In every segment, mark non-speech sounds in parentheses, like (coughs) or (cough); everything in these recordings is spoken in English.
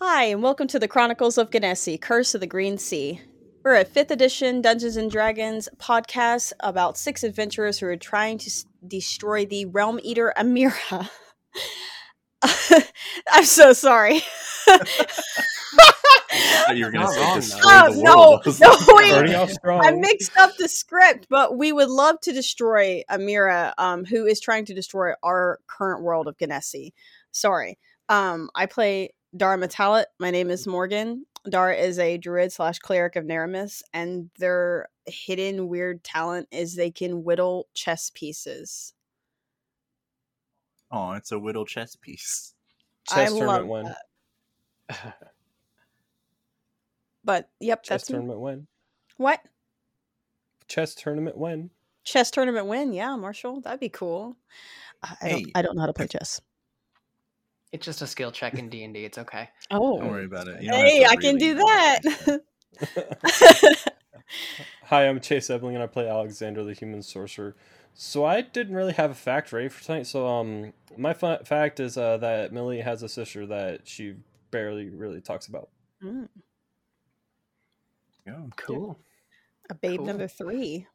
Hi, and welcome to the Chronicles of Genessi, Curse of the Green Sea. We're a 5th edition Dungeons and Dragons podcast about six adventurers who are trying to s- destroy the Realm Eater Amira. (laughs) I'm so sorry. you were going to say wrong, destroy though. the Oh, world. no, (laughs) no, wait. Starting off strong. I mixed up the script, but we would love to destroy Amira, um, who is trying to destroy our current world of Genessi. Sorry. Um, I play Dara Metalit. My name is Morgan. Dara is a druid slash cleric of Naramis, and their hidden weird talent is they can whittle chess pieces. Oh, it's a whittle chess piece. Chess love tournament win. that. (laughs) But yep, Chess that's me. tournament win. what Chess tournament win. chess tournament win. Yeah, Marshall, that'd be cool. I, I don't, I don't know how to play chess. It's just a skill check in D and D. It's okay. Oh, Don't worry about it. You hey, to I can do that. (laughs) (laughs) Hi, I'm Chase Ebling and I play Alexander the Human Sorcerer. So I didn't really have a fact ready for tonight. So um, my fa- fact is uh, that Millie has a sister that she barely really talks about. Mm, Yeah. Cool. a babe Cool. number three.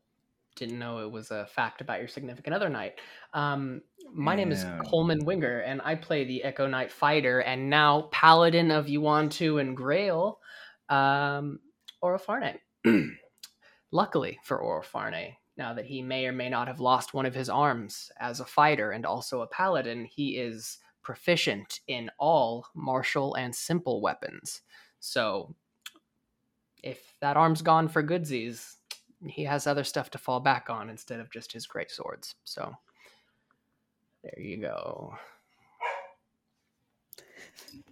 Didn't know it was a fact about your significant other knight. Um, my name is Coleman Winger, and I play the Echo Knight fighter, and now Paladin of Yuan-Tu and Grail, um, Orofarne. (clears throat) Luckily for Orofarne, now that he may or may not have lost one of his arms as a fighter and also a paladin, he is proficient in all martial and simple weapons. So if that arm's gone for goodsies, he has other stuff to fall back on instead of just his great swords. So there you go.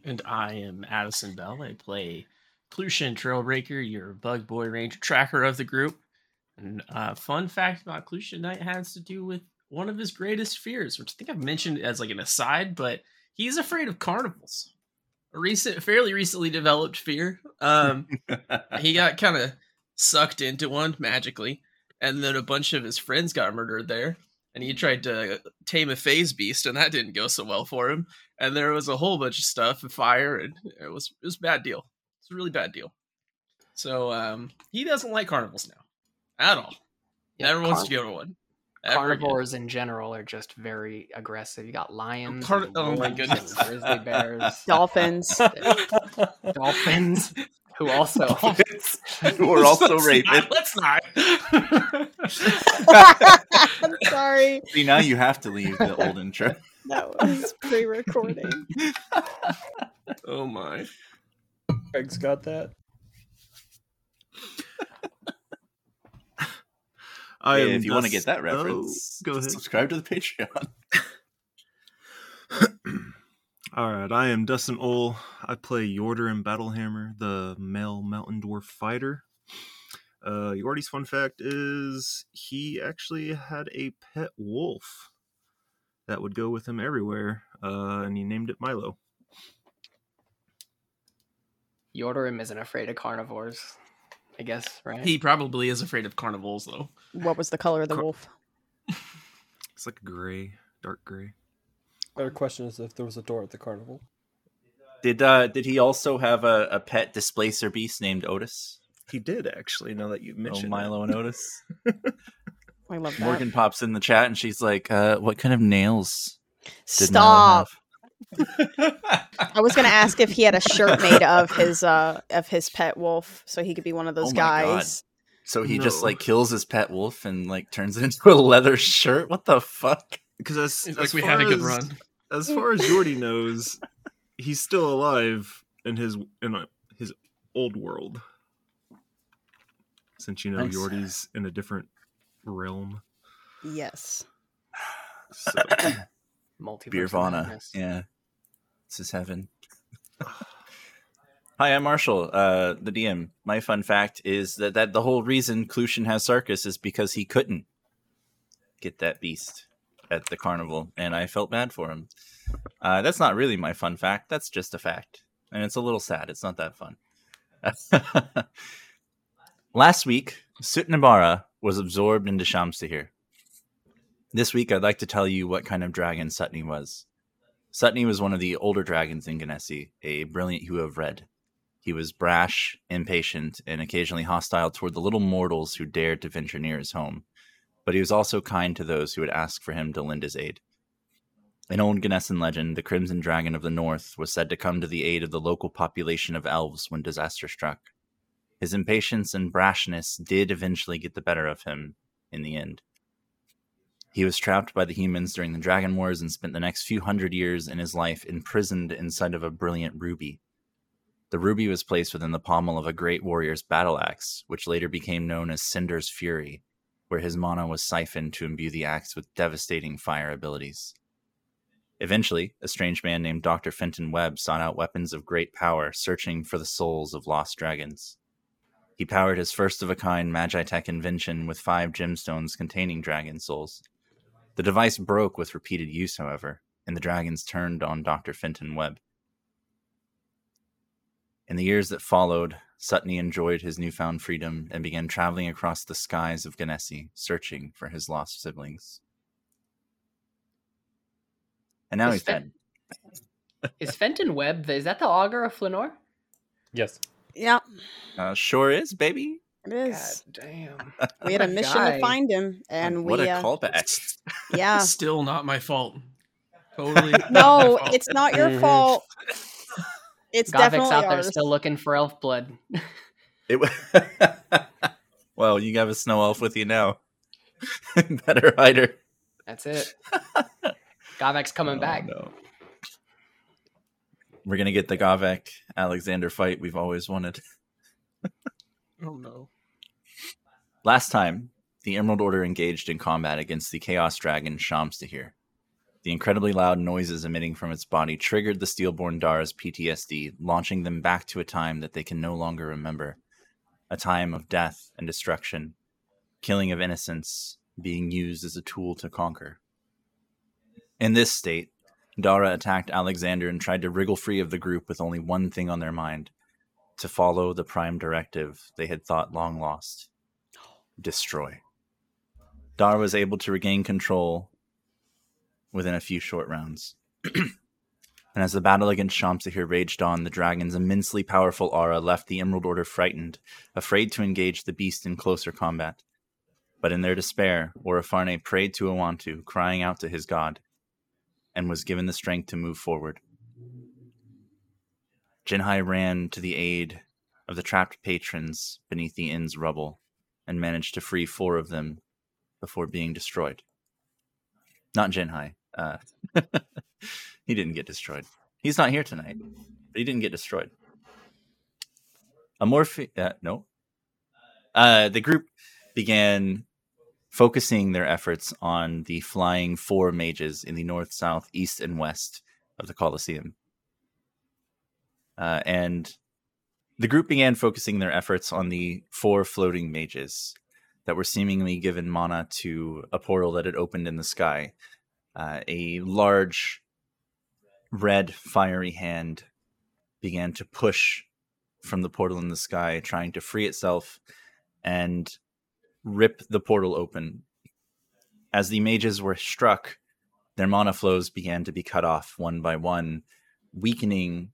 And I am Addison Bell. I play Clutian Trailbreaker, your bug boy ranger tracker of the group. And uh, fun fact about Clutian Knight has to do with one of his greatest fears, which I think I've mentioned as like an aside, but he's afraid of carnivals. A recent, fairly recently developed fear. Um, (laughs) he got kind of sucked into one magically, and then a bunch of his friends got murdered there. And he tried to tame a phase beast, and that didn't go so well for him and there was a whole bunch of stuff and fire and it was it was a bad deal it's a really bad deal so um he doesn't like carnivals now at all Yeah, never wants carn- to go to one ever again. In general are just very aggressive. You got lions, Car- and oh my goodness. and grizzly bears, Dolphins. (laughs) (laughs) dolphins, who also (laughs) (laughs) Who are also Let's raping. not- let's not (laughs) I'm sorry. See, now you have to leave the old intro. That was pre-recording. oh my Craig's got that. I Hey, am if you want to get that Oh, reference, go ahead. subscribe to the Patreon. All right, I am Dustin Ole. I play Yorder in Battlehammer, the male mountain dwarf fighter. Uh, Yordy's fun fact is he actually had a pet wolf that would go with him everywhere, uh, and he named it Milo. Yordorim isn't afraid of carnivores. I guess, right? he probably is afraid of carnivores, though What was the color of the Car- wolf? (laughs) It's like gray, dark gray. Better question is if there was a door at the carnival. Did uh did he also have a, a pet displacer beast named Otis? He did actually. Now that you Oh, mentioned Milo and Otis. (laughs) I love that. Morgan pops in the chat and she's like, uh, "What kind of nails did Stop. (laughs) I was gonna ask if he had a shirt made of his uh of his pet wolf, so he could be one of those Oh my God. guys. So he just like kills his pet wolf and like turns it into a leather shirt. What the fuck? Because as, as like we far had a good as- run as (laughs) far as Yordi knows, he's still alive in his in uh, his old world. Since you know Nice. Yordi's in a different realm. Yes. So, (coughs) Multiverse of Beervana. Yeah. This is heaven. (sighs) Hi, I'm Marshall, uh, the DM. My fun fact is that, that the whole reason Clutian has Sarkis is because he couldn't get that beast at the carnival, and I felt bad for him. Uh, that's not really my fun fact. That's just a fact. And it's a little sad. It's not that fun. (laughs) Last week, Sutnabara was absorbed into Shamstahir. This week, I'd like to tell you what kind of dragon Sutney was. Sutney was one of the older dragons in Genessi, a brilliant hue of red. He was brash, impatient, and occasionally hostile toward the little mortals who dared to venture near his home. But he was also kind to those who would ask for him to lend his aid. In old Ganessan legend, the Crimson Dragon of the North was said to come to the aid of the local population of elves when disaster struck. His impatience and brashness did eventually get the better of him in the end. He was trapped by the humans during the Dragon Wars and spent the next few hundred years in his life imprisoned inside of a brilliant ruby. The ruby was placed within the pommel of a great warrior's battle axe, which later became known as Cinder's Fury, where his mana was siphoned to imbue the axe with devastating fire abilities. Eventually, a strange man named Dr. Fenton Webb sought out weapons of great power, searching for the souls of lost dragons. He powered his first of a kind Magitech invention with five gemstones containing dragon souls. The device broke with repeated use, however, and the dragons turned on Dr. Fenton Webb. In the years that followed, Sutney enjoyed his newfound freedom and began traveling across the skies of Genessi, searching for his lost siblings. And now Is he's Fen- dead. (laughs) Is Fenton Webb? Is that the augur of Flanor? Yes. Yeah, Uh, sure is, baby. It is. God damn. We had a mission guy. to find him, and what we. a uh, callback. yeah. Still not my fault. Totally. (laughs) No, fault. it's not your Mhm. fault. It's Govic's definitely out there ours. still looking for elf blood. It wa- (laughs) well, you have a snow elf with you now. (laughs) Better hider. That's it. Govic's (laughs) coming Oh, back. no. We're gonna get the Gavek Alexander fight we've always wanted. Oh no. Last time, the Emerald Order engaged in combat against the Chaos Dragon Shamstahir. The incredibly loud noises emitting from its body triggered the Steelborn Dara's PTSD, launching them back to a time that they can no longer remember. A time of death and destruction, killing of innocents, being used as a tool to conquer. In this state, Dara attacked Alexander and tried to wriggle free of the group with only one thing on their mind to follow the prime directive they had thought long lost destroy. Dara was able to regain control within a few short rounds. (clears throat) and as the battle against Shamstahir raged on, the dragon's immensely powerful aura left the Emerald Order frightened, afraid to engage the beast in closer combat. But in their despair, Orifarne prayed to Awantu, crying out to his god, and was given the strength to move forward. Jinhai ran to the aid of the trapped patrons beneath the inn's rubble and managed to free four of them before being destroyed. Not Jinhai. Uh, (laughs) he didn't get destroyed. He's not here tonight, but he didn't get destroyed. Amorphi, uh, no. Uh, the group began focusing their efforts on the flying four mages in the north, south, east, and west of the Colosseum. Uh, and the group began focusing their efforts on the four floating mages that were seemingly given mana to a portal that had opened in the sky. Uh, a large red fiery hand began to push from the portal in the sky, trying to free itself and rip the portal open. As the mages were struck, their mana flows began to be cut off one by one, weakening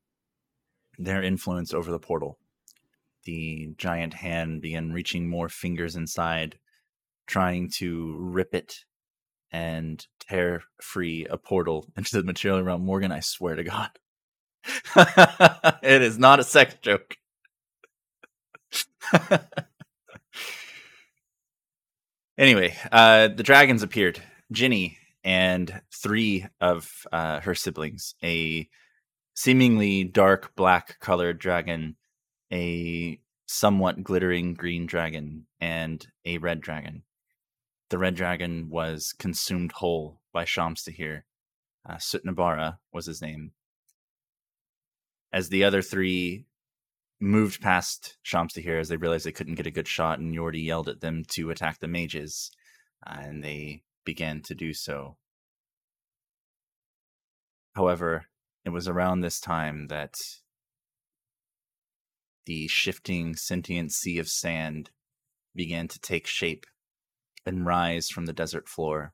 their influence over the portal. The giant hand began reaching more fingers inside, trying to rip it and tear free a portal (laughs) into the material realm. Morgan, I swear to God. (laughs) it is not a sex joke. (laughs) anyway, uh, the dragons appeared. Ginny and three of uh, her siblings, a seemingly dark black colored dragon, a somewhat glittering green dragon, and a red dragon. The red dragon was consumed whole by Shamstahir. Uh, Sutnabara was his name. As the other three moved past Shamstahir as they realized they couldn't get a good shot, and Yordi yelled at them to attack the mages, uh, and they began to do so. However, it was around this time that the shifting sentient sea of sand began to take shape and rise from the desert floor.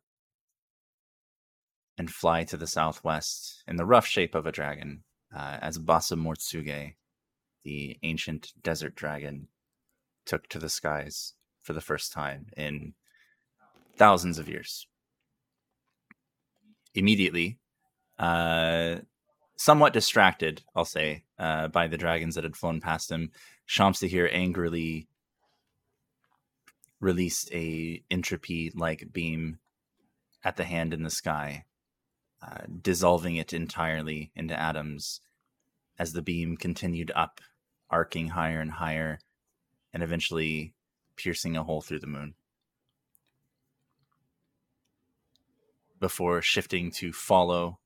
and fly to the southwest in the rough shape of a dragon uh, as Basa Mortsuge, the ancient desert dragon, took to the skies for the first time in thousands of years. Immediately, uh, somewhat distracted, I'll say, uh, by the dragons that had flown past him, Shamstahir angrily released a entropy like beam at the hand in the sky, uh, dissolving it entirely into atoms as the beam continued up, arcing higher and higher, and eventually piercing a hole through the moon. Before shifting to follow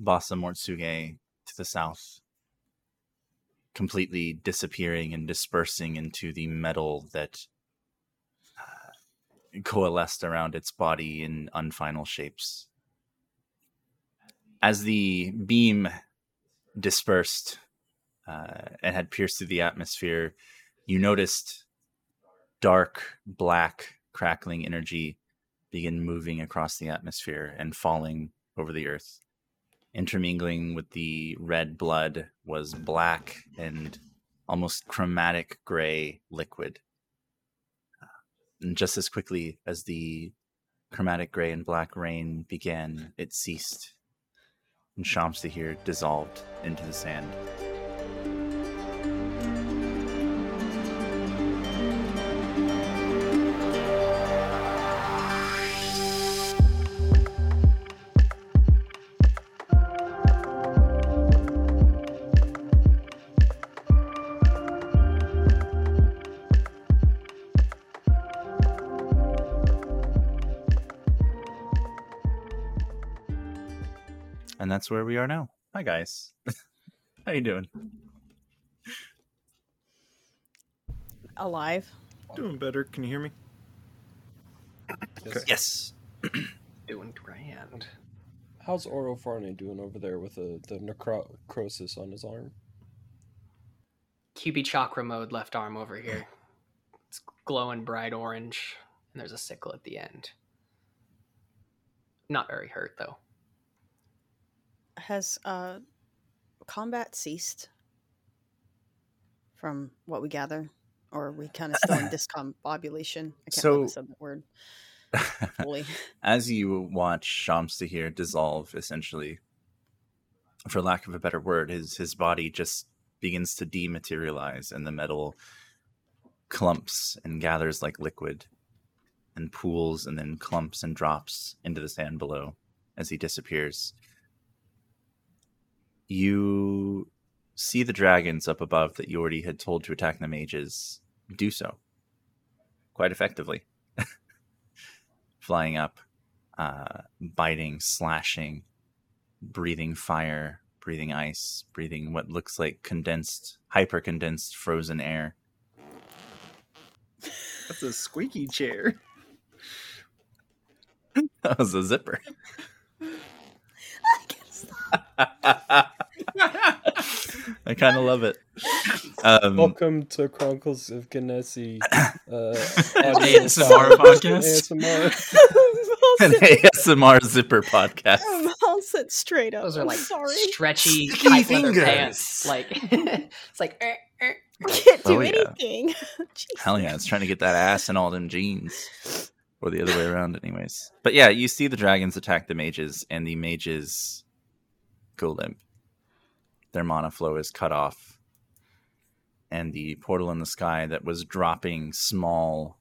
Basa Mortsuge to the south, completely disappearing and dispersing into the metal that coalesced around its body in unfinal shapes. As the beam dispersed uh, and had pierced through the atmosphere, you noticed dark, black, crackling energy begin moving across the atmosphere and falling over the earth. Intermingling with the red blood was black and almost chromatic gray liquid. And just as quickly as the chromatic gray and black rain began, it ceased, and Shamstahir dissolved into the sand. That's where we are now. Hi guys. (laughs) How you doing? Alive. Doing better. Can you hear me? Yes. Yes. (clears throat) Doing grand. How's Oro Farney doing over there with the, the necrosis on his arm? QB chakra mode left arm over here. It's glowing bright orange, and there's a sickle at the end. Not very hurt though. Has uh, combat ceased from what we gather? Or we kind of still in (laughs) discombobulation? I can't So- remember said that word fully. (laughs) As you watch Shamstahir dissolve, essentially, for lack of a better word, his his body just begins to dematerialize, and the metal clumps and gathers like liquid, and pools, and then clumps and drops into the sand below as he disappears. You see the dragons up above that Yordi had told to attack the mages do so quite effectively (laughs) flying up, uh, biting, slashing, breathing fire, breathing ice, breathing what looks like condensed, hyper condensed frozen air. That's a squeaky chair. (laughs) That was a zipper. (laughs) I kind of love it. Um, Welcome to Chronicles of Genessi. Uh, (laughs) An audio ASMR style. (laughs) podcast. ASMR. (laughs) an ASMR zipper podcast. I'll sit straight up. Those are like sorry. stretchy Sticky tight leather fingers. pants. Like it's like eh, eh. I can't do Oh, yeah. anything. Jeez. Hell yeah, it's trying to get that ass in all them jeans. Or the other way around, anyways. But yeah, you see the dragons attack the mages, and the mages go limp. Their mana flow is cut off. And the portal in the sky that was dropping small,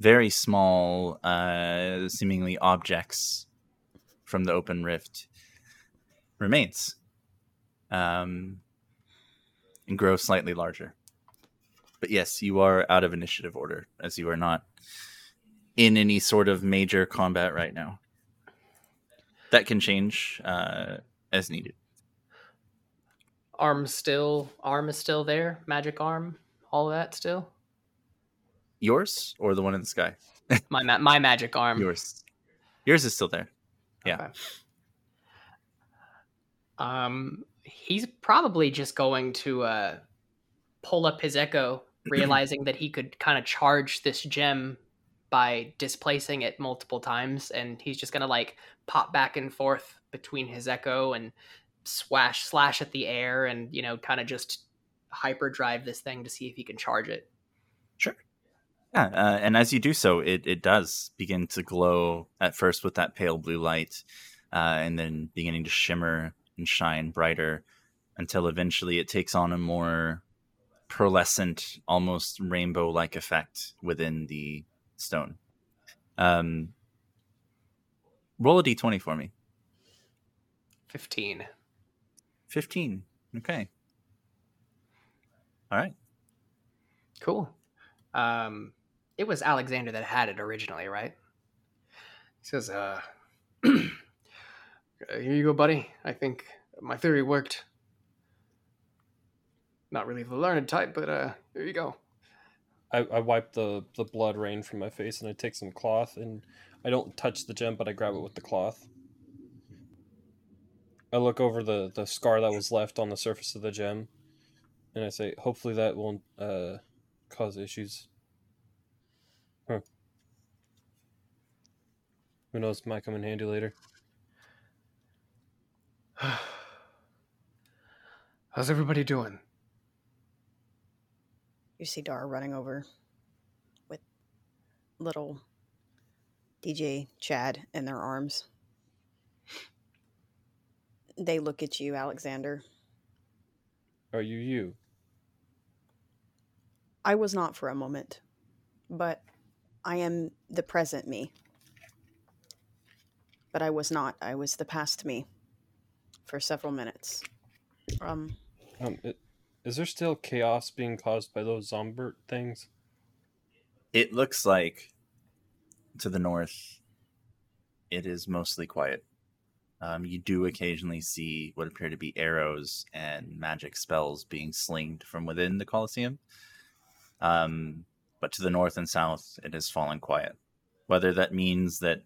very small, uh, seemingly objects from the open rift remains. Um, and grows slightly larger but yes, you are out of initiative order as you are not in any sort of major combat right now. That can change uh, as needed. Arm still arm is still there. Magic arm, all of that still. Yours or the one in the sky? (laughs) My ma- my magic arm. Yours. Yours is still there. yeah. Okay. Um, he's probably just going to uh, pull up his echo, (clears throat) realizing that he could kind of charge this gem by displacing it multiple times, and he's just gonna like pop back and forth between his echo and swash slash at the air, and you know, kind of just hyperdrive this thing to see if he can charge it. Sure. Yeah, uh, and as you do so, it, it does begin to glow at first with that pale blue light, uh, and then beginning to shimmer and shine brighter until eventually it takes on a more pearlescent, almost rainbow like effect within the stone. Um, roll a d20 for me. Fifteen. 15. Okay. All right. Cool. Um, it was Alexander that had it originally, right? He says, (clears throat) uh, here you go, buddy. I think my theory worked. Not really the learned type, but uh, here you go. I, I wipe the, the blood rain from my face and I take some cloth and I don't touch the gem, but I grab it with the cloth. I look over the, the scar that was left on the surface of the gem and I say, hopefully that won't uh, cause issues. Huh. Who knows, might come in handy later. (sighs) How's everybody doing? You see Dara running over with little DJ Chad in their arms. They look at you, Alexander. Are you you? I was not for a moment, but I am the present me. But I was not. I was the past me for several minutes. Um, Um, it, is there still chaos being caused by those zombert things? It looks like to the north, it is mostly quiet. Um, you do occasionally see what appear to be arrows and magic spells being slinged from within the Colosseum. Um, but to the north and south, it has fallen quiet. Whether that means that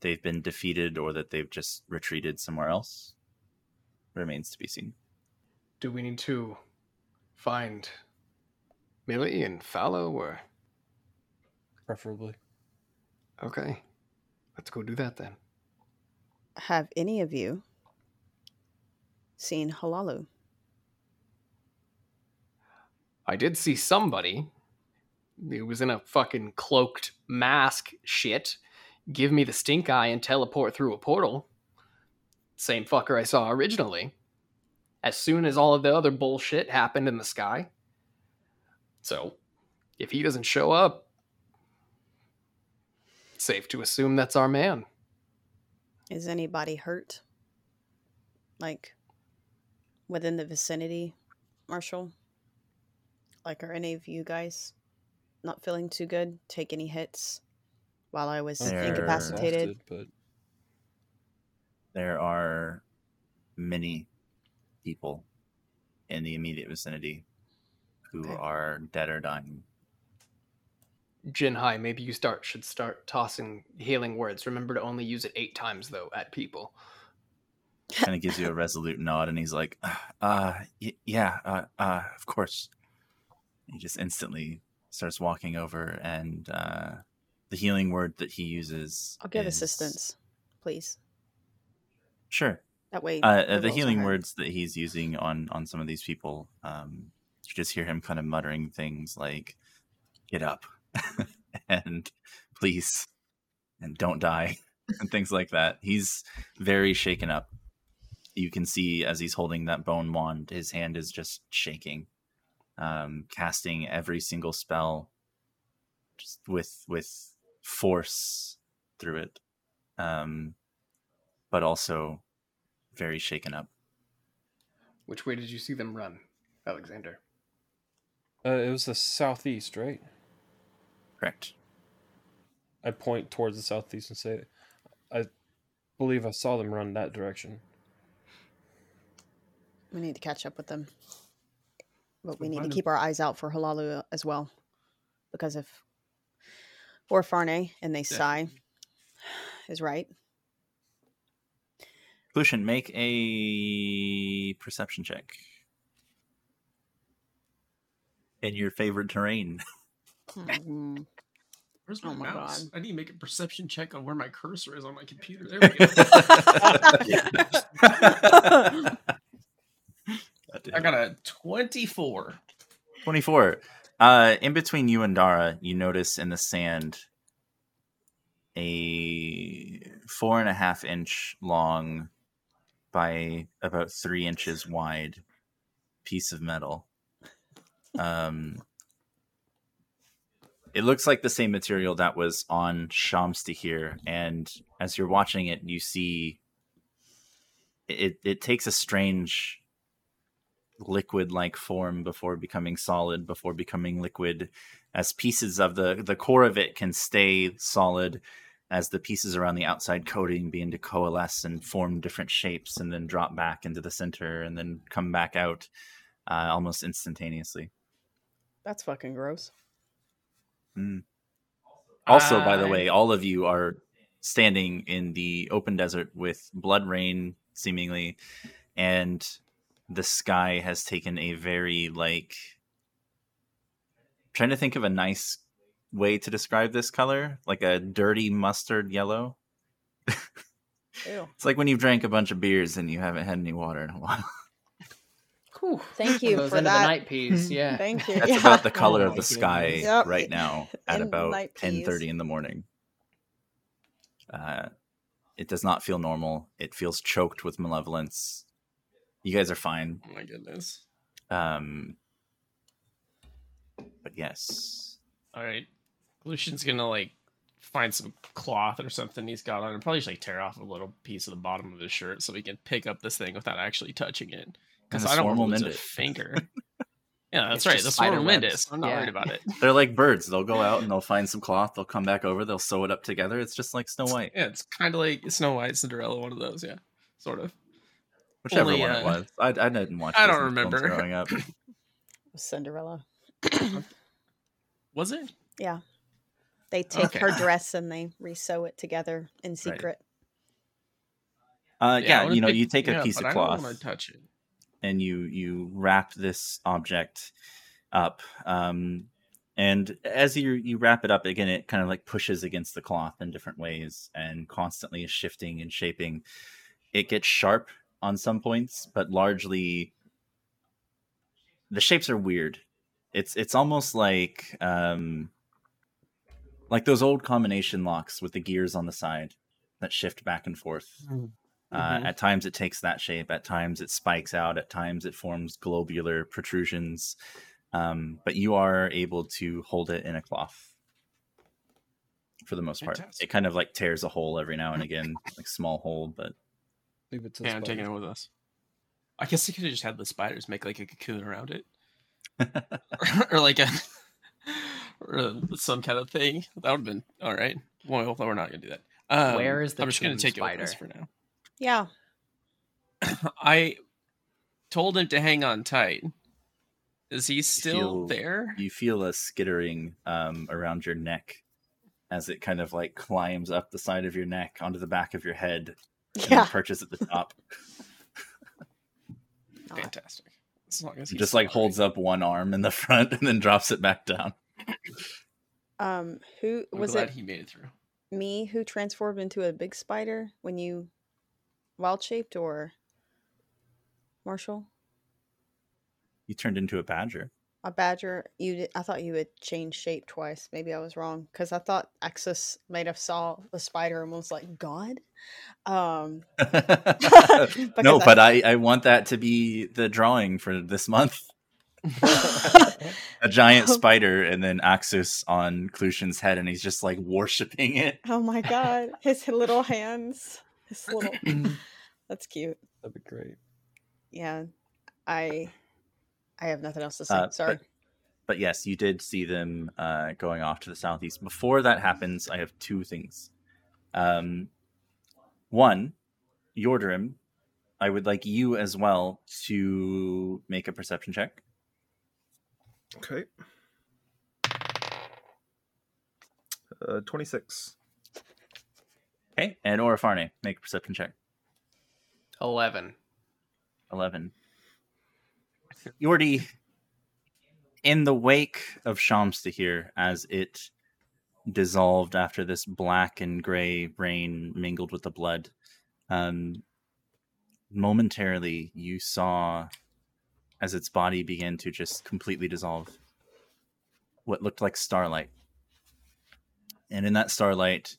they've been defeated or that they've just retreated somewhere else remains to be seen. Do we need to find Millie and Fallow or Preferably. okay. Let's go do that then. Have any of you seen Halalu? I did see somebody who was in a fucking cloaked mask shit give me the stink eye and teleport through a portal. Same fucker I saw originally. As soon as all of the other bullshit happened in the sky. So, if he doesn't show up, safe to assume that's our man. Is anybody hurt? Like within the vicinity, Marshall? Like, are any of you guys not feeling too good? Take any hits while I was They're incapacitated? Exhausted, but there are many people in the immediate vicinity who Okay. are dead or dying. Jinhai, maybe you start should start tossing healing words. Remember to only use it eight times though at people. Kind of gives you a resolute nod, and he's like, "Uh, y- yeah, uh, uh, of course." He just instantly starts walking over, and uh, the healing word that he uses. I'll give is- assistance, please. Sure. That way, Uh, uh, the healing words that he's using on on some of these people, um, you just hear him kind of muttering things like "get up" (laughs) and "please" and "don't die" (laughs) and things like that. He's very shaken up. You can see as he's holding that bone wand, his hand is just shaking, um, casting every single spell just with with force through it, um, but also very shaken up. Which way did you see them run, Alexander? uh, it was the southeast, right? Correct. I point towards the southeast and say, I believe I saw them run that direction. We need to catch up with them. But we We'll need to find 'em. keep our eyes out for Halalu as well. Because if or Farne and they sigh is right. Lucian, make a perception check. In your favorite terrain. (laughs) Hmm. Where's my, Oh my mouse? God. I need to make a perception check on where my cursor is on my computer. There we go. (laughs) (laughs) I got a 24. 24. Uh, in between you and Dara, you notice in the sand a four and a half inch long by about three inches wide piece of metal. Um, it looks like the same material that was on Shamstahir, and as you're watching it, you see it. It takes a strange liquid like form before becoming solid before becoming liquid as pieces of the the core of it can stay solid as the pieces around the outside coating begin to coalesce and form different shapes and then drop back into the center and then come back out uh, almost instantaneously That's fucking gross. Mm. also by the uh, way all of you are standing in the open desert with blood rain seemingly and the sky has taken a very like trying to think of a nice way to describe this color like a dirty mustard yellow. (laughs) Ew. it's like when you've drank a bunch of beers and you haven't had any water in a while Whew. Thank you Goes for that. the night peas. (laughs) Yeah. Thank you. that's Yeah. about the color Oh (laughs) of the sky. Yep. right now at And about night peas. 10.30 in the morning uh, it does not feel normal it feels choked with malevolence you guys are fine Oh my goodness. um, but yes All right. Lucian's gonna like find some cloth or something he's got on and probably just like tear off a little piece of the bottom of his shirt so he can pick up this thing without actually touching it. Because I don't want to lose mend a it. finger. yeah, (laughs) that's It's right. just The spider swarm webs. Windus. I'm not Yeah. worried about it. they're like birds they'll go out and they'll find some cloth they'll come back over they'll sew it up together it's just like snow white Yeah, it's kind of like Snow White, Cinderella, one of those. Yeah, sort of. whichever Only, one it uh, was i, I didn't watch I don't Disney films remember. growing up (laughs) Cinderella. Was it? Yeah. They take Okay. her dress and they resew it together in secret. uh, I yeah, you know pick- you take a yeah, piece but of I don't cloth want to touch it. And you you wrap this object up um and as you you wrap it up again it kind of like pushes against the cloth in different ways and constantly is shifting and shaping. It gets sharp on some points but largely the shapes are weird. It's it's almost like um like those old combination locks with the gears on the side that shift back and forth uh, Mhm. at times it takes that shape. At times it spikes out. At times it forms globular protrusions. Um, but you are able to hold it in a cloth for the most part. Fantastic. It kind of like tears a hole every now and again, (laughs) like small hole, but Leave it to Yeah, I'm taking it with us. I guess you could have just had the spiders make like a cocoon around it, (laughs) (laughs) or, like a or some kind of thing. That would have been all right. Well, we're not gonna do that. Um, Where is the I'm just gonna tomb take it with us for now. Yeah. (coughs) I told him to hang on tight. Is he still feel- there? you feel a skittering um, around your neck as it kind of like climbs up the side of your neck onto the back of your head and Yeah. perches at the top. (laughs) (laughs) Fantastic. As long as he's just like still holds up one arm in the (laughs) front and then drops it back down. Um, who I'm was glad it? he made it through. Me who transformed into a big spider when you wild shaped, or Marshall? You turned into a badger. A badger? You? Did, I thought you had changed shape twice. Maybe I was wrong because I thought Axis might have saw the spider and was like God. Um, (laughs) (laughs) no, but I, I want that to be the drawing for this month. (laughs) A giant Oh. spider and then Axus on Clutian's head, and he's just like worshipping it. oh my God, his little hands, his little. (clears throat) (laughs) That's cute. That'd be great. Yeah, I, I have nothing else to say. Uh, but- Sorry. But yes, you did see them uh, going off to the southeast. Before that happens, I have two things. Um, one, Yordrim, I would like you as well to make a perception check. Okay. Uh, 26. Okay, and Orifarne, make a perception check. Eleven. 11. Yordi, in the wake of Shamstahir, as it dissolved after this black and gray rain mingled with the blood. Um, momentarily, you saw as its body began to just completely dissolve what looked like starlight. And in that starlight,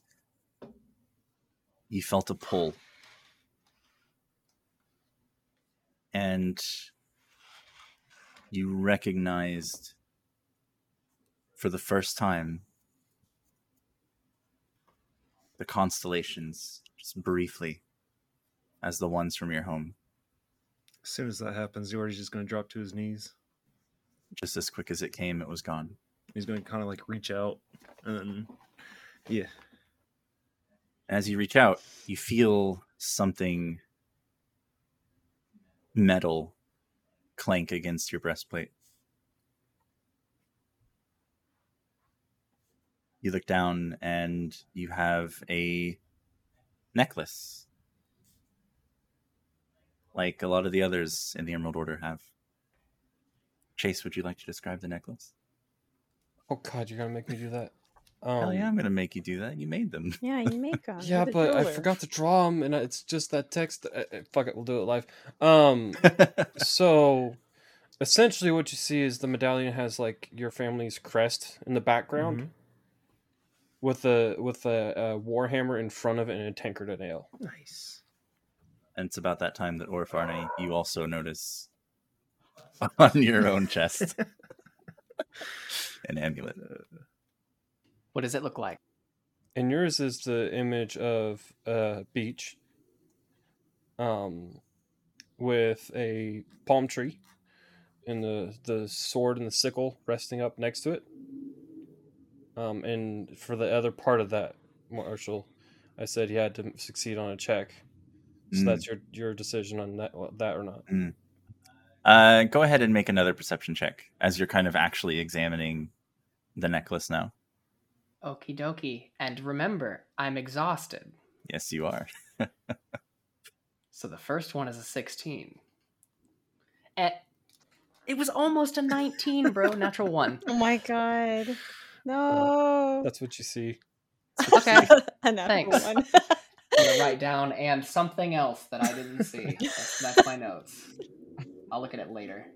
you felt a pull. And you recognized for the first time the constellations just briefly as the ones from your home As soon as that happens, Yordy's just going to drop to his knees. just as quick as it came it was gone He's going to kind of like reach out and then, yeah. As you reach out you feel something metal clank against your breastplate. You look down and you have a necklace like a lot of the others in the emerald order have. Chase would you like to describe the necklace? Oh God, you're gonna make me do that. Hell Um, yeah i'm gonna make you do that you made them Yeah, you make (laughs) them. Yeah, You're the but I forgot to draw them, and it's just that text. Uh, uh, fuck it, we'll do it live. Um, (laughs) so essentially, what you see is the medallion has like your family's crest in the background, Mhm. with a with a, a warhammer in front of it and a tankard of ale. Nice. and it's about that time that Orfarne (gasps) you also notice (laughs) on your own chest an amulet. What does it look like? And yours is the image of a beach, um, with a palm tree, and the the sword and the sickle resting up next to it. Um, and for the other part of that, Marshall, I said he had to succeed on a check. So Mm. that's your your decision on that that or not. Uh, go ahead and make another perception check as you're kind of actually examining the necklace now. Okie dokie. And remember, I'm exhausted. Yes, you are. (laughs) So the first one is a 16. Eh, it was almost a 19, bro. Natural (laughs) one. Oh my god. No. That's what you see. Okay. (laughs) A natural Thanks. one. I'm gonna write down and something else that I didn't see. That's, that's my notes. I'll look at it later.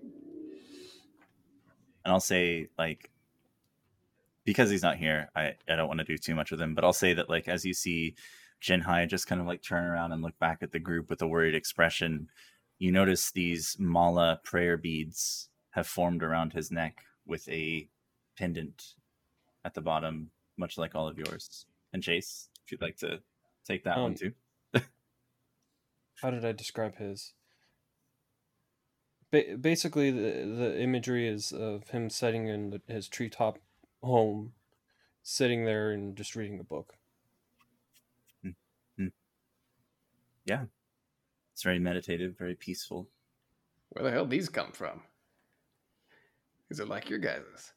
and I'll say like because he's not here, I, I don't want to do too much with him, but I'll say that like as you see Jinhai just kind of like turn around and look back at the group with a worried expression, you notice these mala prayer beads have formed around his neck with a pendant at the bottom, much like all of yours. And Chase, if you'd like to take that one Um, too. (laughs) how did I describe his? Ba- basically, the the imagery is of him sitting in the, his treetop home, sitting there and just reading a book. Hmm. Hmm. Yeah. It's very meditative, very peaceful. Where the hell these come from? Is it like your guys's?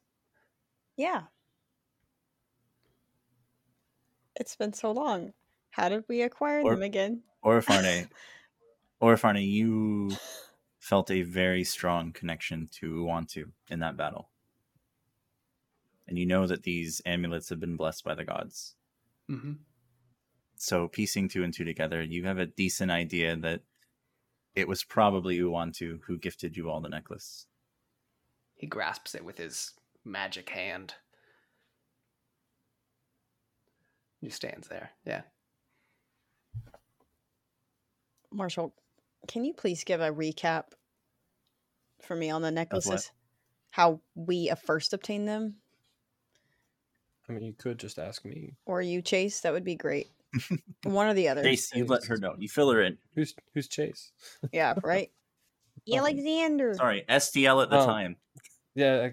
yeah. It's been so long. How did we acquire Or- them again? Orfarne, (laughs) Orfarne, you felt a very strong connection to Uwantu in that battle. And you know that these amulets have been blessed by the gods. Mm-hmm. So piecing two and two together, you have a decent idea that it was probably Uwantu who gifted you all the necklace. He grasps it with his magic hand. He stands there. Yeah. Marshall, can you please give a recap for me on the necklaces? How we first obtained them? I mean, you could just ask me. Or you, Chase? That would be great. (laughs) One or the other. Chase, you let her know. You fill her in. Who's who's Chase? Yeah, right? (laughs) Alexander. Sorry, STL at the Oh. time. Yeah.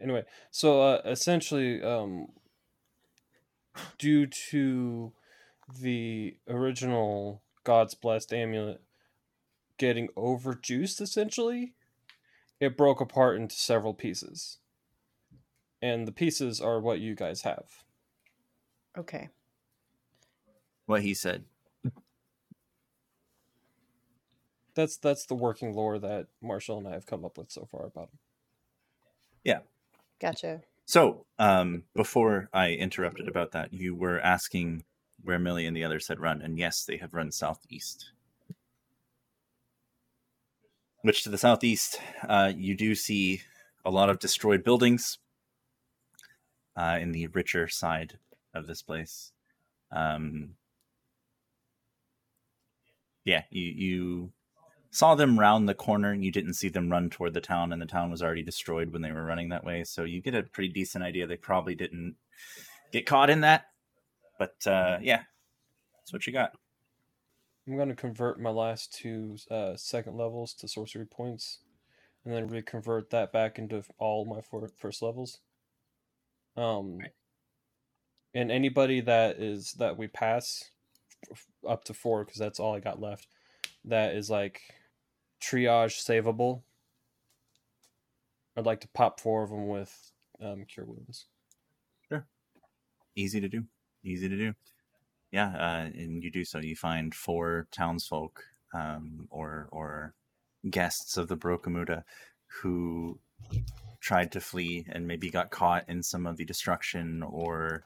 Anyway, so uh, essentially, um, due to the original God's blessed amulet getting overjuiced, essentially, it broke apart into several pieces, and the pieces are what you guys have. Okay. What he said. That's that's the working lore that Marshall and I have come up with so far about him. Yeah. Gotcha. So, um, before I interrupted about that, you were asking where Millie and the others had run, and yes, they have run southeast. Which to the southeast, uh, you do see a lot of destroyed buildings uh, in the richer side of this place. Um, yeah, you you saw them round the corner. And you didn't see them run toward the town, and the town was already destroyed when they were running that way. So you get a pretty decent idea. They probably didn't get caught in that. But uh, yeah, that's what you got. I'm going to convert my last two uh, second levels to sorcery points, and then reconvert that back into all my first levels. Um, and anybody that is that we pass up to four, because that's all I got left. That is like triage savable. I'd like to pop four of them with um, cure wounds. Sure, easy to do. Easy to do. Yeah, uh, and you do so. You find four townsfolk um, or or guests of the Brokamuda who tried to flee and maybe got caught in some of the destruction or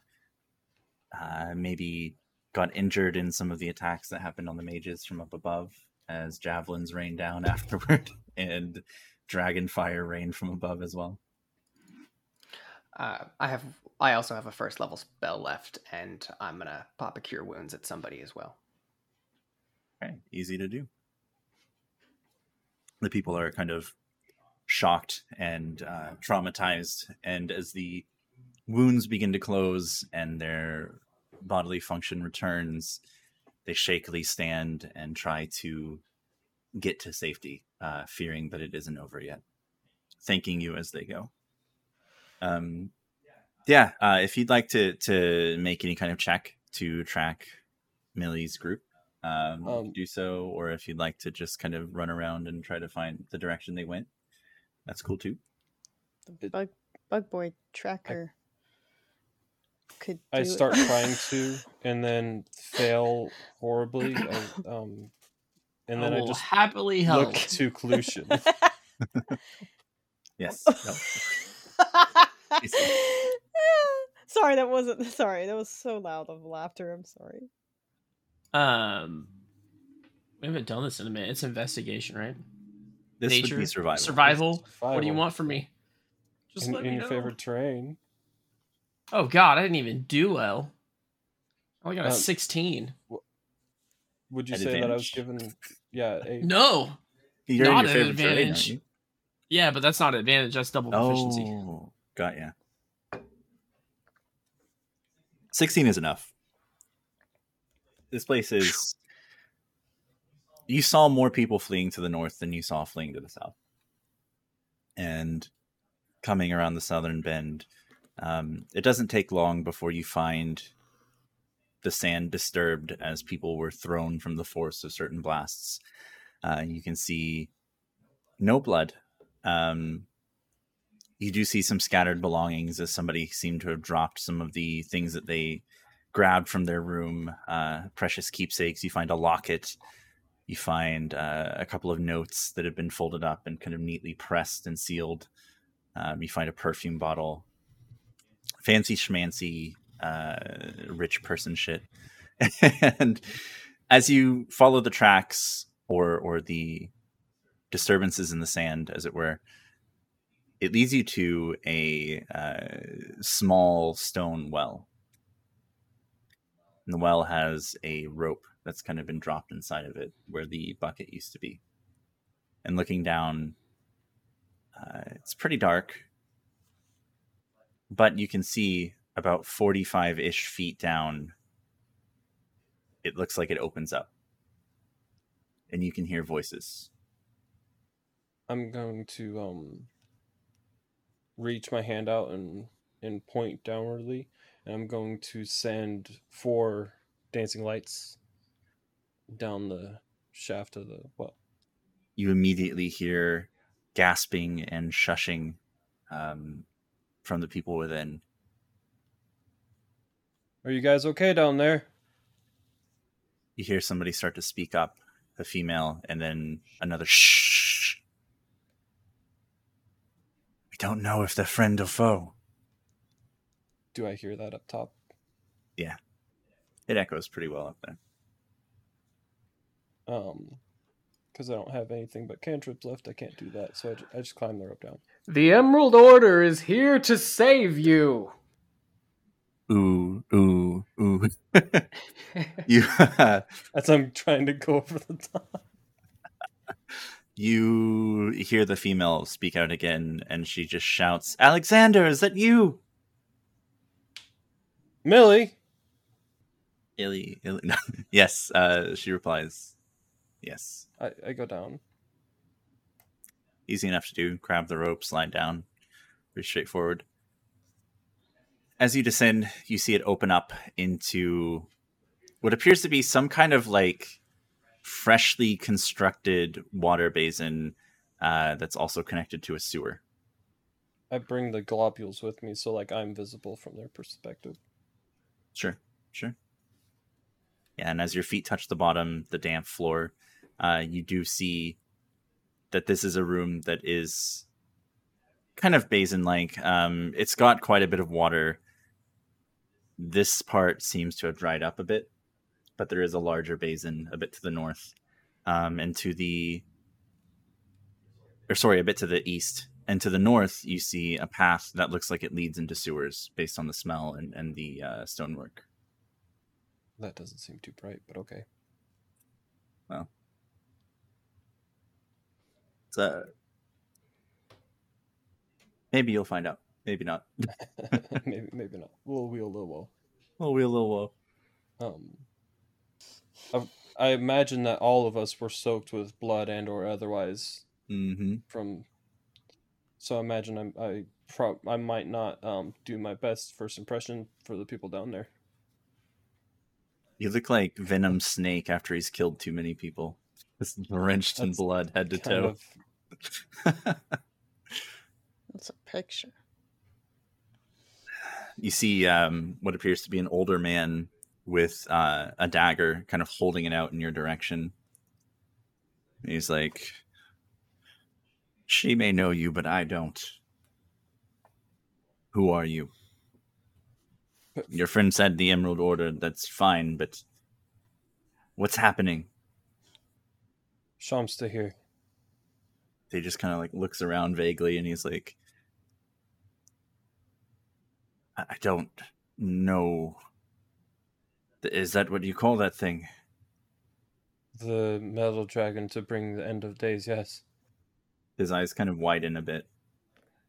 uh, maybe got injured in some of the attacks that happened on the mages from up above as javelins rained down (laughs) afterward and dragon fire rained from above as well. Uh, I have. I also have a first level spell left, and I'm gonna pop a cure wounds at somebody as well. Okay, easy to do. The people are kind of shocked and uh, traumatized, and as the wounds begin to close and their bodily function returns, they shakily stand and try to get to safety, uh, fearing that it isn't over yet, thanking you as they go. Um, yeah, uh, if you'd like to to make any kind of check to track Millie's group, um, Um, do so, or if you'd like to just kind of run around and try to find the direction they went, that's cool too. The bug bug boy tracker could. I do it. start (laughs) trying to, and then fail horribly. I, um, and then I I just happily help. look to Clutian. (laughs) Yes. (laughs) No. sorry, that wasn't. Sorry, that was so loud of laughter. I'm sorry. Um, we haven't done this in a minute. It's investigation, right? This Nature, would be survival. (laughs) Survival. What do you want from me? Just in, let in me your know. favorite terrain. Oh God, I didn't even do well. I only got a Um, sixteen. Would you At say that I was advantage? given? Yeah, a, No. You're Not an favorite terrain, advantage. Yeah, but that's not advantage. That's double proficiency. Oh, got ya. Sixteen is enough. This place is. You saw more people fleeing to the north than you saw fleeing to the south, and coming around the southern bend, um, it doesn't take long before you find the sand disturbed as people were thrown from the force of certain blasts. Uh, you can see no blood. Um, you do see some scattered belongings as somebody seemed to have dropped some of the things that they grabbed from their room, uh, precious keepsakes. You find a locket. You find uh, a couple of notes that have been folded up and kind of neatly pressed and sealed. Um, you find a perfume bottle, fancy schmancy, uh, rich person shit. (laughs) and as you follow the tracks or or the disturbances in the sand, as it were, it leads you to a uh, small stone well. And the well has a rope that's kind of been dropped inside of it where the bucket used to be. And looking down, uh, it's pretty dark, but you can see about 45 ish feet down. It looks like it opens up. And you can hear voices. I'm going to um reach my hand out and and point downwardly, and I'm going to send four dancing lights down the shaft of the well. you immediately hear gasping and shushing um, from the people within. Are you guys okay down there? You hear somebody start to speak up, a female, and then another shh. We don't know if they're friend or foe. do I hear that up top? Yeah. It echoes pretty well up there. Um, because I don't have anything but cantrips left, I can't do that. So I, ju- I just climb the rope down. The Emerald Order is here to save you. Ooh, ooh, ooh. (laughs) you (laughs) As I'm trying to go over the top. you hear the female speak out again, and she just shouts, "Alexander, is that you?" Millie, Illy, Illy. (laughs) Yes, uh, she replies, "Yes." I, I go down. Easy enough to do. Grab the rope, slide down. Pretty straightforward. As you descend, you see it open up into what appears to be some kind of like freshly constructed water basin uh, that's also connected to a sewer. I bring the globules with me, so like I'm visible from their perspective. Sure, sure. Yeah, and as your feet touch the bottom, the damp floor, uh, you do see that this is a room that is kind of basin-like. Um, it's got quite a bit of water. This part seems to have dried up a bit, but there is a larger basin a bit to the north, um, and to the, or sorry, a bit to the east. And to the north, you see a path that looks like it leads into sewers based on the smell and, and the uh, stonework. That doesn't seem too bright, but okay. So maybe you'll find out. Maybe not. (laughs) maybe maybe not. We'll wheel a little Well, we'll, we'll, well. Um, I, I imagine that all of us were soaked with blood and or otherwise hmm from. So I imagine I'm, I pro- I might not um do my best first impression for the people down there. You look like Venom Snake after he's killed too many people. Just drenched in blood, head to toe. of That's a picture. you see um, what appears to be an older man with uh, a dagger, kind of holding it out in your direction. He's like, "She may know you, but I don't. Who are you?" Your friend said the Emerald Order. That's fine, but what's happening? Shamstahir. He just kind of like looks around vaguely, and he's like, "I I don't know. Is that what you call that thing?" The metal dragon to bring the end of days, yes. His eyes kind of widen a bit,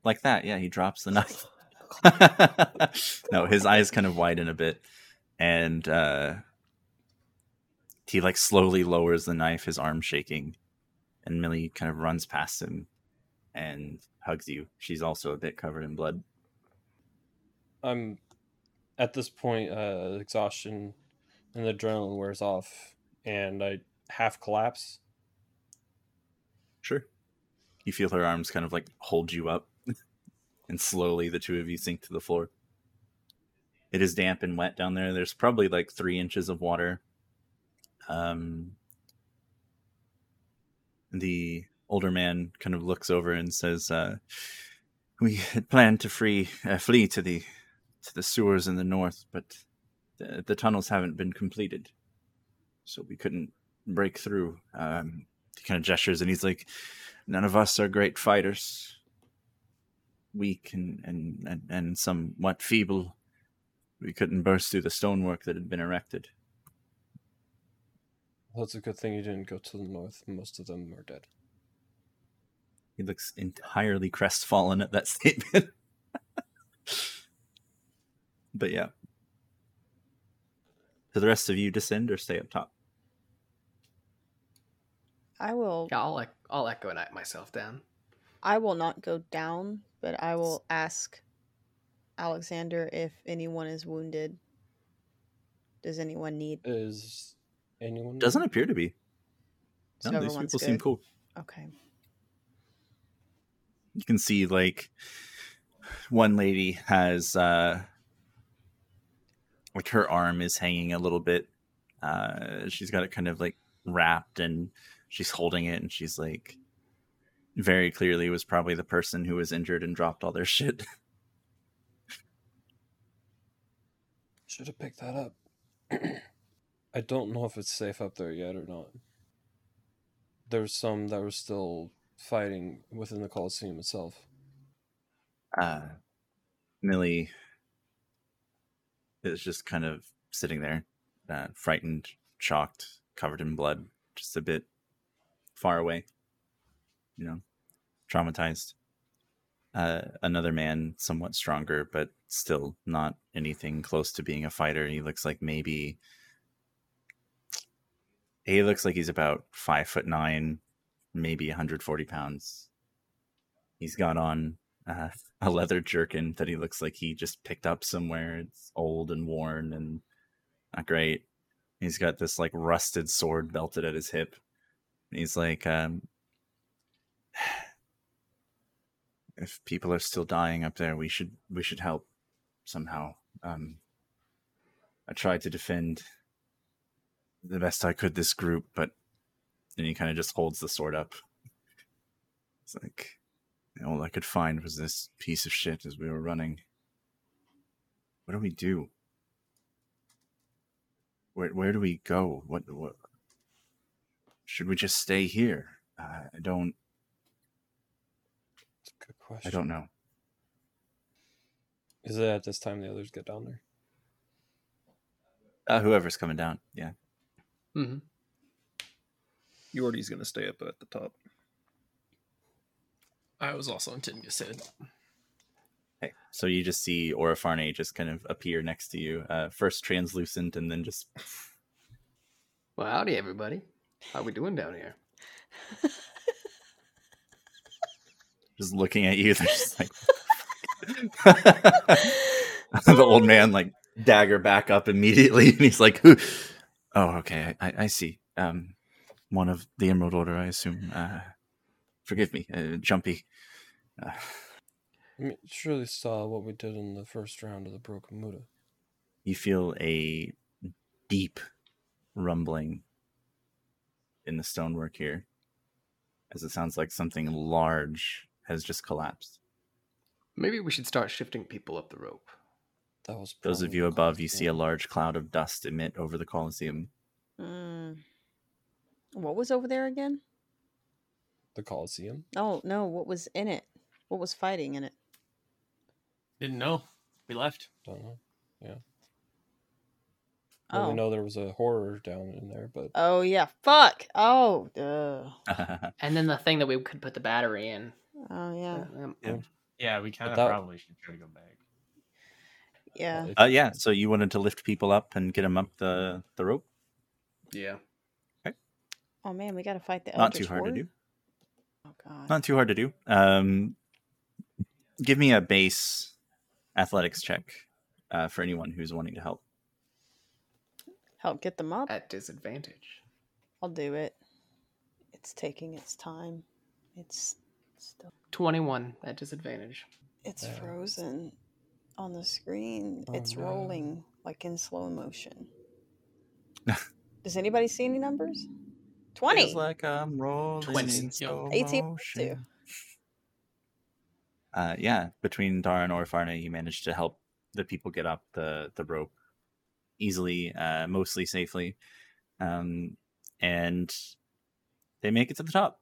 like that. Yeah, he drops the knife. (laughs) no, his eyes kind of widen a bit, and uh, he like slowly lowers the knife, his arm shaking, and Millie kind of runs past him and hugs you. She's also a bit covered in blood. I'm at this point, uh, exhaustion and the adrenaline wears off, and I half collapse. Sure. You feel her arms kind of like hold you up, (laughs) and slowly the two of you sink to the floor. It is damp and wet down there. There's probably like three inches of water. Um, the older man kind of looks over and says, uh, "We had planned to free uh, flee to the to the sewers in the north, but the, the tunnels haven't been completed, so we couldn't break through." Um, he kind of gestures and he's like, "None of us are great fighters. Weak and and and, and somewhat feeble. We couldn't burst through the stonework that had been erected." Well, it's a good thing you didn't go to the north. Most of them are dead. He looks entirely crestfallen at that (laughs) statement. but yeah. Do the rest of you descend or stay up top? I will. Yeah, I'll, I'll echo it myself down. I will not go down, but I will ask Alexander if anyone is wounded. Does anyone need? Is anyone? Doesn't appear to be. So No, these everyone's people seem cool. Okay. You can see like one lady has uh like her arm is hanging a little bit. Uh she's got it kind of like wrapped and she's holding it and she's like very clearly was probably the person who was injured and dropped all their shit. (laughs) Should have picked that up. (clears throat) I don't know if it's safe up there yet or not. There's some that were still fighting within the Coliseum itself. Uh, Millie is just kind of sitting there, uh, frightened, shocked, covered in blood, just a bit far away, you know, traumatized. Uh, another man, somewhat stronger, but still not anything close to being a fighter. He looks like maybe he looks like he's about five foot nine, maybe 140 pounds. He's got on uh, a leather jerkin that he looks like he just picked up somewhere. It's old and worn and not great. He's got this like rusted sword belted at his hip. He's like, um, (sighs) if people are still dying up there, we should we should help somehow. Um, I tried to defend the best I could this group, but then he kind of just holds the sword up. It's like all I could find was this piece of shit as we were running. What do we do? Where where do we go? What what? Should we just stay here? Uh, I don't. Good question. I don't know. Is it at this time the others get down there? Uh, whoever's coming down, yeah. Hmm Yordy's gonna stay up at the top. I was also intending to say that. Okay. So you just see Orifarne just kind of appear next to you. Uh, first translucent, and then just Well, howdy, everybody. How we doing down here? (laughs) just looking at you. They're just like (laughs) (laughs) the old man like dagger back up immediately, and he's like, "Who? "Oh, okay, I, I see. Um, one of the Emerald Order, I assume. Uh, forgive me, uh, Jumpy. Uh, I mean, surely saw what we did in the first round of the Brokamuda. you feel a deep rumbling in the stonework here, as it sounds like something large has just collapsed. Maybe we should start shifting people up the rope. That was Those of you above, you see a large cloud of dust emit over the Colosseum. Mm. What was over there again? the Coliseum. Oh no, what was in it? What was fighting in it? Didn't know. We left. Don't know. Yeah. Oh. Well, we know there was a horror down in there, but Oh yeah, fuck. Oh, uh. (laughs) And then the thing that we could put the battery in. Oh yeah, Um, Yeah. Yeah, we kind of that- probably should try to go back. Yeah. uh, yeah, so you wanted to lift people up and get them up the, the rope? yeah. Okay. Oh man, we gotta fight the Not Eldritch too hard to do. Oh god. Not too hard to do. Um, give me a base athletics check uh, for anyone who's wanting to help. Help get them up. At disadvantage. I'll do it. It's taking its time. It's still. 21 at disadvantage. It's Uh, frozen on the screen. Oh, it's no. rolling like in slow motion. (laughs) Does anybody see any numbers? Twenty. Feels like I'm rolling 20, in yeah. slow 18 motion. Uh, yeah, between Dara and Orifarne, you managed to help the people get up the, the rope easily, uh, mostly safely. Um, and they make it to the top.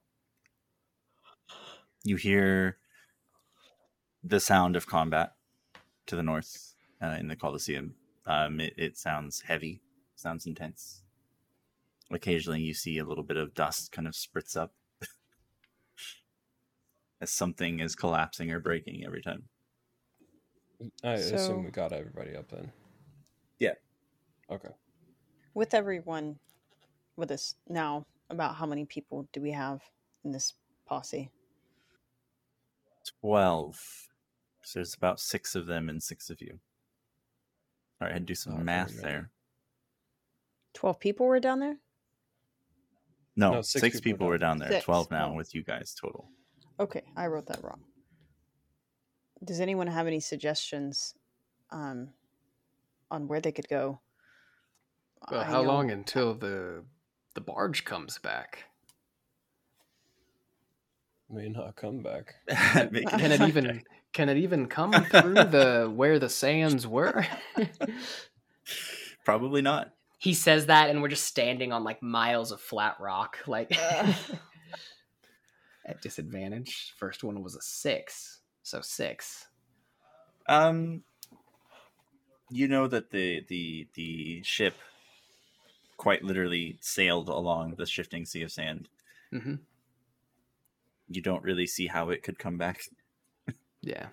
You hear the sound of combat to the north uh, in the Colosseum. Um, it, it sounds heavy, sounds intense. Occasionally, you see a little bit of dust kind of spritz up (laughs) as something is collapsing or breaking every time. I So- assume we got everybody up then. Yeah. Okay. With everyone with us now, about how many people do we have in this posse? 12. So there's about six of them and six of you. All right, I'd do some Not very math many. there. Twelve people were down there. No, No, six, six people, people were were down there. Six. 12 now Oh. with you guys total. Okay, I wrote that wrong. Does anyone have any suggestions um, on where they could go? Well, I how know- long until the the barge comes back? May not come back. (laughs) Can it even can it even come through the where the sands were? (laughs) Probably not. He says that, and we're just standing on like miles of flat rock, like (laughs) at disadvantage. First one was a six, so six. Um, you know that the the the ship quite literally sailed along the shifting sea of sand. hmm You don't really see how it could come back. Yeah.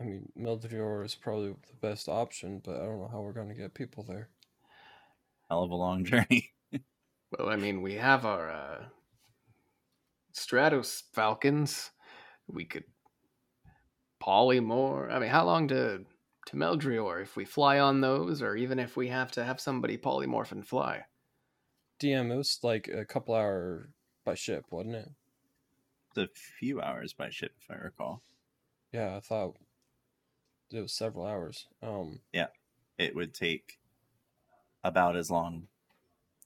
I mean, Meldrior is probably the best option, but I don't know how we're going to get people there. Hell of a long journey. (laughs) Well, I mean, we have our uh, Stratos Falcons. We could polymorph. I mean, how long to to Meldrior if we fly on those, or even if we have to have somebody polymorph and fly? DM, it was like a couple hour by ship, wasn't it? It's a few hours by ship, if I recall. Yeah, I thought it was several hours. Um, yeah, It would take about as long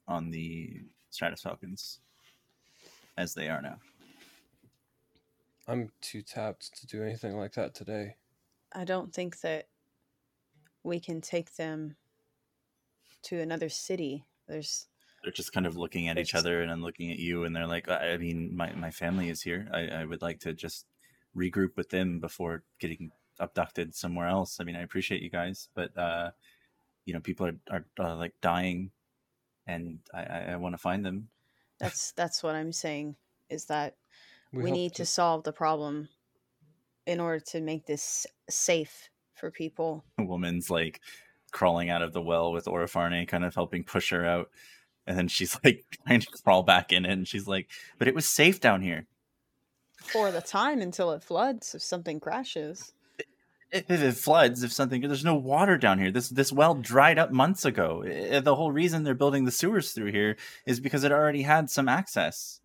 on the Stratus Falcons as they are now. I'm too tapped to do anything like that today. I don't think that we can take them to another city. There's They're just kind of looking at each other and then looking at you, and they're like, "I I mean, my, my family is here. I, I would like to just regroup with them before getting abducted somewhere else. I mean, I appreciate you guys, but uh, you know, people are are uh, like dying, and I, I, I want to find them. that's that's what I'm saying is that we, hope need to solve the problem in order to make this safe for people. A woman's like crawling out of the well with Orifarne kind of helping push her out. And then she's like (laughs) trying to crawl back in it. And she's like, but it was safe down here. For the time until it floods, if something crashes. If if it floods, if something, there's no water down here. This this well dried up months ago. The whole reason they're building the sewers through here is because it already had some access.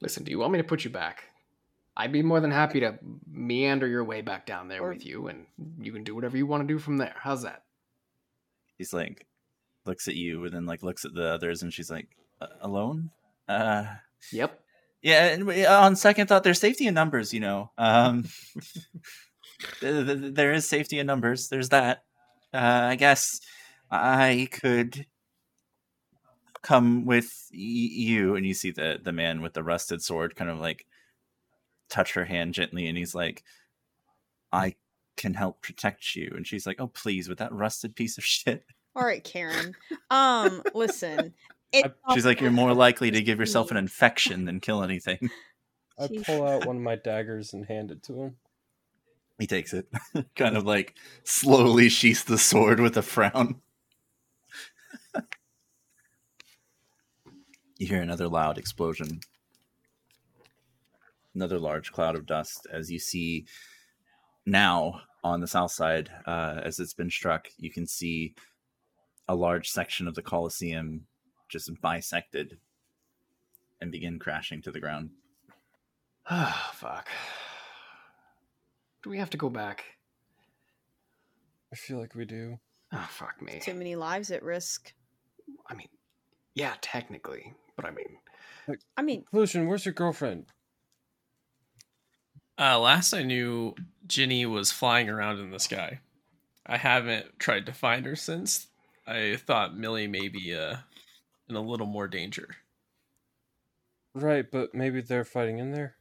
Listen, do you want me to put you back? I'd be more than happy to meander your way back down there Or- with you, and you can do whatever you want to do from there. How's that? He's like, looks at you and then like looks at the others, and she's like, "Uh, alone. Uh, Yep. Yeah, and on second thought, there's safety in numbers. You know, um, (laughs) th- th- there is safety in numbers. There's that. Uh, I guess I could come with y- you, and you see the the man with the rusted sword kind of like touch her hand gently, and he's like, "I can help protect you." And she's like, "Oh, please, with that rusted piece of (laughs) shit." All right, Karen. Um, listen. It, She's like, "You're more likely to give yourself an infection than kill anything." (laughs) I pull out (laughs) one of my daggers and hand it to him. He takes it, (laughs) kind of like slowly sheaths the sword with a frown. you hear another loud explosion. Another large cloud of dust as you see now on the south side, uh, as it's been struck, you can see a large section of the Colosseum just bisected and begin crashing to the ground. Ah, (sighs) fuck. Do we have to go back? I feel like we do. Oh, fuck me. too many lives at risk. I mean, yeah, technically, but I mean, I mean, Pollution, where's your girlfriend? Uh, last I knew, Ginny was flying around in the sky. I haven't tried to find her since. I thought Millie may be uh, in a little more danger. Right, but maybe they're fighting in there.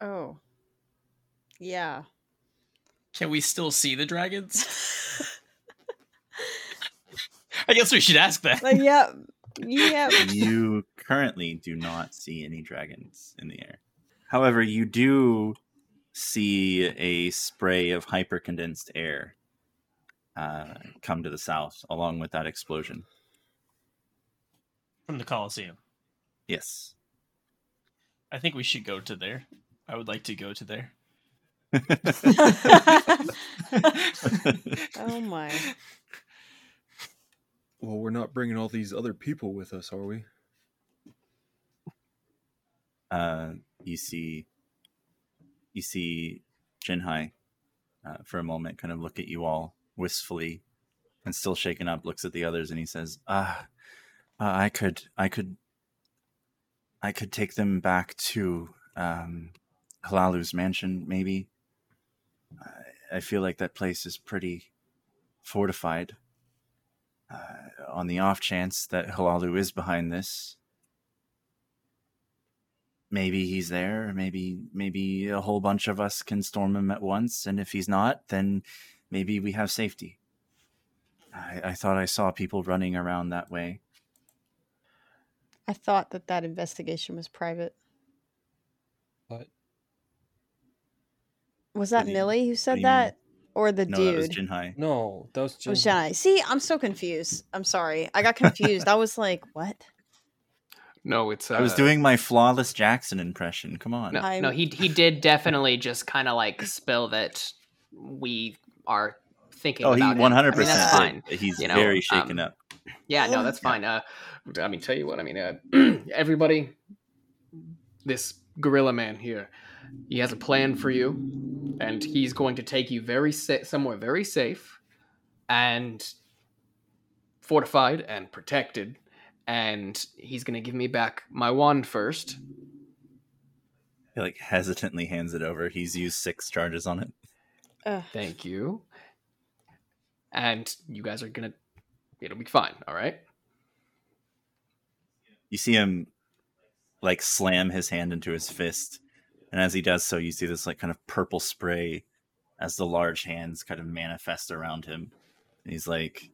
oh, yeah. Can we still see the dragons? (laughs) I guess we should ask that. Like, yeah, yeah. you currently do not see any dragons in the air. However, you do see a spray of hypercondensed air uh, come to the south along with that explosion. From the Coliseum. Yes. I think we should go to there. I would like to go to there. (laughs) oh my. Well, we're not bringing all these other people with us, are we? uh, you see you see Jinhai uh, for a moment kind of look at you all wistfully and still shaken up looks at the others and he says ah uh, I could I could I could take them back to um, Halalu's mansion maybe I, I feel like that place is pretty fortified. Uh, on the off chance that Halalu is behind this, maybe he's there. Maybe maybe a whole bunch of us can storm him at once, and if he's not, then maybe we have safety. I, I thought I saw people running around that way. I thought that that investigation was private. What? Was that do Millie who said you that, or the no, that was dude? Jinhai. No, that was It was Jin. Jedi. See, I'm so confused. I'm sorry. I got confused. I was like, what? No, it's. Uh, I was doing my flawless Jackson impression. Come on. No, no, he he did definitely just kind of like spill that we are thinking. Oh, he one hundred percent. fine. He's you know, very shaken um, up. Yeah, no, that's fine. Uh, I mean, tell you what, I mean, uh, (clears throat) everybody, this gorilla man here, he has a plan for you, and he's going to take you very sa- somewhere very safe, and fortified and protected, and he's going to give me back my wand first. He like hesitantly hands it over. He's used six charges on it. Ugh. Thank you. And you guys are gonna, it'll be fine. All right. You see him like slam his hand into his fist, and as he does so, you see this like kind of purple spray as the large hands kind of manifest around him. And he's like,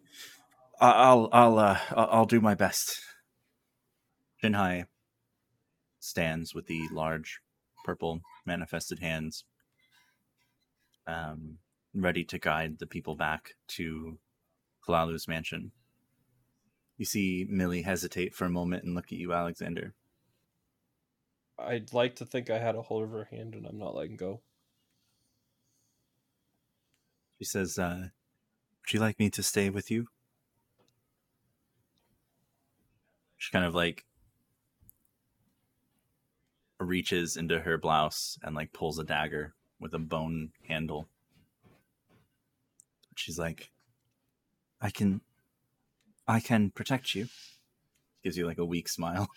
"I- "I'll, I'll, uh, I'll I'll do my best." Jinhai stands with the large purple manifested hands, um, ready to guide the people back to Halalu's mansion. You see Millie hesitate for a moment and look at you, Alexander. I'd like to think I had a hold of her hand and I'm not letting go. She says, uh, Would you like me to stay with you? She kind of like reaches into her blouse and like pulls a dagger with a bone handle. She's like, I can, I can protect you. Gives you like a weak smile.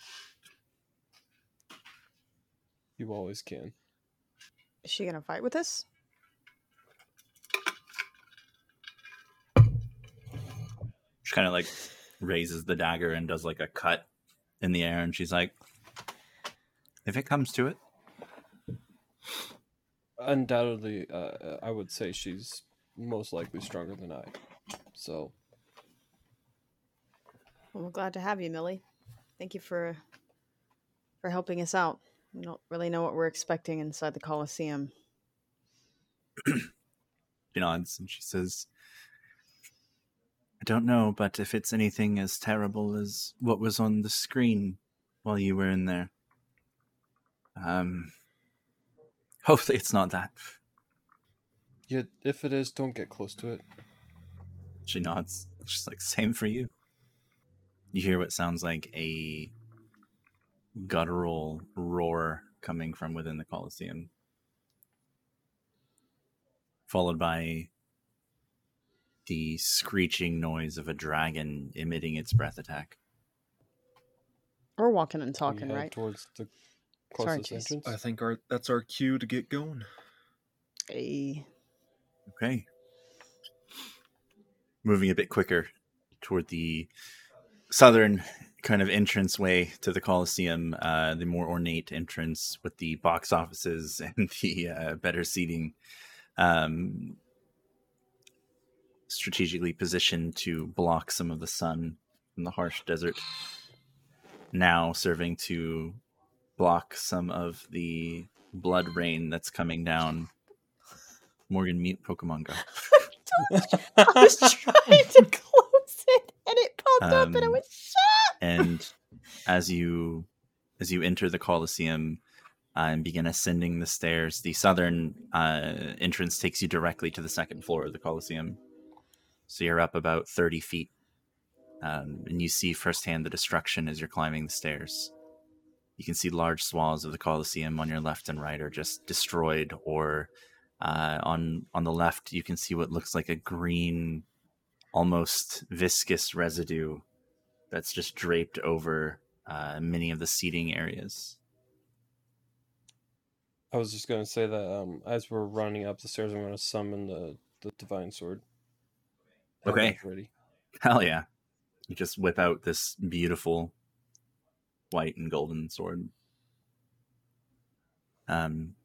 You always can. Is she gonna fight with us? She kind of like raises the dagger and does like a cut in the air, and she's like, "If it comes to it, Undoubtedly, uh, I would say she's most likely stronger than I. So, Well, we're glad to have you, Millie. Thank you for for helping us out. We don't really know what we're expecting inside the Coliseum. (clears throat) she nods and she says, "I don't know, but if it's anything as terrible as what was on the screen while you were in there, um, hopefully it's not that." yeah, if it is, don't get close to it. She nods. She's like, "Same for you." You hear what sounds like a guttural roar coming from within the Colosseum, followed by the screeching noise of a dragon emitting its breath attack. We're walking and We talking, head right? Towards the Sorry, closest Chase. entrance. I think our that's our cue to get going. Hey. Okay. Moving a bit quicker toward the southern kind of entrance way to the Coliseum, uh, the more ornate entrance with the box offices (laughs) and the uh, better seating, um, strategically positioned to block some of the sun from the harsh desert. Now serving to block some of the blood rain that's coming down. Morgan, mute Pokemon Go. (laughs) I was trying to close it and it popped up and I Um, was shut. and as you as you enter the Colosseum uh, and begin ascending the stairs, the southern uh, entrance takes you directly to the second floor of the Colosseum. So you're up about thirty feet, um, and you see firsthand the destruction as you're climbing the stairs. You can see large swaths of the Colosseum on your left and right are just destroyed, or uh, on on the left you can see what looks like a green, almost viscous residue that's just draped over uh, many of the seating areas. I was just gonna say that um, as we're running up the stairs, I'm gonna summon the the divine sword. Okay. Ready. Hell yeah. You just whip out this beautiful white and golden sword. Um,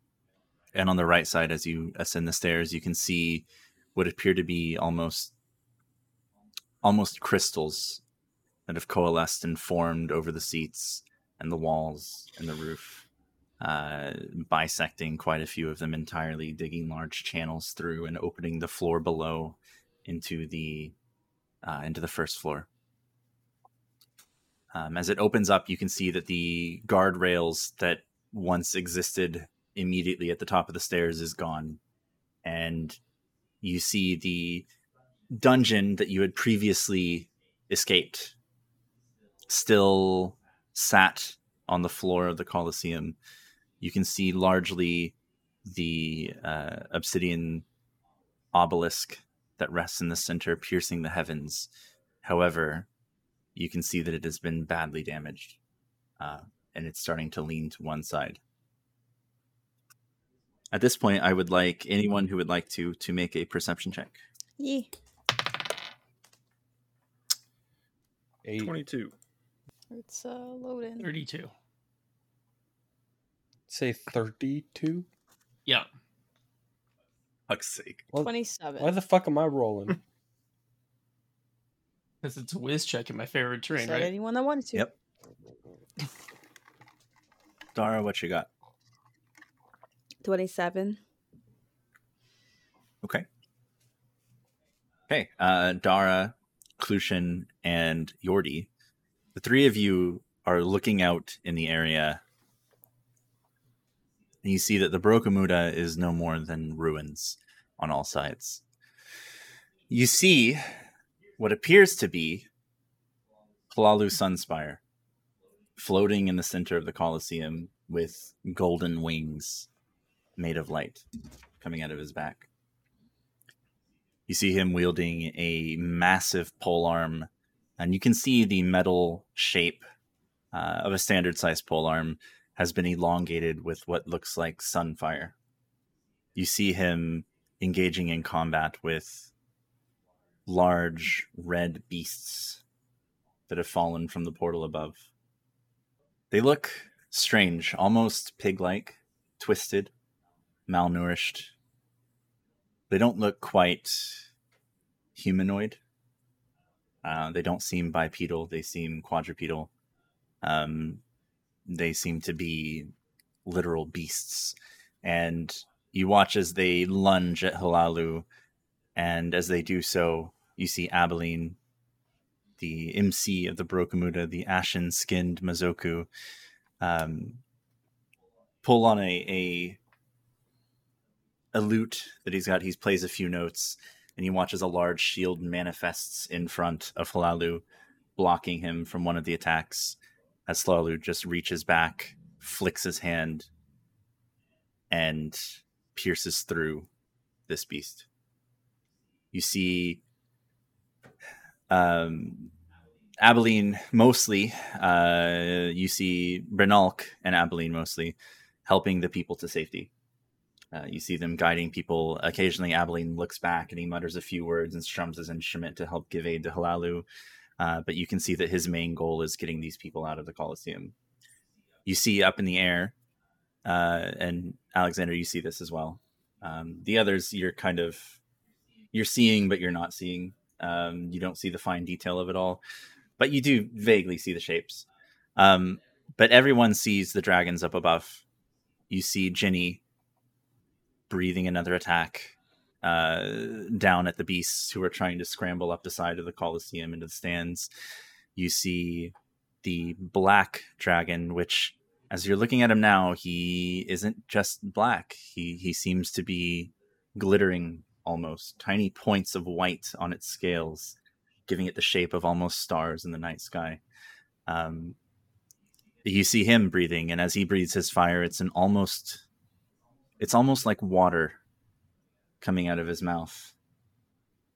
and on the right side, as you ascend the stairs, you can see what appear to be almost almost crystals that have coalesced and formed over the seats and the walls and the roof, uh, bisecting quite a few of them entirely, digging large channels through and opening the floor below into the uh, into the first floor. Um, as it opens up, you can see that the guardrails that once existed immediately at the top of the stairs is gone, and you see the dungeon that you had previously escaped still sat on the floor of the Colosseum. You can see largely the uh, obsidian obelisk that rests in the center, piercing the heavens. However, you can see that it has been badly damaged, uh, and it's starting to lean to one side. At this point, I would like anyone who would like to to make a perception check. Yeah. Eight. 22. It's uh, loading. 32. Say thirty-two. Yeah. Fuck's sake! Well, 27. Why the fuck am I rolling? Because it's a whiz check in my favorite terrain, Said right? anyone that wanted to. Yep. Dara, what you got? 27. Okay. Okay. Uh, Dara, Klushin, and Yordi. The three of you are looking out in the area. And you see that the Brokamuda is no more than ruins on all sides. You see what appears to be Halalu Sunspire floating in the center of the Colosseum with golden wings made of light coming out of his back. You see him wielding a massive pole arm, and you can see the metal shape uh, of a standard sized pole arm has been elongated with what looks like sunfire. You see him engaging in combat with large red beasts that have fallen from the portal above. They look strange, almost pig like, twisted, malnourished. They don't look quite humanoid. Uh, they don't seem bipedal, they seem quadrupedal. Um, they seem to be literal beasts. And you watch as they lunge at Halalu, and as they do so, you see Abilene, the MC of the Brokamuda, the ashen skinned Mazoku, um, pull on a, a a lute that he's got. He plays a few notes, and he watches a large shield manifests in front of Halalu, blocking him from one of the attacks. As Halalu just reaches back, flicks his hand, and pierces through this beast. You see um, Abilene mostly. Uh, you see Brenalk and Abilene mostly helping the people to safety. Uh, you see them guiding people. Occasionally, Abilene looks back and he mutters a few words and strums his instrument to help give aid to Halalu. Uh, but you can see that his main goal is getting these people out of the Colosseum. You see up in the air, uh, and Alexander, you see this as well. Um, the others, you're kind of you're seeing, but you're not seeing. Um, you don't see the fine detail of it all, but you do vaguely see the shapes. Um, but everyone sees the dragons up above. You see Ginny breathing another attack uh, down at the beasts who are trying to scramble up the side of the Colosseum into the stands. You see the black dragon, which, as you're looking at him now, he isn't just black. He he seems to be glittering almost, tiny points of white on its scales, giving it the shape of almost stars in the night sky. Um, you see him breathing, and as he breathes his fire, it's an almost it's almost like water coming out of his mouth.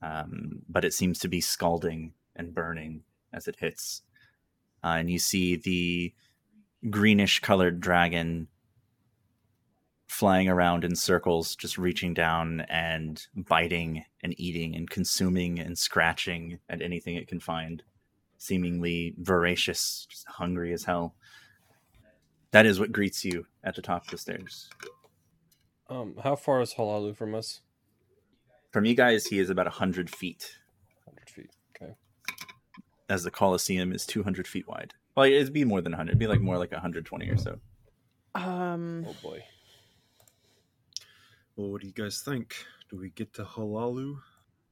Um, but it seems to be scalding and burning as it hits. Uh, and you see the greenish colored dragon flying around in circles, just reaching down and biting and eating and consuming and scratching at anything it can find, seemingly voracious, just hungry as hell. That is what greets you at the top of the stairs. Um, how far is Halalu from us? From you guys, he is about 100 feet, Hundred feet. Okay. as the Colosseum is 200 feet wide. Well, it'd be more than 100. It'd be like more like 120 or so. Um, Oh boy. Well, what do you guys think? Do we get to Halalu?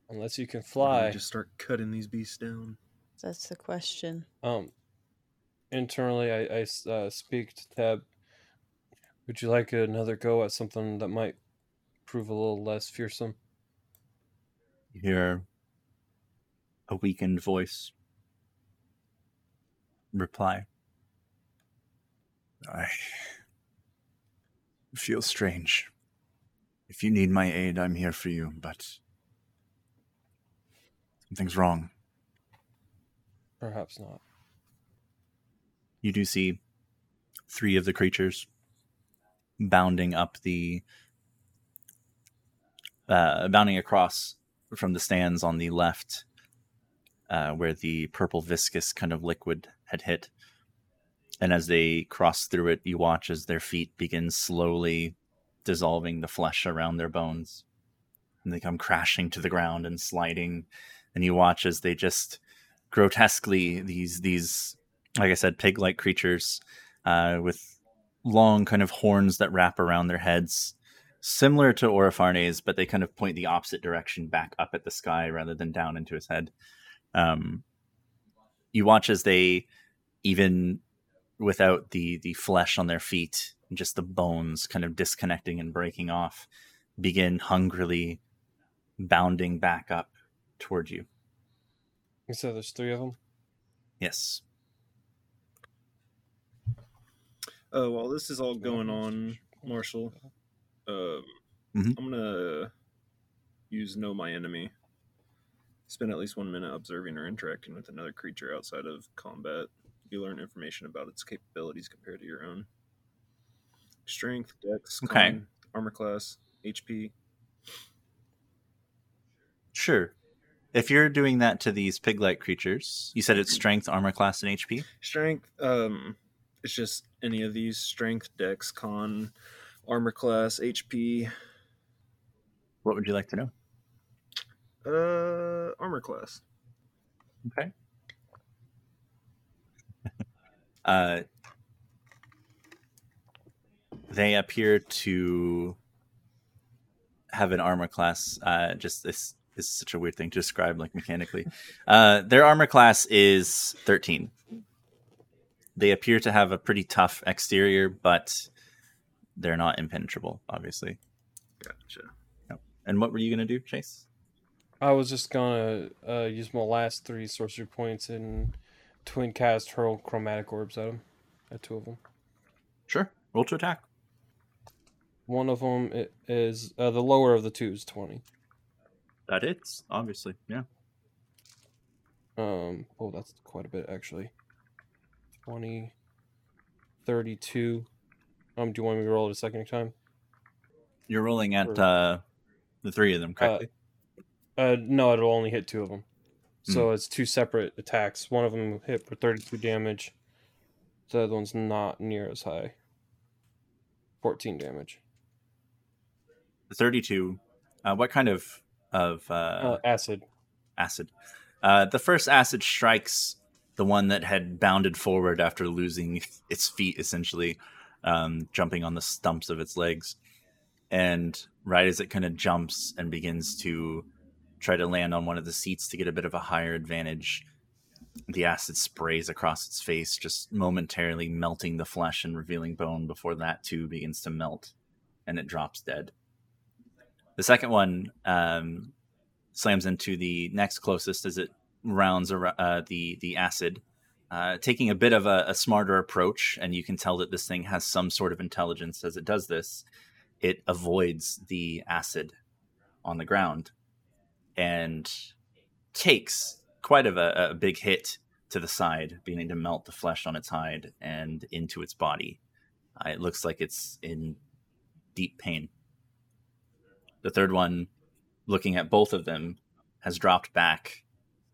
Unless you can Or do we fly. just start cutting these beasts down. that's the question. Um, internally, I uh, speak to Tab. Would you like another go at something that might prove a little less fearsome? You hear a weakened voice reply. I feel strange. If you need my aid, I'm here for you, but something's wrong. Perhaps not. You do see three of the creatures bounding up the uh, bounding across from the stands on the left uh, where the purple viscous kind of liquid had hit and as they cross through it you watch as their feet begin slowly dissolving the flesh around their bones and they come crashing to the ground and sliding and you watch as they just grotesquely these these like i said pig-like creatures uh, with long kind of horns that wrap around their heads similar to Orifarne's, but they kind of point the opposite direction back up at the sky rather than down into his head. Um, you watch as they, even without the the flesh on their feet, just the bones kind of disconnecting and breaking off, begin hungrily bounding back up toward you. So there's three of them. Yes. Uh, while this is all going on, Marshall, um, Mhm. I'm gonna use know my enemy. Spend at least one minute observing or interacting with another creature outside of combat. You learn information about its capabilities compared to your own. Strength, Dex, Okay. con, armor class, HP. Sure. If you're doing that to these pig-like creatures, you said it's strength, armor class, and HP. Strength, um, it's just any of these strength, Dex, con, armor class, HP. What would you like to know? Uh, armor class. Okay. (laughs) uh, they appear to have an armor class. Uh, just this is such a weird thing to describe, like mechanically. (laughs) Uh, their armor class is thirteen. They appear to have a pretty tough exterior, but they're not impenetrable, obviously. Gotcha. And what were you gonna do, Chase? I was just gonna uh, use my last three sorcery points and twin cast hurl chromatic orbs at them. At two of them. Sure. Roll to attack. One of them is uh, the lower of the two is twenty. That hits, obviously. Yeah. Um. Oh, that's quite a bit actually. 20, 32. Um. Do you want me to roll it a second time? You're rolling at Or- uh, the three of them, correctly. Uh. No, it'll only hit two of them. So it's two separate attacks. One of them hit for thirty-two damage. The other one's not near as high. Fourteen damage. The 32. Uh, what kind of of uh, Uh, acid. acid? Uh, the first acid strikes the one that had bounded forward after losing (laughs) its feet, essentially, um, jumping on the stumps of its legs. And right as it kind of jumps and begins to try to land on one of the seats to get a bit of a higher advantage, the acid sprays across its face, just momentarily melting the flesh and revealing bone before that too begins to melt and it drops dead. The second one um, slams into the next closest as it rounds uh, the the acid, uh, taking a bit of a, a smarter approach, and you can tell that this thing has some sort of intelligence as it does this. It avoids the acid on the ground and takes quite of a, a big hit to the side, beginning to melt the flesh on its hide and into its body. Uh, it looks like it's in deep pain. The third one, looking at both of them, has dropped back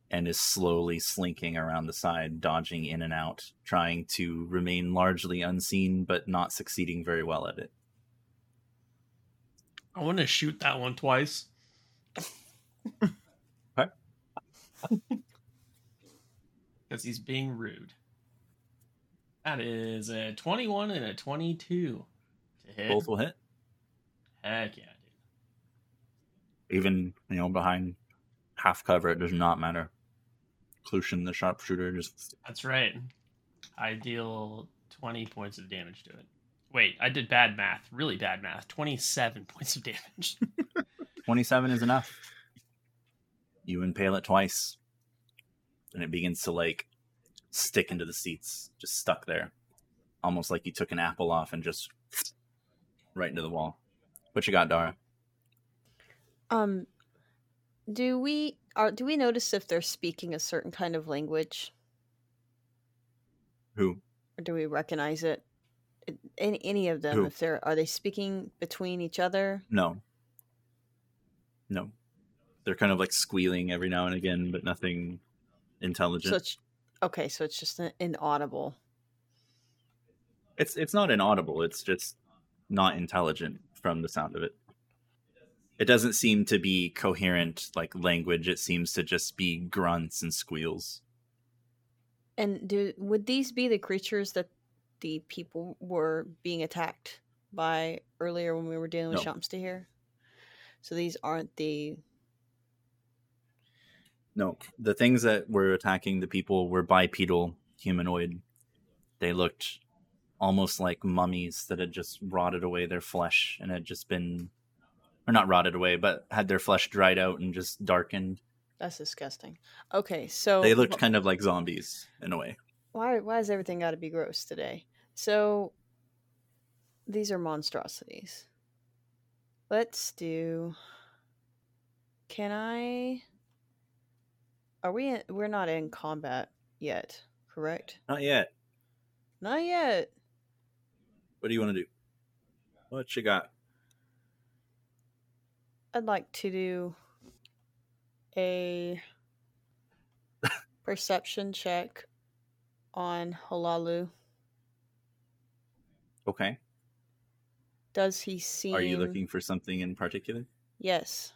and is slowly slinking around the side, dodging in and out, trying to remain largely unseen, but not succeeding very well at it. I want to shoot that one twice. (laughs) Because (laughs) he's being rude. That is a 21 and a 22 to hit. Both will hit. Heck yeah. Even, you know, behind half cover, it does not matter. Clution, the sharpshooter, just That's right. I deal 20 points of damage to it. Wait, I did bad math. Really bad math. 27 (laughs) points of damage. 27 is enough. You impale it twice, and it begins to like stick into the seats, just stuck there, almost like you took an apple off and just (sniffs) right into the wall. What you got, Dara? Um, do we are do we notice if they're speaking a certain kind of language, Who? or do we recognize it? Any any of them? Who? If they're are they speaking between each other? No. No. They're kind of like squealing every now and again, but nothing intelligent. So it's okay. So it's just an inaudible. It's it's not inaudible. It's just not intelligent from the sound of it. It doesn't seem to be coherent like language. It seems to just be grunts and squeals. And do would these be the creatures that the people were being attacked by earlier when we were dealing with No. Shamstahir? So these aren't the No, the things that were attacking the people were bipedal humanoid. They looked almost like mummies that had just rotted away their flesh and had just been, or not rotted away, but had their flesh dried out and just darkened. that's disgusting. Okay, so They looked kind of like zombies in a way. why why is everything got to be gross today? So these are monstrosities. Let's do. Can I? Are we? In, we're not in combat yet, correct? Not yet. Not yet. What do you want to do? What you got? I'd like to do a (laughs) perception check on Halalu. Okay. Does he seem? Are you looking for something in particular? Yes.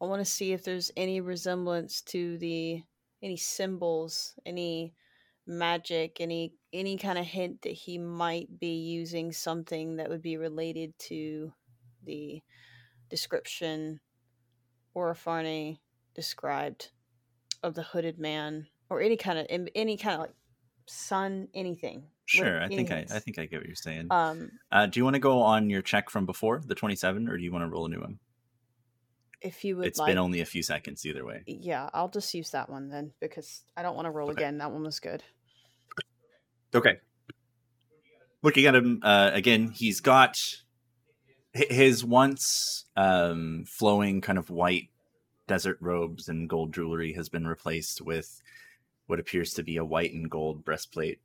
I want to see if there's any resemblance to the any symbols, any magic, any any kind of hint that he might be using something that would be related to the description Orifarne described of the hooded man or any kind of any kind of like sun anything. Sure. I think I. I think I get what you're saying. um Uh, do you want to go on your check from before the 27, or do you want to roll a new one? if you would It's like been only a few seconds either way. Yeah, I'll just use that one then because I don't want to roll Okay. again. That one was good. Okay. Looking at him uh, again, he's got his once um, flowing kind of white desert robes and gold jewelry has been replaced with what appears to be a white and gold breastplate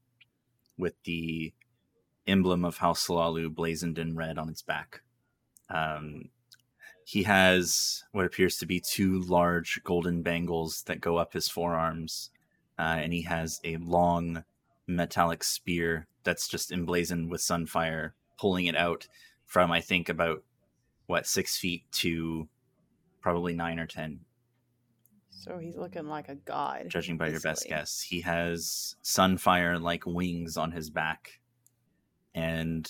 with the emblem of House Halalu blazoned in red on its back. Um, he has what appears to be two large golden bangles that go up his forearms, uh, and he has a long metallic spear that's just emblazoned with sunfire, pulling it out from I think about what six feet to probably nine or ten, So he's looking like a god. judging by your best guess. He has sunfire like wings on his back, and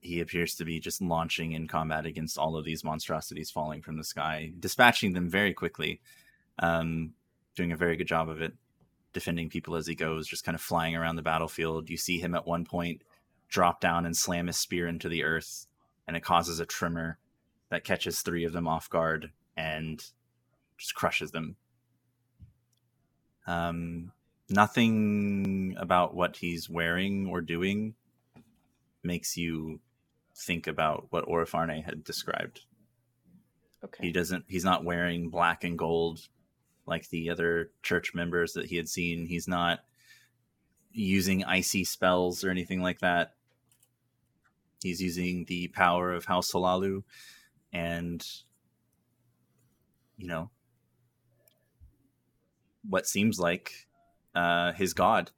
he appears to be just launching in combat against all of these monstrosities falling from the sky, dispatching them very quickly, um, doing a very good job of it, defending people as he goes, just kind of flying around the battlefield. You see him at one point drop down and slam his spear into the earth, and it causes a tremor that catches three of them off guard and just crushes them. Um, nothing about what he's wearing or doing makes you think about what Orifarne had described. Okay. He doesn't. He's not wearing black and gold like the other church members that he had seen. He's not using icy spells or anything like that. He's using the power of House Halalu and, you know, what seems like uh, his god,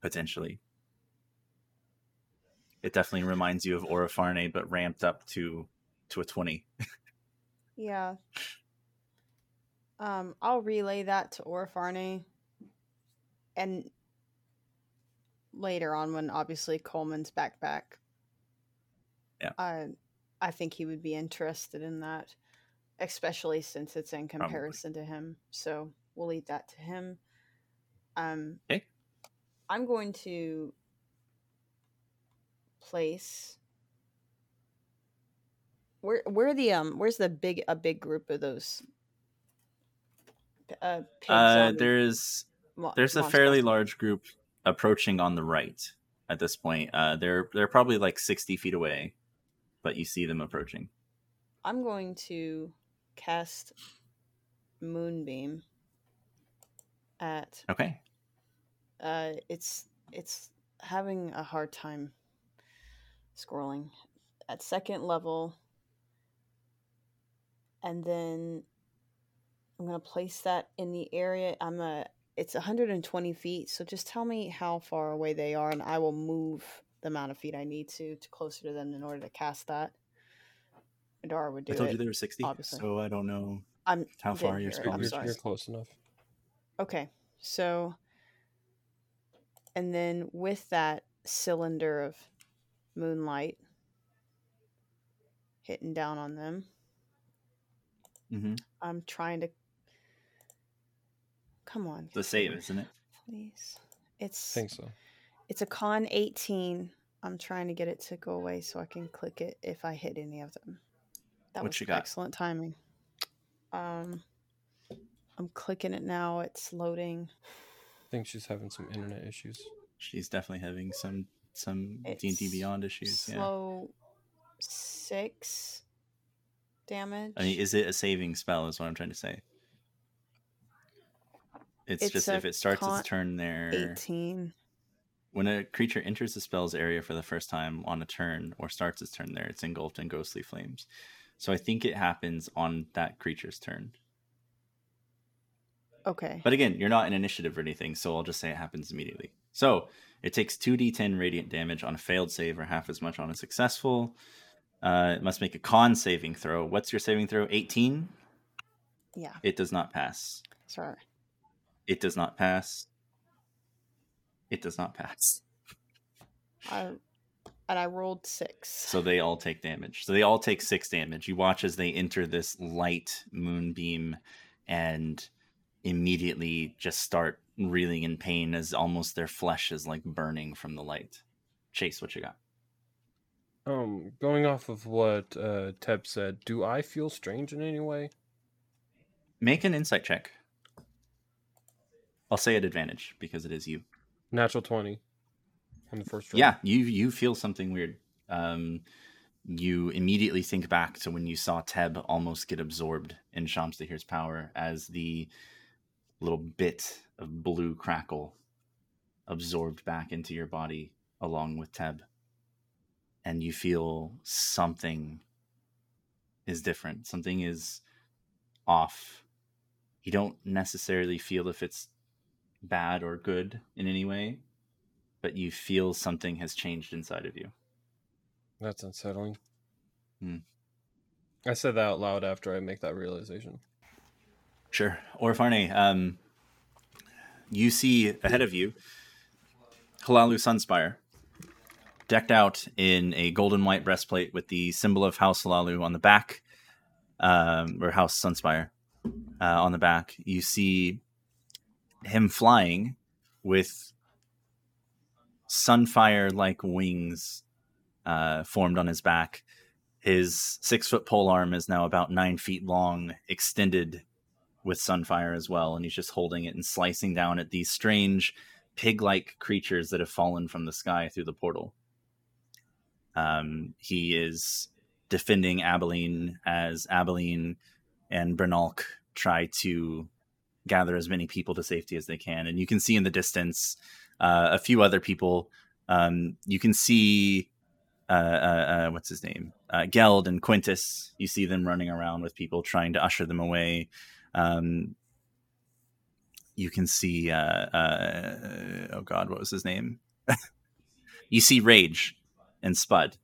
potentially. It definitely reminds you of Orifarne, but ramped up to to a twenty. Yeah. Um, I'll relay that to Orifarne. And later on, when obviously Coleman's back back. Yeah. I I think he would be interested in that, especially since it's in Probably. comparison to him. So we'll leave that to him. Um, Okay. I'm going to place. Where where the um where's the big a big group of those uh, Uh, there's mo- there's a monster? fairly large group approaching on the right at this point. Uh, they're they're probably like sixty feet away, but you see them approaching. I'm going to cast Moonbeam at Okay. uh it's it's having a hard time scrolling at second level and then I'm going to place that in the area I'm a it's 120 feet so just tell me how far away they are and I will move the amount of feet I need to to closer to them in order to cast that Adara would do I told it you there were sixty, obviously. so I don't know I'm how far you're hear. I'm you're, you're close enough. Okay, so and then with that cylinder of moonlight hitting down on them, mm-hmm. I'm trying to. Come on, The save, isn't it? please. It's. I think so. It's a con 18. I'm trying to get it to go away so I can click it if I hit any of them. That What was you got? excellent timing. Um, I'm clicking it now. It's loading. I think she's having some internet issues. She's definitely having some some D and D Beyond issues. Yeah. slow six damage. I mean, is it a saving spell? Is what I'm trying to say. It's, It's just if it starts its turn there. 18. When a creature enters the spell's area for the first time on a turn or starts its turn there, it's engulfed in ghostly flames. So I think it happens on that creature's turn. Okay. But again, you're not in initiative or anything, so I'll just say it happens immediately. So it takes 2d10 radiant damage on a failed save or half as much on a successful. Uh, it must make a con saving throw. What's your saving throw? 18? yeah. It does not pass. Sorry. It does not pass. It does not pass. I and I rolled six. So they all take damage. So they all take six damage. You watch as they enter this light moonbeam and immediately just start reeling in pain as almost their flesh is like burning from the light. Chase, what you got? Um, going off of what uh, Teb said, do I feel strange in any way? Make an insight check. I'll say at advantage because it is you. Natural twenty on the first roll. Yeah, you you feel something weird. Um, you immediately think back to when you saw Teb almost get absorbed in Shamstahir's power as the little bit of blue crackle absorbed back into your body along with Teb. And you feel something is different. Something is off. You don't necessarily feel if it's bad or good in any way, but you feel something has changed inside of you. That's unsettling. Hmm. I said that out loud after I make that realization. Sure. Orifarne, um, you see ahead of you Halalu Sunspire, decked out in a golden white breastplate with the symbol of House Halalu on the back, um, or House Sunspire uh, on the back. You see him flying with sunfire like wings uh, formed on his back. His six foot pole arm is now about nine feet long, extended with sunfire as well, and he's just holding it and slicing down at these strange pig like creatures that have fallen from the sky through the portal. Um, he is defending Abilene as Abilene and Bernalk try to gather as many people to safety as they can. And you can see in the distance uh, a few other people. Um, you can see uh, uh, uh, what's his name? Uh, Geld and Quintus. You see them running around with people trying to usher them away. Um, you can see, uh, oh God, what was his name? (laughs) you see Rage and Spud,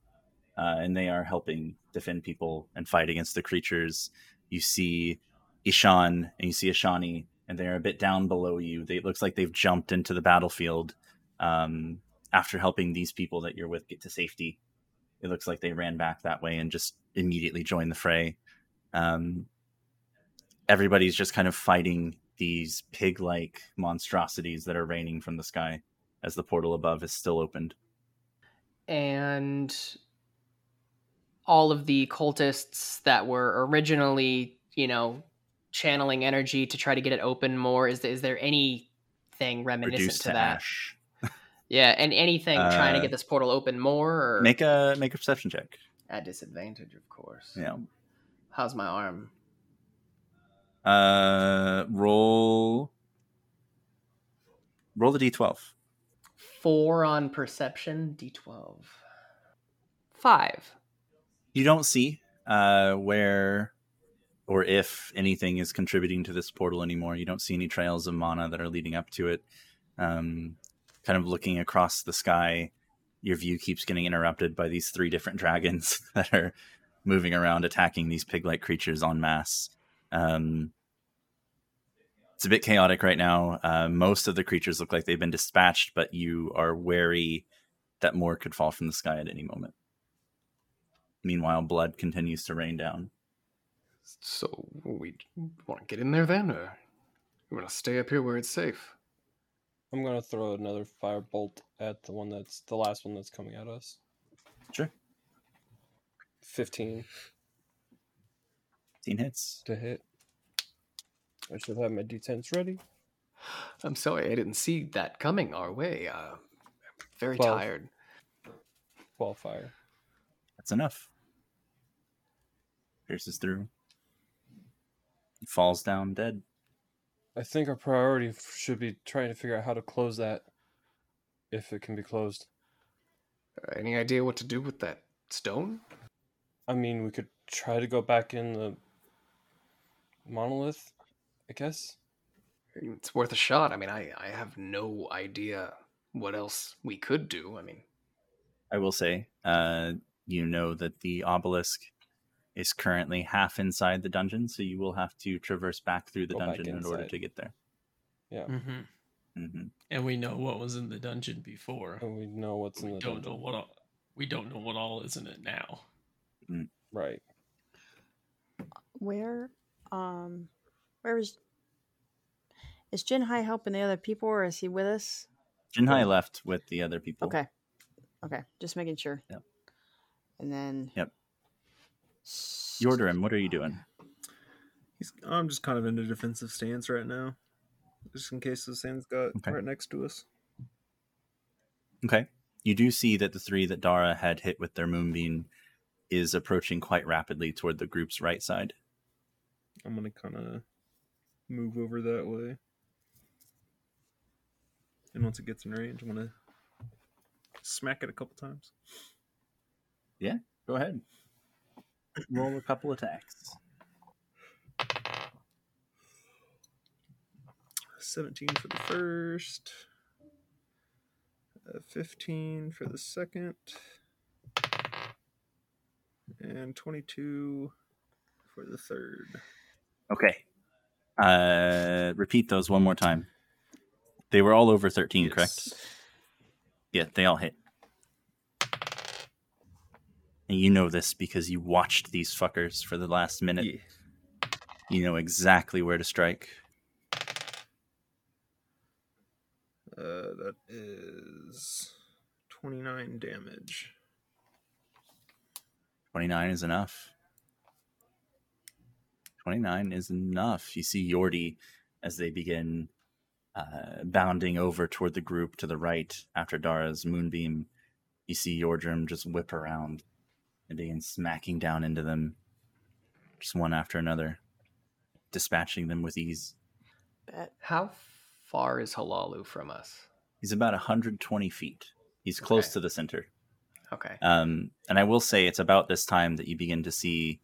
and they are helping defend people and fight against the creatures. You see Ishan and you see Ishani, and they're a bit down below you. They, it looks like they've jumped into the battlefield um, after helping these people that you're with get to safety. It looks like they ran back that way and just immediately joined the fray. Um, everybody's just kind of fighting these pig like monstrosities that are raining from the sky as the portal above is still opened. And all of the cultists that were originally, you know, channeling energy to try to get it open more, is, is there anything reminiscent to to that? (laughs) Yeah, and anything trying to Uh, get this portal open more or Make a make a perception check. at disadvantage, of course. Yeah. How's my arm? Uh, roll. Roll the d12. Four on perception, D12. Five. You don't see uh, where or if anything is contributing to this portal anymore. You don't see any trails of mana that are leading up to it. Um, kind of looking across the sky, your view keeps getting interrupted by these three different (laughs) dragons that are moving around, attacking these pig-like creatures en masse. Um, it's a bit chaotic right now. Uh, most of the creatures look like they've been dispatched, but you are wary that more could fall from the sky at any moment. Meanwhile, blood continues to rain down. So we want to get in there then, or we want to stay up here where it's safe? I'm gonna throw another firebolt at the one that's the last one that's coming at us. Sure. Fifteen 15 hits. to hit. I should have my d10s ready. I'm sorry, I didn't see that coming our way. Uh, I'm very Twelve. tired. Twelve fire. That's enough. Pierces through. Falls down dead. I think our priority should be trying to figure out how to close that, if it can be closed. Uh, any idea what to do with that stone? I mean, we could try to go back in the monolith. I guess. It's worth a shot. I mean, I, I have no idea what else we could do. I mean, I will say, uh, you know that the obelisk is currently half inside the dungeon, so you will have to traverse back through the Go dungeon in order to get there. Mm-hmm. hmm And we know what was in the dungeon before. And we know what's in we the don't dungeon. know what all, we don't know what all is in it now. Right. Where, um, where is is Jin Hai helping the other people, or is he with us? Jinhai left with the other people. Okay, okay, just making sure. Yep. And then Yep. Yordarim, what are you doing? He's, I'm just kind of in a defensive stance right now, just in case the sand's got Okay. right next to us. Okay. You do see that the three that Dara had hit with their moonbeam is approaching quite rapidly toward the group's right side. I'm gonna kind of move over that way, and once it gets in range, I'm gonna smack it a couple times. Yeah, go ahead. Roll a couple attacks. 17 for the first, uh, 15 for the second, and 22 for the third. Okay. Uh, repeat those one more time. They were all over 13, correct? Yes. Yeah, they all hit. And you know this because you watched these fuckers for the last minute. Yeah. You know exactly where to strike. Uh, that is 29 damage. 29 is enough. 29 is enough. You see Yordi as they begin uh, bounding over toward the group to the right after Dara's moonbeam. You see Yordrim just whip around and begin smacking down into them, just one after another, dispatching them with ease. bet. How far is Halalu from us? He's about 120 feet. He's close Okay. to the center. Okay. Um, and I will say it's about this time that you begin to see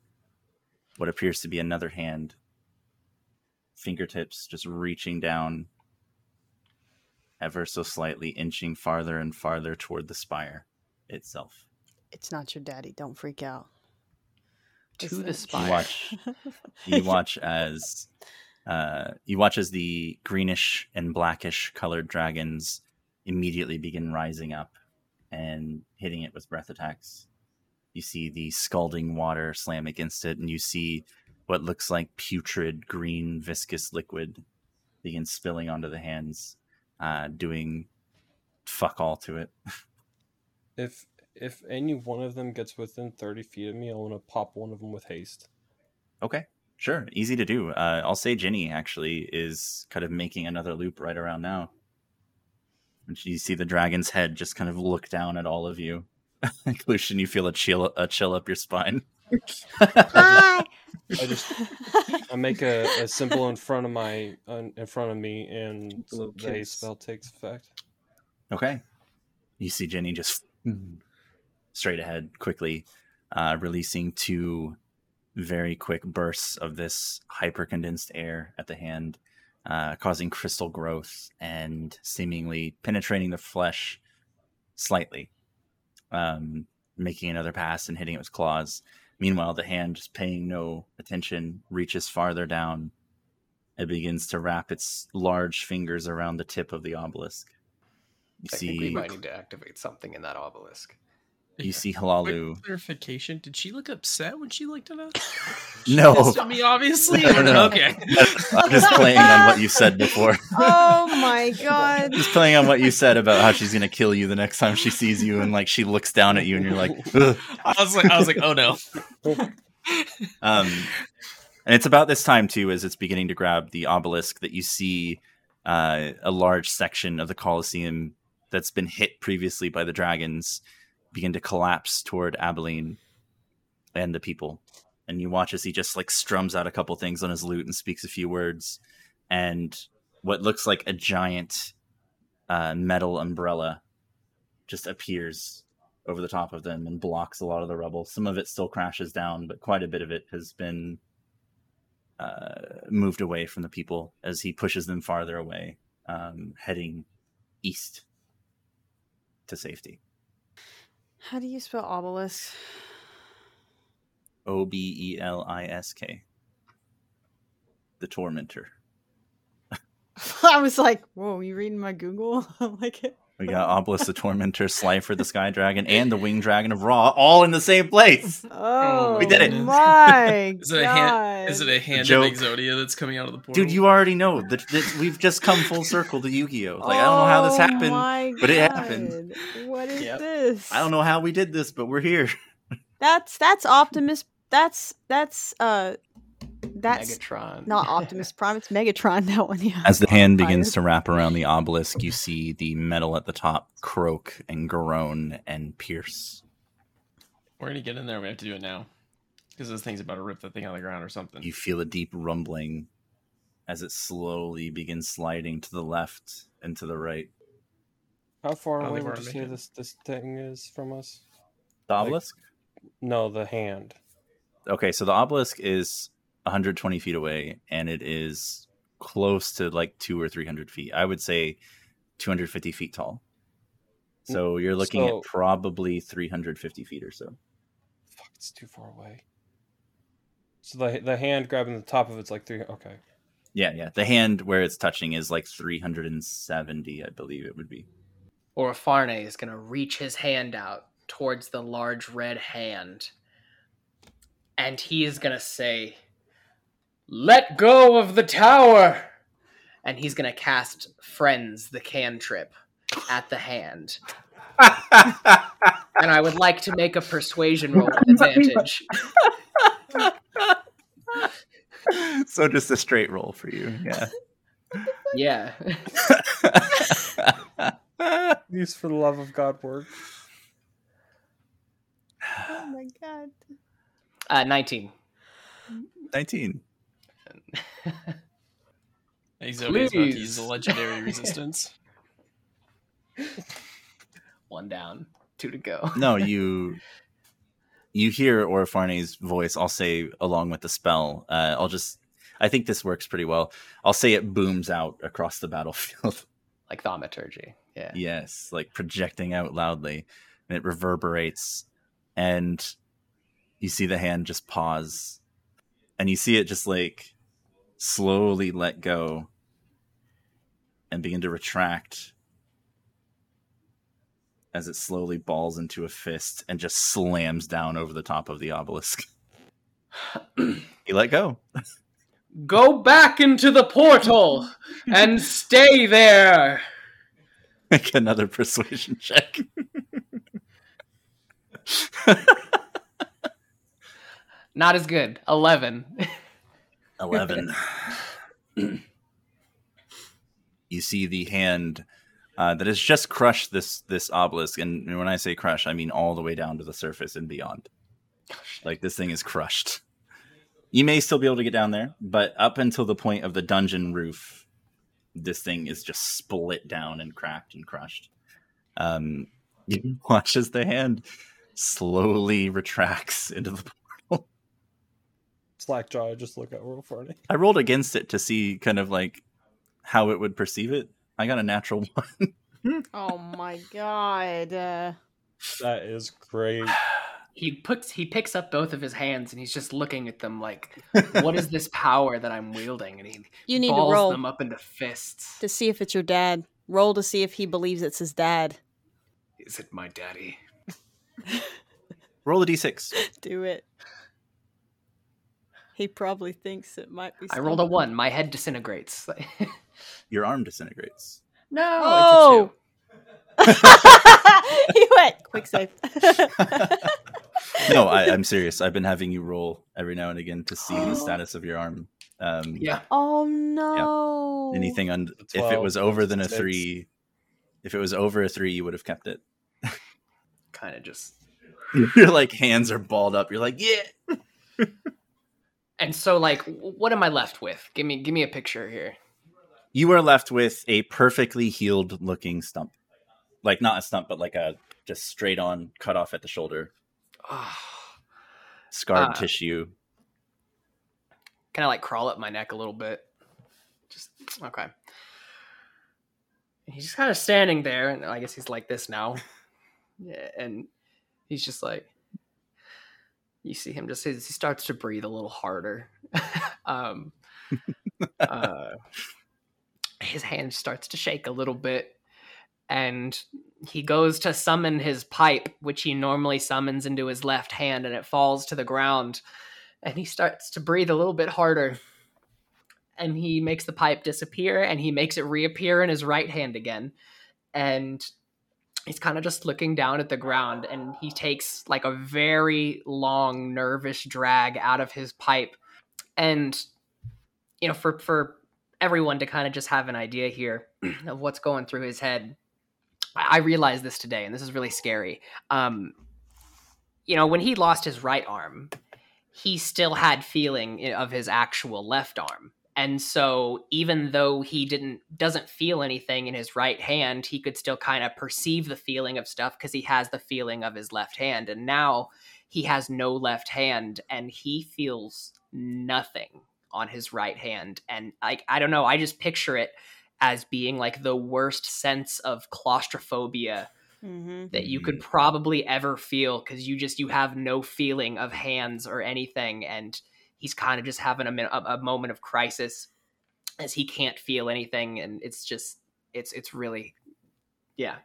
what appears to be another hand, fingertips just reaching down ever so slightly, inching farther and farther toward the spire itself. It's not your daddy. Don't freak out. To Is the it- You watch you (laughs) watch as uh, you watch as the greenish and blackish colored dragons immediately begin rising up and hitting it with breath attacks. You see the scalding water slam against it, and you see what looks like putrid green viscous liquid begin spilling onto the hands, uh, doing fuck all to it. (laughs) If if any one of them gets within thirty feet of me, I want to pop one of them with haste. Okay, sure, easy to do. Uh, I'll say Ginny actually is kind of making another loop right around now. And you see the dragon's head just kind of look down at all of you. (laughs) Lucian, you feel a chill, a chill up your spine. Hi. I just I make a, a symbol in front of my uh, in front of me, and Little the haste spell takes effect. Okay. You see Jenny just straight ahead quickly, uh, releasing two very quick bursts of this hyper condensed air at the hand, uh, causing crystal growth and seemingly penetrating the flesh slightly, um, making another pass and hitting it with claws. Meanwhile, the hand, just paying no attention, reaches farther down. It begins to wrap its large fingers around the tip of the obelisk. You I think we might need to activate something in that obelisk. You see Quick Halalu. clarification: Did she look upset when she looked at us? (laughs) No. At me, obviously. No, no. Okay. I'm just playing on what you said before. (laughs) oh my (laughs) god. Just playing on what you said about how she's gonna kill you the next time she sees you, and like she looks down at you, and you're like, Ugh. I was like, I was like, oh no. um, and it's about this time too, as it's beginning to grab the obelisk, that you see uh, a large section of the Colosseum that's been hit previously by the dragons begin to collapse toward Abilene and the people. And you watch as he just like strums out a couple things on his lute and speaks a few words, and what looks like a giant uh, metal umbrella just appears over the top of them and blocks a lot of the rubble. Some of it still crashes down, but quite a bit of it has been uh, moved away from the people as he pushes them farther away, um, heading east to safety. How do you spell obelisk? O B E L I S K. The Tormentor. (laughs) I was like, whoa, you reading my Google? (laughs) I'm like it. We got Obelisk the Tormentor, Slifer the Sky Dragon, and the Winged Dragon of Ra all in the same place. Oh, We did it. My (laughs) Is it a God. hand? Is it a hand joke. of Exodia that's coming out of the portal? Dude, you already know that, that we've just come full circle to Yu-Gi-Oh. Like I don't know how this Oh happened. but it happened. What is Yep. this? I don't know how we did this, but we're here. (laughs) That's that's Optimus. That's that's uh, that's Megatron. not Optimus Prime. It's Megatron. (laughs) That one, yeah. As the hand begins to wrap around the obelisk, you see the metal at the top croak and groan and pierce. We're gonna get in there. We have to do it now because this thing's about to rip the thing out of the ground or something. You feel a deep rumbling as it slowly begins sliding to the left and to the right. How far I don't away think we're would you say this this thing is from us? The Like- obelisk? No, the hand. Okay, so the obelisk is 120 feet away, and it is close to like two or 300 feet. I would say 250 feet tall. Mm, so you're looking So- at probably 350 feet or so. Fuck, it's too far away. So the the hand grabbing the top of it's like three. Okay. Yeah, yeah. The hand where it's touching is like 370, I believe it would be. Orifarne is going to reach his hand out towards the large red hand. And he is going to say, Let go of the tower! And he's going to cast Friends, the cantrip, at the hand. And I would like to make a persuasion roll with (laughs) advantage. so just a straight roll for you. Yeah. Yeah. (laughs) Use for the love of God word. Oh my God. Uh, 19. 19. Exodia's about to use the legendary (laughs) resistance. One down. two to go. no, (laughs) you you hear Orifarne's voice. I'll say along with the spell. Uh, I'll just. I think this works pretty well. I'll say it booms out across the battlefield. (laughs) like thaumaturgy. Yeah. yes, like projecting out loudly, and it reverberates, and you see the hand just pause, and you see it just like slowly let go and begin to retract as it slowly balls into a fist and just slams down over the top of the obelisk. (clears throat) he let go. Go back into the portal and stay there. Make another persuasion check. (laughs) Not as good. (laughs) Eleven. (laughs) you see the hand uh, that has just crushed this this obelisk and when i say crush i mean all the way down to the surface and beyond. Like this thing is crushed. You may still be able to get down there but up until the point of the dungeon roof this thing is just split down and cracked and crushed. Um, (laughs) you watch as the hand slowly retracts into the Slackjaw, I just look at Royal Farney. I rolled against it to see kind of like how it would perceive it. I got a natural (laughs) one. Oh my god. Uh, That is great. (sighs) He puts he picks up both of his hands and he's just looking at them like, (laughs) "What is this power that I'm wielding?" And he you need to roll them up into fists. to see if it's your dad. Roll to see if he believes it's his dad. Is it my daddy? (laughs) Roll a d6. Do it. He probably thinks it might be. I rolled a one. My head disintegrates. (laughs) Your arm disintegrates. no, Oh! it's a two. (laughs) he went quick save. No, I, I'm (laughs) serious. I've been having you roll every now and again to see the status of your arm. Um, Yeah. oh no! Anything on A if it was over than a six. three, if it was over a three, you would have kept it. Kind of just. Your like hands are balled up. You're like, yeah. And so, like, what am I left with? Give me, give me a picture here. You are left with a perfectly healed looking stump, like not a stump, but like a just straight on cut off at the shoulder, (sighs) scarred Ah. tissue. Kind of like crawl up my neck a little bit. Just okay. He's just kind of standing there, and I guess he's like this now. (laughs) Yeah, and he's just like, you see him just he starts to breathe a little harder. (laughs) um, (laughs) uh, his hand starts to shake a little bit, and he goes to summon his pipe, which he normally summons into his left hand, and it falls to the ground. And he starts to breathe a little bit harder. And he makes the pipe disappear and he makes it reappear in his right hand again. And he's kind of just looking down at the ground and he takes like a very long nervous drag out of his pipe. And you know for for everyone to kind of just have an idea here (clears throat) of what's going through his head i realized this today and this is really scary. Um you know when he lost his right arm he still had feeling of his actual left arm and so even though he didn't doesn't feel anything in his right hand he could still kind of perceive the feeling of stuff because he has the feeling of his left hand. And now he has no left hand and he feels nothing on his right hand. And like i don't know i just picture it as being like the worst sense of claustrophobia hmm that you could probably ever feel because you just you have no feeling of hands or anything. And he's kind of just having a, min- a, a moment of crisis as he can't feel anything and it's just it's it's really yeah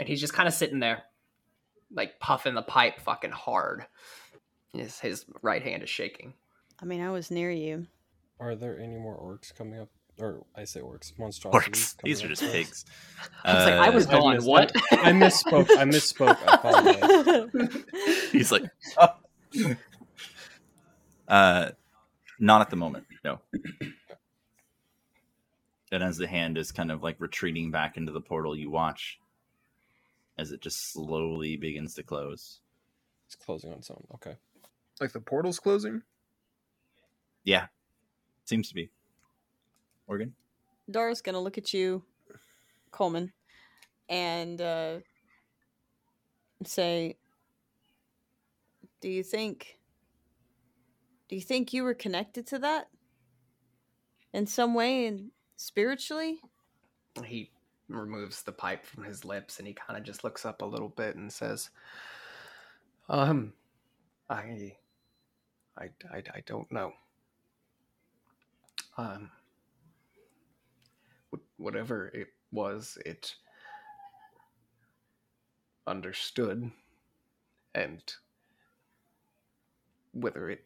and he's just kind of sitting there like puffing the pipe fucking hard his, his right hand is shaking I mean, I was near you. Are there any more orcs coming up? Or I say orcs, monstrosities. Orcs. These are just pigs. (laughs) i was like i Uh, was I gone missed- what I misspoke. I misspoke. I. (laughs) (laughs) He's like, "Oh." Uh, not at the moment, no. (clears throat) And as the hand is kind of like retreating back into the portal, you watch as it just slowly begins to close. It's closing on its own. Okay. Like the portal's closing? Yeah, seems to be. Morgan, Dara's gonna look at you, Coleman, and uh, say, "Do you think? Do you think you were connected to that in some way and spiritually?" He removes the pipe from his lips and he kind of just looks up a little bit and says, "Um, I, I, I, I don't know. Um, whatever it was, it understood, and whether it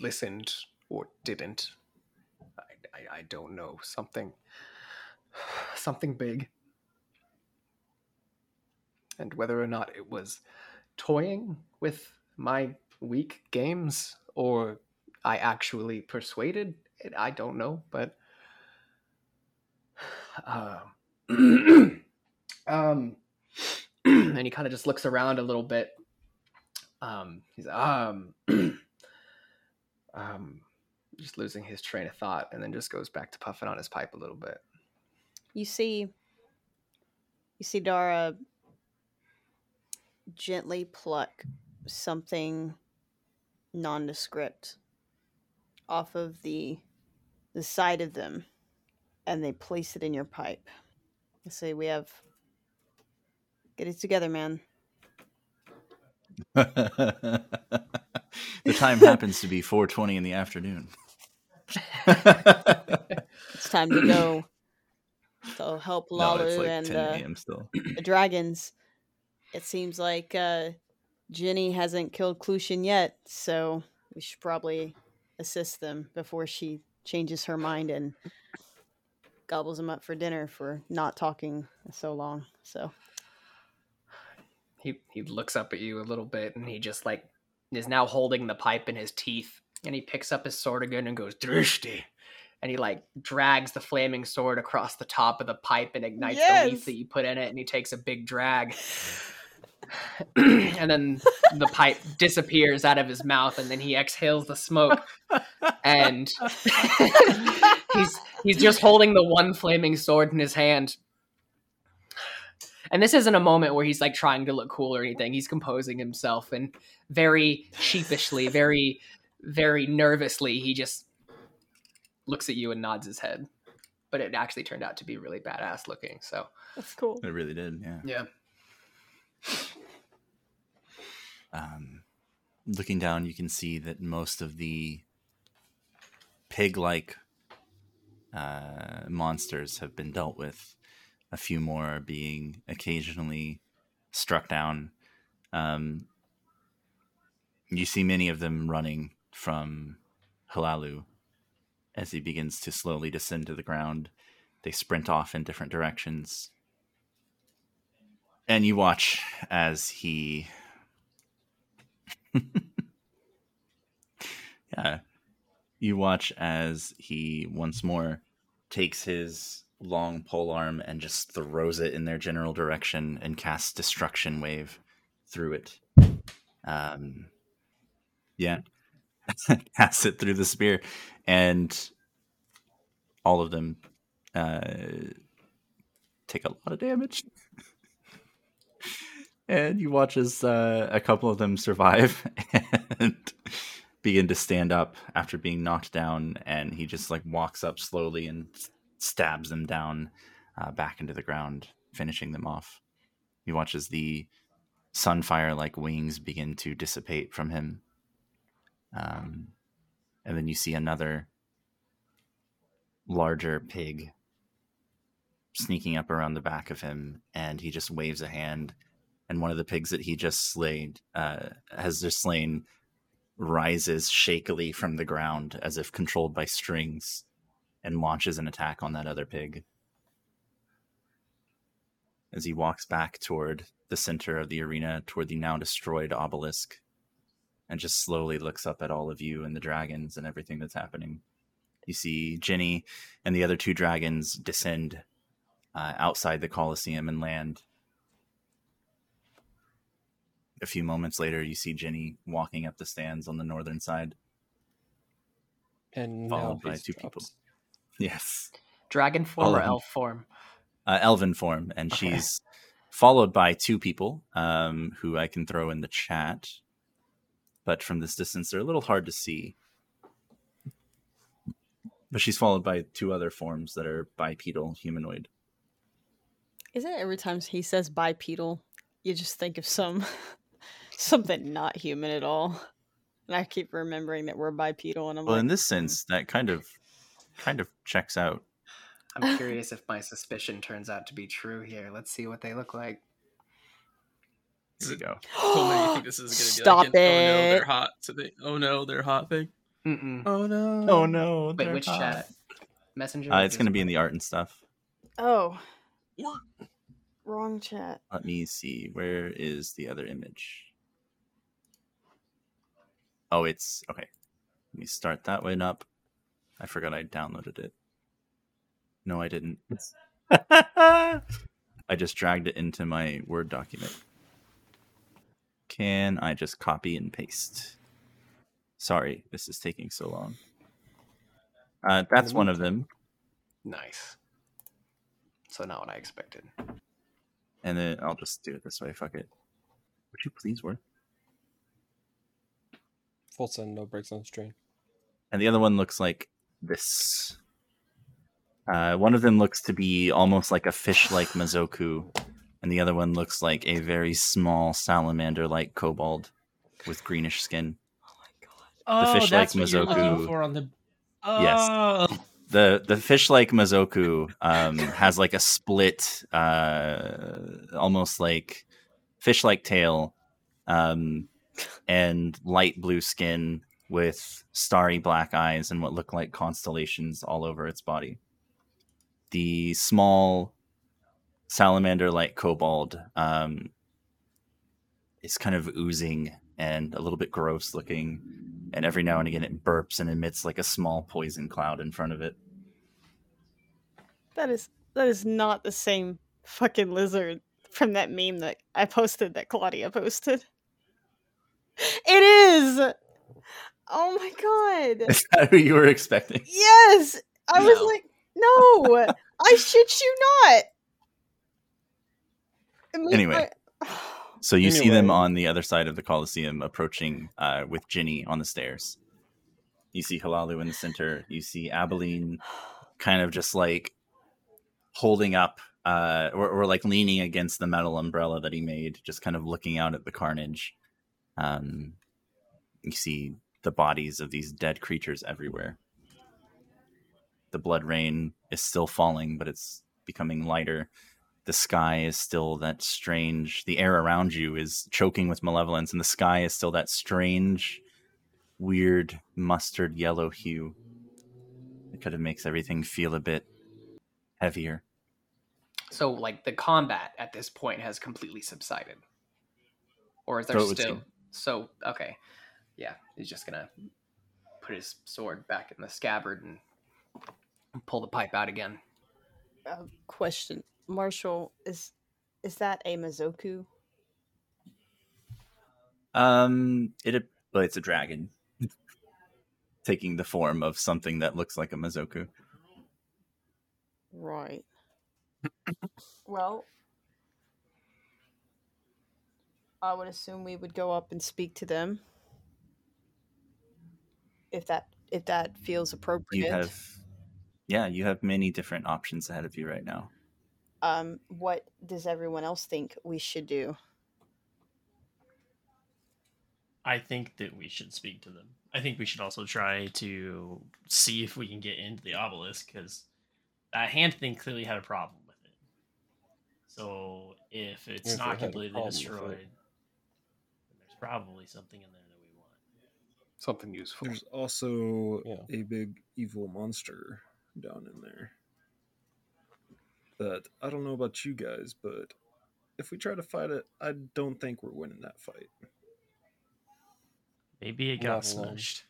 listened or didn't, I, I, I don't know. Something, (sighs) something big." and whether or not it was toying with my weak games or I actually persuaded it, I don't know, but (sighs) um, (clears throat) um (clears throat) and he kind of just looks around a little bit. Um, he's um, (clears throat) um, just losing his train of thought, and then just goes back to puffing on his pipe a little bit. You see, you see Dara gently pluck something nondescript off of the the side of them and they place it in your pipe. I say we have get it together, man. (laughs) the time (laughs) happens to be 4:20 in the afternoon. (laughs) It's time to go. So help no, Lalu it's like and 10 uh, a.m. still. the dragons. It seems like uh, Jenny hasn't killed Clushin yet, so we should probably assist them before she changes her mind and gobbles him up for dinner for not talking so long. So he he looks up at you a little bit and he just like is now holding the pipe in his teeth and he picks up his sword again and goes drishti! And he like drags the flaming sword across the top of the pipe and ignites the Yes! leaf that you put in it and he takes a big drag. (sighs) (clears throat) And then the pipe disappears out of his mouth and then he exhales the smoke and (laughs) he's he's just holding the one flaming sword in his hand and this isn't a moment where he's like trying to look cool or anything he's composing himself and very sheepishly very very nervously he just looks at you and nods his head but it actually turned out to be really badass looking so that's cool. It really did, yeah. yeah Um, looking down, you can see that most of the pig-like uh, monsters have been dealt with. A few more being occasionally struck down. Um, you see many of them running from Halalu as he begins to slowly descend to the ground. They sprint off in different directions. And you watch as he (laughs) yeah. You watch as he once more takes his long pole arm and just throws it in their general direction and casts destruction wave through it. Um, yeah, (laughs) casts it through the spear, and all of them uh, take a lot of damage. (laughs) and you watch as uh, a couple of them survive (laughs) and begin to stand up after being knocked down and he just like walks up slowly and stabs them down uh, back into the ground finishing them off. He watches the sunfire like wings begin to dissipate from him. Um, and then you see another larger pig sneaking up around the back of him and he just waves a hand and one of the pigs that he just slayed uh, has just slain rises shakily from the ground as if controlled by strings and launches an attack on that other pig as he walks back toward the center of the arena toward the now destroyed obelisk and just slowly looks up at all of you and the dragons and everything that's happening you see jenny and the other two dragons descend uh, outside the coliseum and land a few moments later, you see Jenny walking up the stands on the northern side. And Followed by two people. Drops. Yes, dragon form All or elf form uh, elven form, and Okay. she's followed by two people um, who I can throw in the chat. But from this distance, they're a little hard to see. But she's followed by two other forms that are bipedal humanoid. Isn't it every time he says bipedal, you just think of some (laughs) something not human at all? And I keep remembering that we're bipedal, and I'm Well, like, in this "Hmm." sense, that kind of kind of checks out. I'm (laughs) curious if my suspicion turns out to be true here. Let's see what they look like. Here we go. (gasps) Coleman, you think this is going to be Stop like an, oh no, it. they're hot. So they, oh no, they're hot thing. Mm-mm. Oh no. Oh no! Wait, which chat? Messenger. Uh, it's going to be in the art and stuff. Oh, wrong chat. Let me see. Where is the other image? Oh, it's okay. Let me start that one up. I forgot I downloaded it. No, I didn't. (laughs) I just dragged it into my Word document. Can I just copy and paste? Sorry, this is taking so long. Uh, that's one of them. Nice. So not what I expected. And then I'll just do it this way. Fuck it. Would you please work? Full send, no breaks on the strain. and the other one looks like this. Uh, one of them looks to be almost like a fish-like Mazoku, and the other one looks like a very small salamander-like kobold with greenish skin. Oh, fish that's like what you're looking on the. Yes. Oh. the The fish-like Mazoku um, has like a split, uh, almost like fish-like tail, um, and light blue skin with starry black eyes and what look like constellations all over its body. The small salamander like kobold um, is kind of oozing and a little bit gross looking. And every now and again, it burps and emits like a small poison cloud in front of it. That is that is not the same fucking lizard from that meme that I posted that Claudia posted. It is. Oh my god. Is that who you were expecting? Yes. I was like, no. I shit you not. I mean, Anyway. I- (sighs) So you see them on the other side of the Coliseum approaching uh, with Ginny on the stairs. You see Halalu in the center. You see Abilene (sighs) kind of just like holding up uh, or, or like leaning against the metal umbrella that he made, just kind of looking out at the carnage. Um, you see the bodies of these dead creatures everywhere. The blood rain is still falling, but it's becoming lighter the sky is still that strange the air around you is choking with malevolence and the sky is still that strange weird mustard yellow hue it kind of makes everything feel a bit heavier So like the combat at this point has completely subsided, or is there So still? So okay, yeah, he's just gonna put his sword back in the scabbard and pull the pipe out again. uh, question, Marshall is is that a Mazoku? um it well, it's a dragon (laughs) taking the form of something that looks like a mazoku Right. (coughs) well, I would assume we would go up and speak to them if that if that feels appropriate. you have yeah you have many different options ahead of you right now um, what does everyone else think we should do? I think that we should speak to them. I think we should also try to see if we can get into the obelisk because that hand thing clearly had a problem with it. So if it's If not completely problem it. destroyed, then there's probably something in there that we want. Something useful. There's also Yeah. a big evil monster down in there. That I don't know about you guys, but if we try to fight it, I don't think we're winning that fight. Maybe it got Not smushed.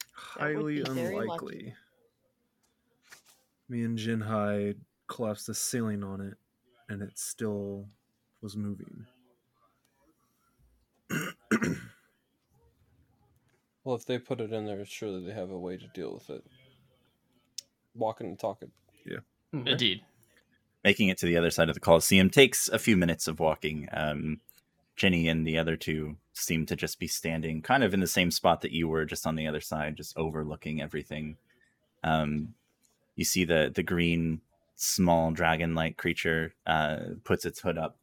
That Highly be very lucky. unlikely. Me and Jinhai collapsed the ceiling on it, and it still was moving. Well, if they put it in there, surely they have a way to deal with it. Walking and talking. Mhm. Indeed. making it to the other side of the Coliseum takes a few minutes of walking. Um, Jenny and the other two seem to just be standing kind of in the same spot that you were, just on the other side, just overlooking everything. Um, you see the the green small dragon-like creature uh, puts its hood up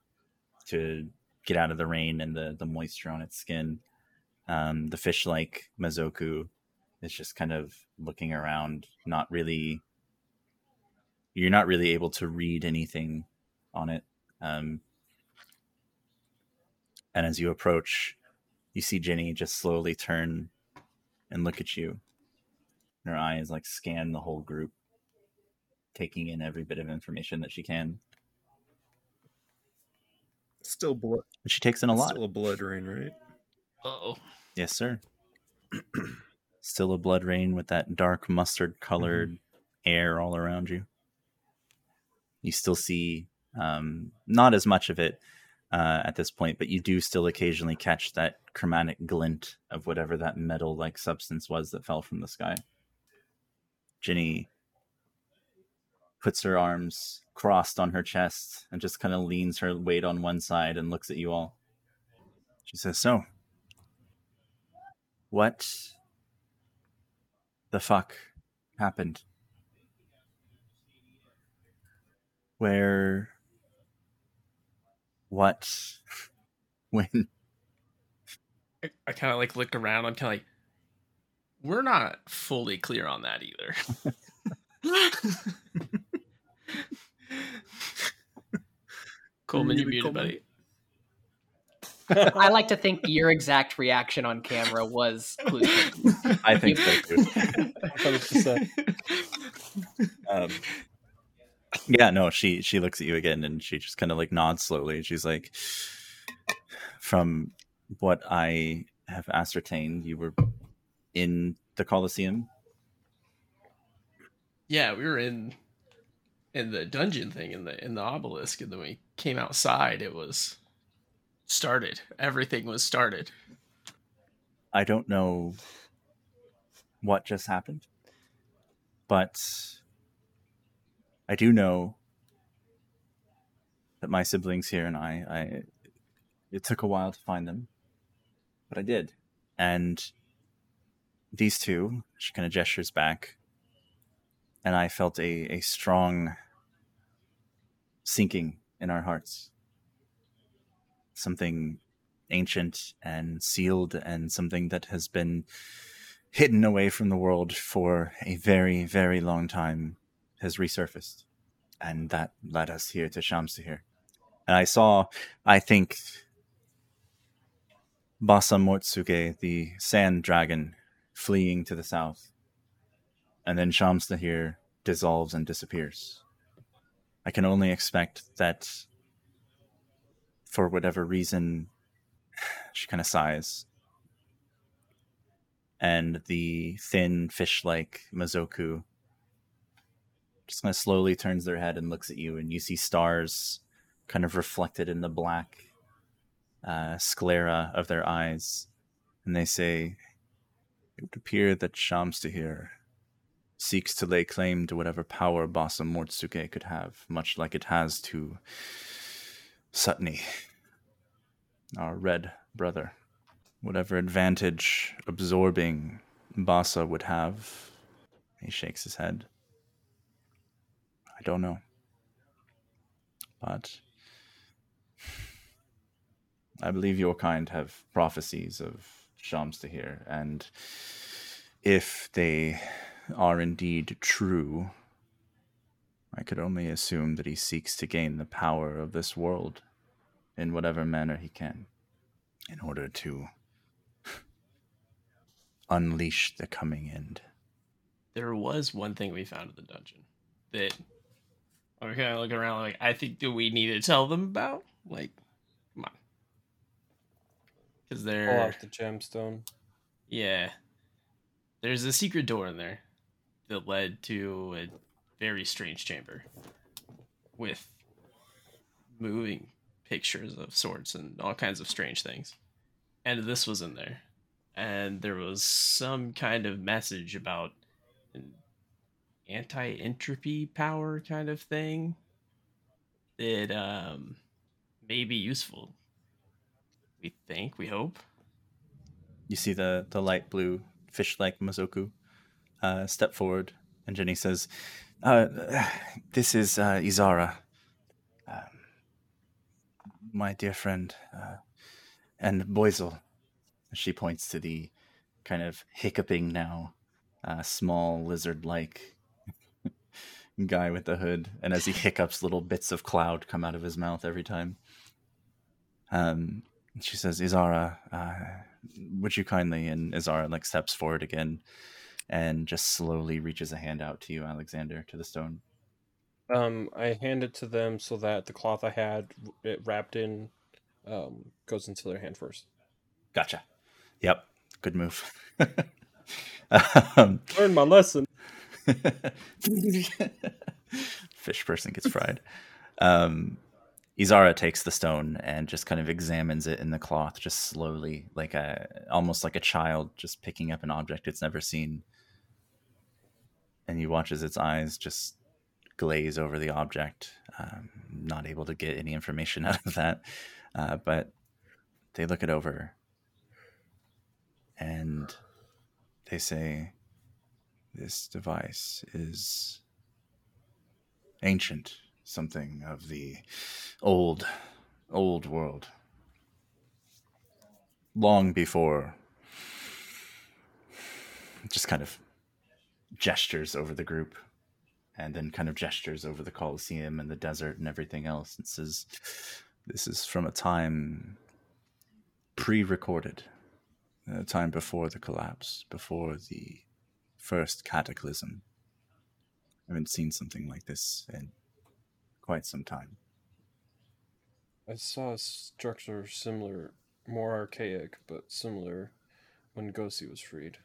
to get out of the rain and the the moisture on its skin. Um, the fish-like Mazoku is just kind of looking around, not really. You're not really able to read anything on it. Um, and as you approach, you see Jenny just slowly turn and look at you. Her eyes like scan the whole group, taking in every bit of information that she can. Still blood. She takes in a lot. Still a blood rain, right? oh. Yes, sir. Still a blood rain with that dark mustard colored air all around you. You still see um, not as much of it uh, at this point, but you do still occasionally catch that chromatic glint of whatever that metal like substance was that fell from the sky. Ginny puts her arms crossed on her chest and just kind of leans her weight on one side and looks at you all. She says, So, what the fuck happened? Where, what, (laughs) when? I, I kind of like look around. I'm kind of like, we're not fully clear on that either. (laughs) (laughs) Coleman, you Really, muted, Coleman? buddy. I like to think your exact reaction on camera was clue. I think so too. (laughs) um, yeah, no, she she looks at you again and she just kind of like nods slowly. She's like, from what I have ascertained, you were in the Colosseum. yeah, we were in in the dungeon thing in the in the obelisk, and then we came outside. It was started. Everything was started. I don't know what just happened, but I do know that my siblings here and I, I it took a while to find them, but I did. And these two, she kind of gestures back, and I felt a, a strong sinking in our hearts. Something ancient and sealed and something that has been hidden away from the world for a very, very long time has resurfaced. And that led us here to Shamstahir. And I saw, I think, Basa Mortsuge, the sand dragon, fleeing to the south. And then Shamstahir dissolves and disappears. I can only expect that for whatever reason she kind of sighs. And the thin fish like Mazoku just kind of slowly turns their head and looks at you, and you see stars kind of reflected in the black uh, sclera of their eyes. And they say, It would appear that Shamstahir seeks to lay claim to whatever power Basa Mortsuke could have, much like it has to Sutney, our red brother. Whatever advantage absorbing Basa would have, he shakes his head. I don't know. But I believe your kind have prophecies of Shamstahir, and if they are indeed true, I could only assume that he seeks to gain the power of this world in whatever manner he can in order to (laughs) unleash the coming end. There was one thing we found in the dungeon that we're kind of looking around like, I think do we need to tell them about? Like, come on, because Pull they're out the gemstone. Yeah. There's a secret door in there that led to a very strange chamber with moving pictures of sorts and all kinds of strange things. And this was in there. And there was some kind of message about an anti entropy power kind of thing. that um may be useful. We think, we hope. You see the the light blue fish like Mazoku uh, step forward, and Jenny says, uh, (sighs) "This is uh, Izara, um, my dear friend, uh, and Boizal. She points to the kind of hiccuping now, uh, small lizard like (laughs) guy with the hood, and as he hiccups, little bits of cloud come out of his mouth every time. Um, she says, "Izara, uh, would you kindly?" And Izara like steps forward again, and just slowly reaches a hand out to you, Alexander, to the stone. Um, I hand it to them so that the cloth I had it wrapped in um, goes into their hand first. Gotcha. Yep. Good move. (laughs) um, (laughs) Learn my lesson. (laughs) fish person gets fried. Um, Izara takes the stone and just kind of examines it in the cloth, just slowly, like a almost like a child just picking up an object it's never seen. And he watches its eyes just glaze over the object, um, not able to get any information (laughs) out of that. Uh, but they look it over and they say, This device is ancient, something of the old, old world. Long before, just kind of gestures over the group and then kind of gestures over the Colosseum and the desert and everything else and says, This is from a time pre recorded, a time before the collapse, before the first cataclysm. I haven't seen something like this in quite some time. I saw a structure similar, more archaic, but similar when Gosi was freed.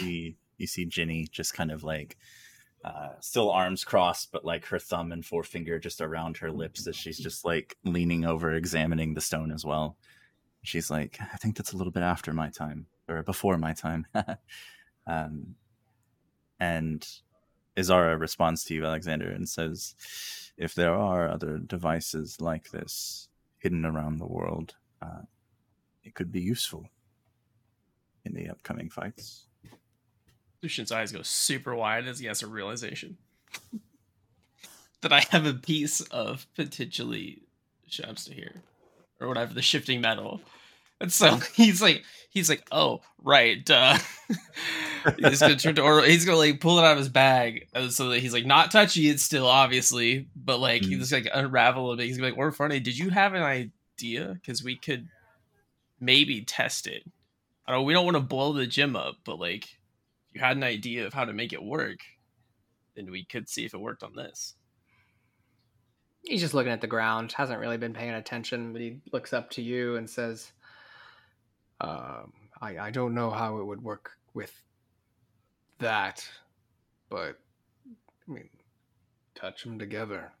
you, you see Ginny just kind of like uh, still arms crossed, but like her thumb and forefinger just around her lips as she's just like leaning over, examining the stone as well. She's like, I think that's a little bit after my time or before my time. (laughs) um, and Izara responds to you, Alexander, and says, if there are other devices like this hidden around the world, uh, it could be useful in the upcoming fights. Lucian's eyes go super wide as he has a realization (laughs) that I have a piece of potentially Shamstahir, or whatever the shifting metal. And so (laughs) he's like, he's like, oh right, duh. (laughs) he's gonna turn to or he's gonna like pull it out of his bag, and so that he's like not touchy it still, obviously, but like Mm. he's like unravel a bit. He's gonna be like, Orifarne, did you have an idea? Because we could maybe test it. I don't. We don't want to blow the gym up, but like, you had an idea of how to make it work, then we could see if it worked on this. He's just looking at the ground, hasn't really been paying attention, but he looks up to you and says, um, I, I don't know how it would work with that, but I mean, touch them together.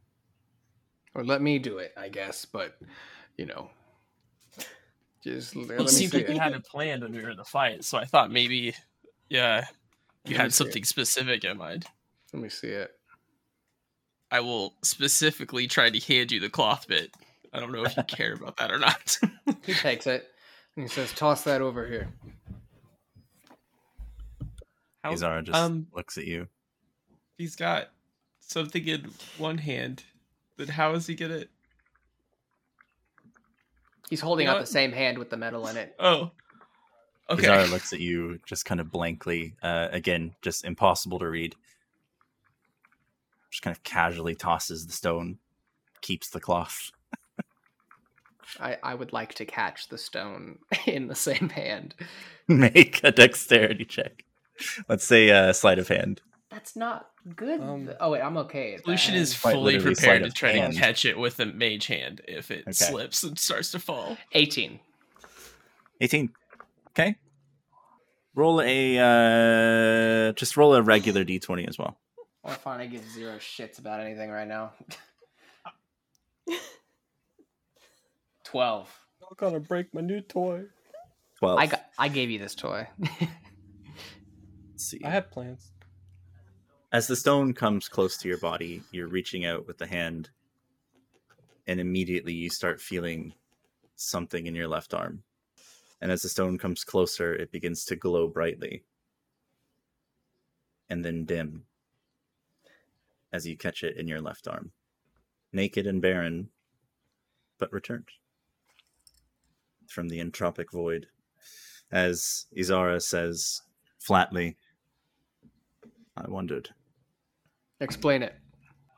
Or let me do it, I guess, but, you know, just let, let It me seemed see like you had it planned when we were in the fight, so I thought maybe, yeah, you had see it. something specific in mind. Let me see it. I will specifically try to hand you the cloth bit. I don't know if you (laughs) care about that or not. (laughs) He takes it and he says, toss that over here. How, Izara just um, looks at you. he's got something in one hand. Then how is he gonna? He's holding You know up what? the same hand with the metal in it. Oh, okay. Izara looks at you just kind of blankly. Uh, again, just impossible to read. Just kind of casually tosses the stone, keeps the cloth. (laughs) I, I would like to catch the stone (laughs) in the same hand. Make a dexterity check. Let's say uh, sleight of hand. That's not good. Um, oh wait, I'm okay. at Lucian that. is Quite fully prepared to try hand. to catch it with a mage hand if it Okay. slips and starts to fall. 18. 18. Okay. Roll a uh just roll a regular d20 as well. Or fine, I give zero shits about anything right now. (laughs) 12. I'm gonna break my new toy. 12. I got I gave you this toy. Let's see. I had plans. As the stone comes close to your body, you're reaching out with the hand, and immediately you start feeling something in your left arm. And as the stone comes closer, it begins to glow brightly and then dim as you catch it in your left arm. Naked and barren, but returned from the entropic void. As Izara says flatly, I wondered. Explain it.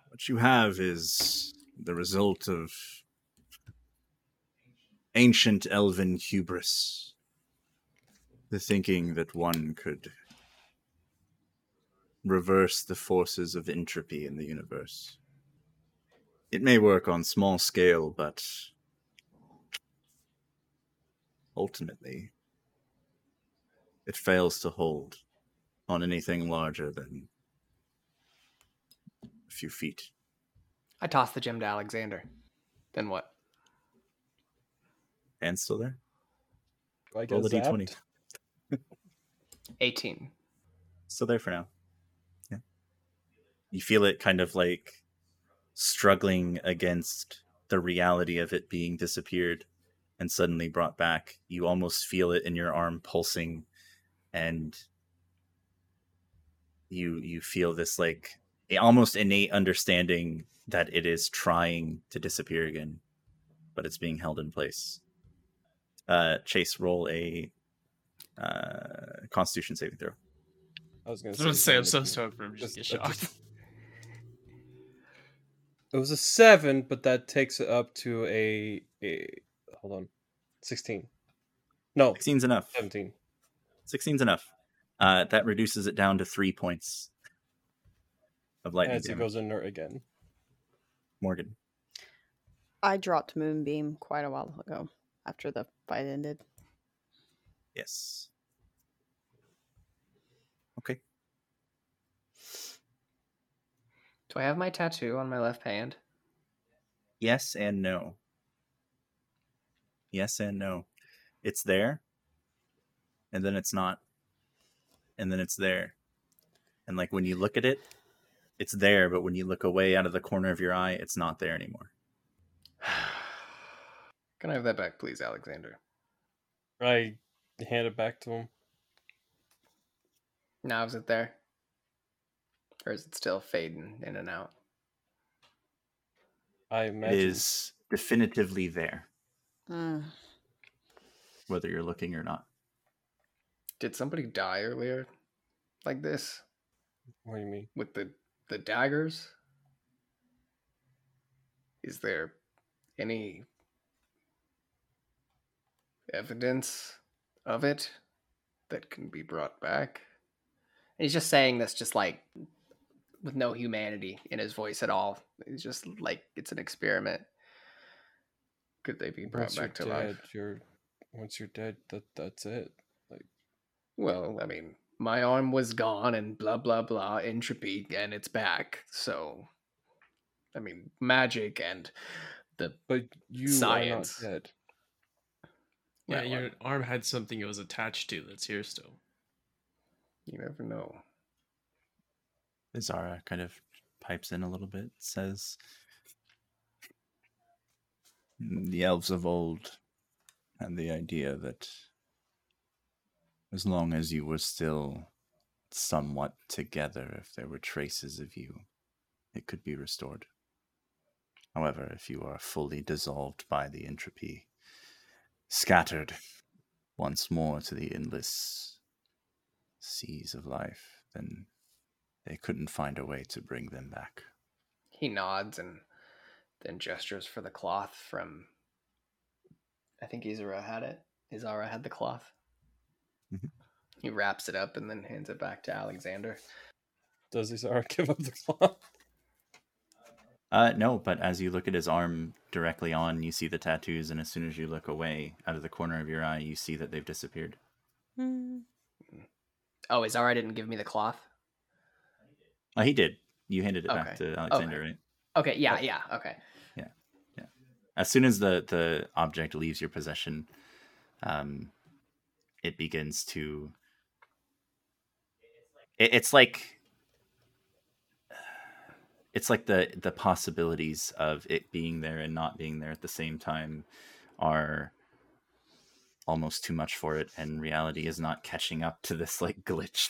What you have is the result of ancient elven hubris. The thinking that one could reverse the forces of entropy in the universe. It may work on small scale, but ultimately, it fails to hold on anything larger than a few feet. I tossed the gem to Alexander. Then what? And still there? Do I get Roll the d20. (laughs) 18. Still there for now. Yeah. You feel it kind of like struggling against the reality of it being disappeared and suddenly brought back. You almost feel it in your arm pulsing and you you feel this like almost innate understanding that it is trying to disappear again, but it's being held in place. Uh, Chase, roll a uh, Constitution saving throw. I was gonna say, I'm so something. stoked for him to just get Just- shocked. just- It was a seven, but that takes it up to a a hold on, sixteen. No, 16's enough. seventeen. 16's enough. Uh, that reduces it down to three points of lightning As it goes inert again. Morgan. I dropped Moonbeam quite a while ago after the fight ended. Yes. Okay. Do I have my tattoo on my left hand? Yes and no. Yes and no. It's there, and then it's not, and then it's there. And like when you look at it, it's there, but when you look away out of the corner of your eye, it's not there anymore. (sighs) (sighs) (sighs) Can I have that back, please, Alexander? I hand it back to him. Now is it there? Or is it still fading in and out? I It imagine. is definitively there, Mm. whether you're looking or not. Did somebody die earlier like this What do you mean? with the the daggers? Is there any evidence of it that can be brought back? And he's just saying this just like with no humanity in his voice at all. He's just like it's an experiment. Could they be brought Once back to dead, life? you're once you're dead, that that's it. Like Well, I mean, my arm was gone and blah blah blah entropy and it's back. So I mean, magic and the but you Science. are not dead. Yeah, well, your arm had something it was attached to that's here still. you never know. Zara kind of pipes in a little bit, says, mm, The elves of old had the idea that as long as you were still somewhat together, if there were traces of you, it could be restored. However, if you are fully dissolved by the entropy, scattered once more to the endless seas of life, then they couldn't find a way to bring them back. He nods and then gestures for the cloth from I think Izara had it. Izara had the cloth. Mhm. He wraps it up and then hands it back to Alexander. Does Izara (laughs) give up the cloth? Uh, no, but as you look at his arm directly on, you see the tattoos, and as soon as you look away out of the corner of your eye, you see that they've disappeared. Mm. Oh, Izara didn't give me the cloth? Oh, he did. You handed it back to Alexander, Okay. right? Okay, yeah, yeah, okay. Yeah. Yeah. As soon as the the object leaves your possession, um, it begins to. It, it's like it's like the the possibilities of it being there and not being there at the same time are almost too much for it and reality is not catching up to this like glitch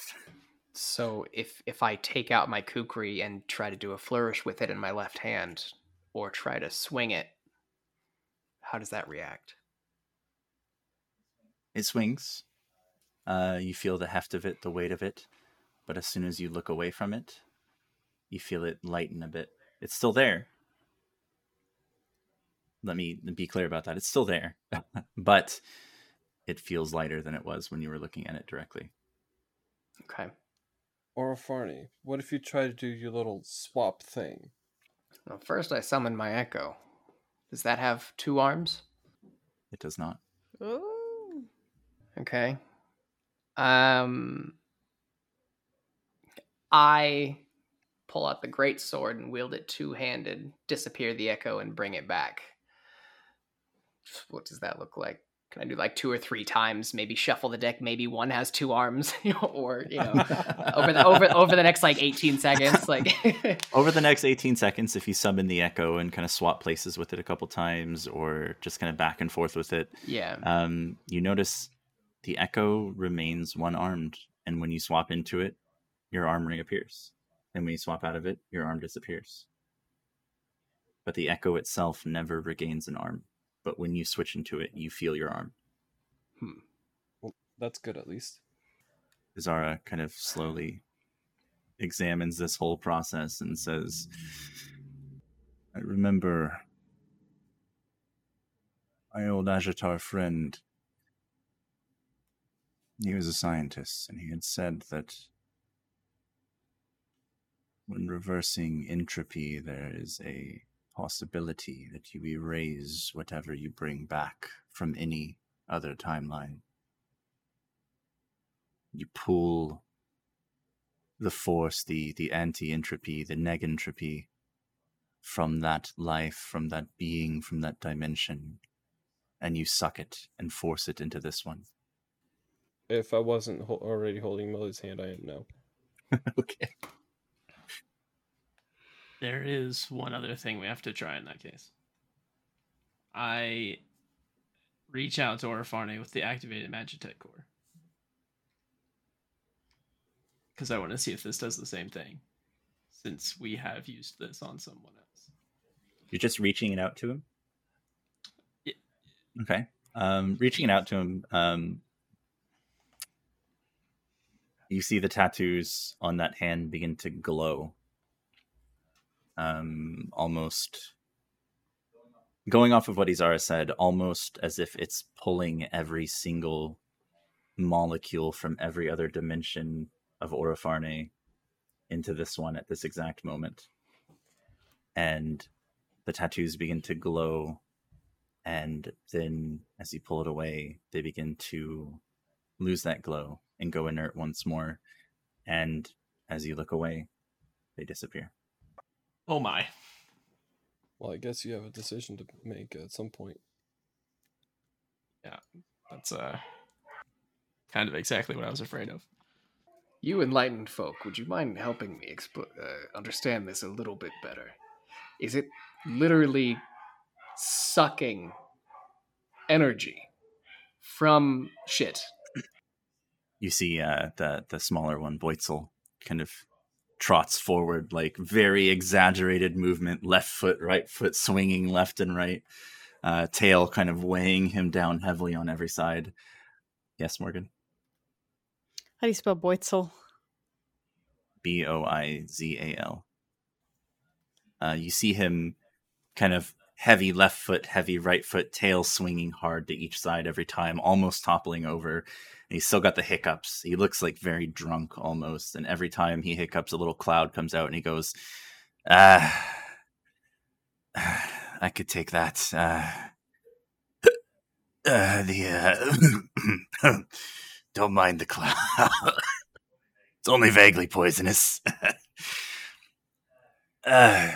So if if I take out my kukri and try to do a flourish with it in my left hand, or try to swing it, how does that react? it swings uh, you feel the heft of it the weight of it but as soon as you look away from it you feel it lighten a bit it's still there let me be clear about that it's still there (laughs) but it feels lighter than it was when you were looking at it directly Okay. Orifarne, what if you try to do your little swap thing? Well, first I summon my echo. Does that have two arms? it does not Ooh. Okay. Um I pull out the great sword and wield it two-handed, disappear the echo and bring it back. What does that look like? Can I do like two or three times? Maybe shuffle the deck. Maybe one has two arms, (laughs) or you know, over the over over the next like eighteen seconds. Like, (laughs) over the next 18 seconds if you summon the echo and kind of swap places with it a couple times or just kind of back and forth with it yeah. um, you notice the echo remains one armed and when you swap into it your arm reappears and when you swap out of it your arm disappears but the echo itself never regains an arm but when you switch into it you feel your arm Hmm. Well, that's good at least. Zara kind of slowly examines this whole process and says, I remember my old Ajatar friend. He was a scientist, and he had said that when reversing entropy, there is a possibility that you erase whatever you bring back from any other timeline you pull the force, the the anti-entropy, the negentropy from that life, from that being, from that dimension, and you suck it and force it into this one. If I wasn't ho- already holding Millie's hand, I am now. (laughs) okay. There is one other thing we have to try in that case. I reach out to Orifarne with the activated Magitech core. Because I want to see if this does the same thing. Since we have used this on someone else. You're just reaching it out to him. Yeah. Okay. Um, reaching it out to him. Um, you see the tattoos on that hand begin to glow. Um, almost going off of what Izara said, almost as if it's pulling every single molecule from every other dimension of Orifarne into this one at this exact moment. And the tattoos begin to glow. And then as you pull it away, they begin to lose that glow and go inert once more. And as you look away, they disappear. Oh my. Well, I guess you have a decision to make at some point. Yeah, that's uh kind of exactly what I was afraid of. You enlightened folk, would you mind helping me expl- uh, understand this a little bit better? Is it literally sucking energy from shit? You see uh, the the smaller one, Boizal, kind of trots forward, like very exaggerated movement, left foot, right foot swinging left and right, uh, tail kind of weighing him down heavily on every side. Yes, Morgan. How do you spell Boizal? B O I Z A L. Uh, you see him kind of heavy left foot, heavy right foot, tail swinging hard to each side every time, almost toppling over. He's still got the hiccups. He looks like very drunk almost. And every time he hiccups, a little cloud comes out and he goes, Ah, (sighs) I could take that. Uh, uh, (sighs) the, uh, (coughs) don't mind the cloud. (laughs) it's only vaguely poisonous. uh,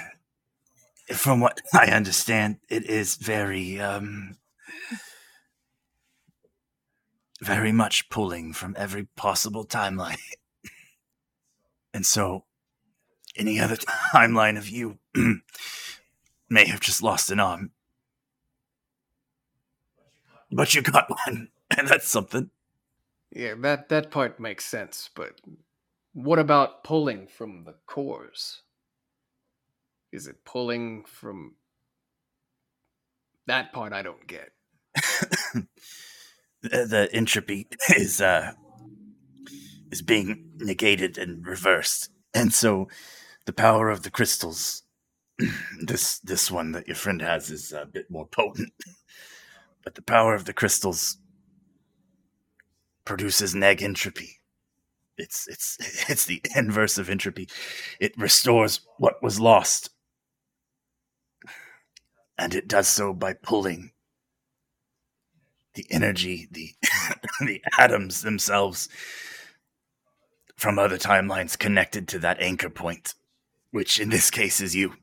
(laughs) from what I understand, it is very, um, very much pulling from every possible timeline. (laughs) and so any other (laughs) timeline of you (clears throat) may have just lost an arm. But you got (laughs) one, and that's something. Yeah, that that part makes sense, but what about pulling from the cores? Is it pulling from that part I don't get? The, entropy (laughs) is uh is being negated and reversed. And so the power of the crystals (clears throat) this this one that your friend has is a bit more potent. (laughs) But the power of the crystals produces neg entropy. It's it's (laughs) it's the inverse of entropy. It restores what was lost. And it does so by pulling the energy, the (laughs) the atoms themselves from other timelines connected to that anchor point, which in this case is you.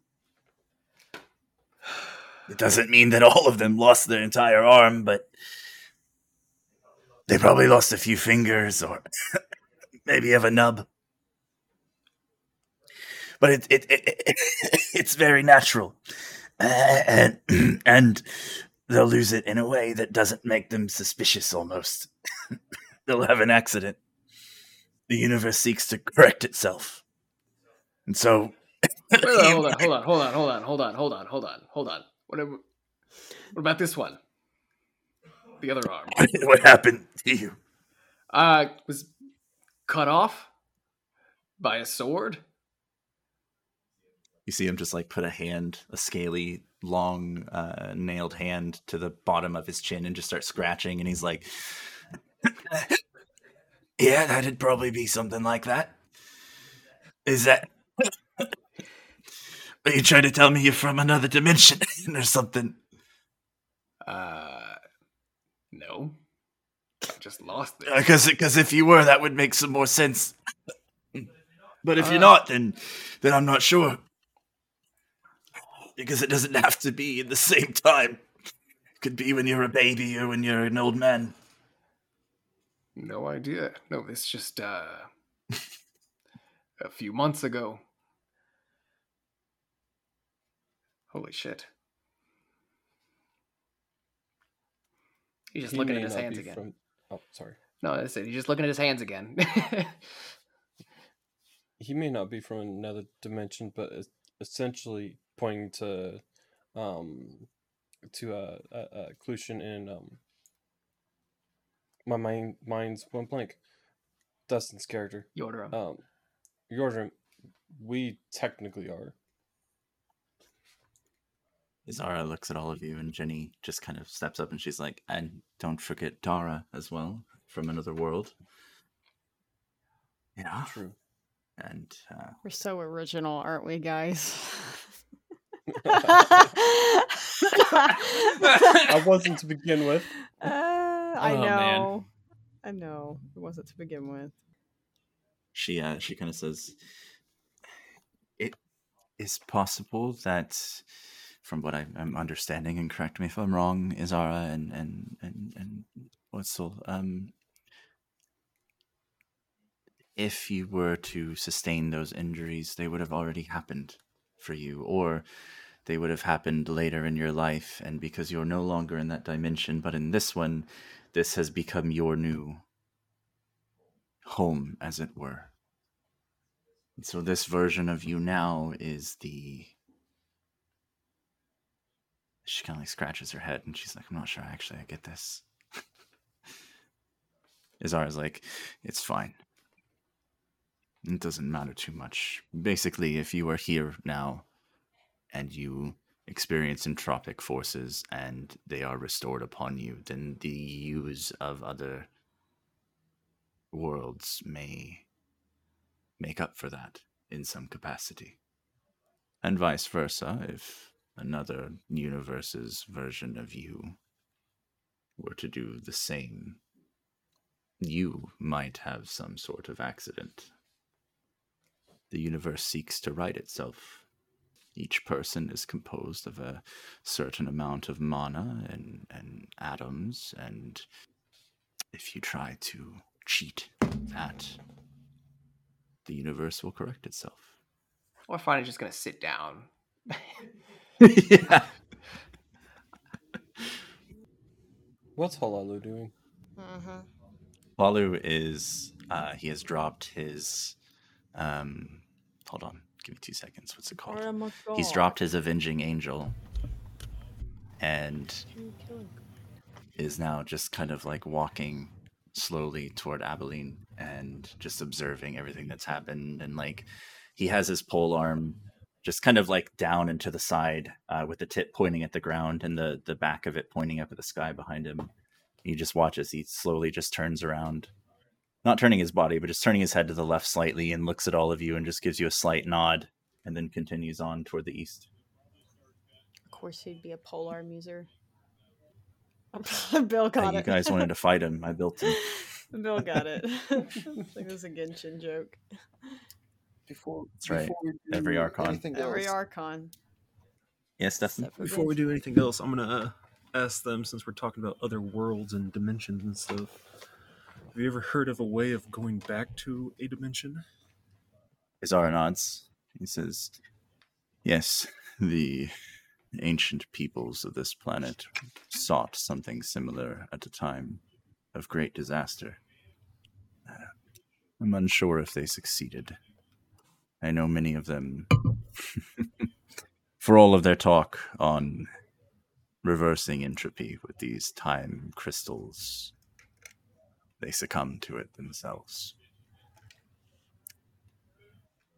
It doesn't mean that all of them lost their entire arm, but they probably lost a few fingers or (laughs) maybe have a nub. But it, it, it, it (laughs) it's very natural. Uh, and (clears throat) and they'll lose it in a way that doesn't make them suspicious almost. (laughs) they'll have an accident. The universe seeks to correct itself. And so (laughs) hold, on, hold on, hold on, hold on, hold on, hold on, hold on, hold on. What, what about this one? The other arm. (laughs) what happened to you? I uh, was cut off by a sword. You see him just like put a hand, a scaly long, uh, nailed hand to the bottom of his chin and just start scratching. And he's like, (laughs) Yeah, that'd probably be something like that. Is that. (laughs) Are you trying to tell me you're from another dimension (laughs) or something? Uh, no. I just lost it. Because because if you were, that would make some more sense. But if you're Uh. not, then then I'm not sure. Because it doesn't (laughs) have to be in the same time. It could be when you're a baby or when you're an old man. No idea. No, it's just uh a few months ago. Holy shit. He's just He looking at his hands again. from- Oh, sorry. No, that's it. He's just looking at his hands again. (laughs) He may not be from another dimension, but essentially pointing to, um, to uh, uh, uh Clutian and um. My mind mind's one blank. Dustin's character. Yordra. Um, Yordram, we technically are. Zara looks at all of you, and Jenny just kind of steps up and she's like, and don't forget Dara as well from another world. Yeah. True. And uh, We're so original, aren't we, guys? (laughs) I (laughs) wasn't to begin with. Uh, I Oh, know. man. I know. It wasn't to begin with. she uh, she kind of says, "It is possible that, from what I'm, I'm understanding, and correct me if I'm wrong, Izara and and and and Wetzel, um, if you were to sustain those injuries, they would have already happened for you, or." They would have happened later in your life, and because you're no longer in that dimension, but in this one, this has become your new home, as it were. And so this version of you now is the. She kind of like scratches her head and she's like, I'm not sure actually I get this. (laughs) Izara's like, it's fine. It doesn't matter too much. Basically, if you are here now and you experience entropic forces and they are restored upon you, then the use of other worlds may make up for that in some capacity. And vice versa, if another universe's version of you were to do the same, you might have some sort of accident. The universe seeks to right itself. Each person is composed of a certain amount of mana and, and atoms, and if you try to cheat that, the universe will correct itself. Or finally just gonna sit down. (laughs) yeah. What's Halalu doing? Mm-hmm. Walu is uh he has dropped his um hold on, give me two seconds. What's it called? He's dropped his avenging angel. And is now just kind of like walking slowly toward Abilene and just observing everything that's happened. And like he has his pole arm just kind of like down and to the side uh, with the tip pointing at the ground and the the back of it pointing up at the sky behind him. You just watch as he slowly just turns around not turning his body but just turning his head to the left slightly and looks at all of you and just gives you a slight nod and then continues on toward the east Of course, he'd be a polearm user. (laughs) Bill got you it. You guys wanted to fight him i built him (laughs) Bill got it. (laughs) it's like this is a Genshin joke. Before That's right. before we do Every Archon. anything Every else- Archon. yes Stefan? except Before we do anything else, I'm gonna uh, ask them since we're talking about other worlds and dimensions and stuff. Have you ever heard of a way of going back to a dimension? Izara nods. He says, Yes, the ancient peoples of this planet sought something similar at a time of great disaster. I'm unsure if they succeeded. I know many of them, (laughs) for all of their talk on reversing entropy with these time crystals, they succumb to it themselves.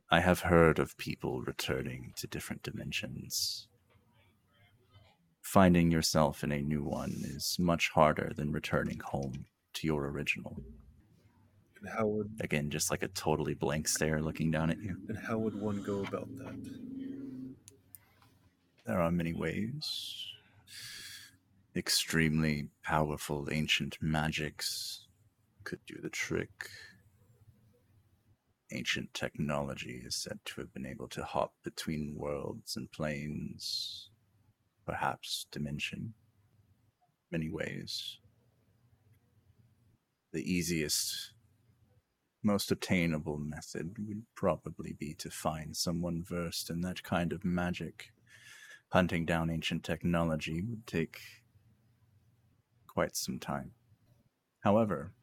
I have heard of people returning to different dimensions. Finding yourself in a new one is much harder than returning home to your original. And how would Again, just like a totally blank stare looking down at you. and how would one go about that? There are many ways. Extremely powerful ancient magics could do the trick. Ancient technology is said to have been able to hop between worlds and planes, perhaps dimension. Many ways. The easiest, most obtainable method would probably be to find someone versed in that kind of magic hunting down ancient technology would take quite some time. However,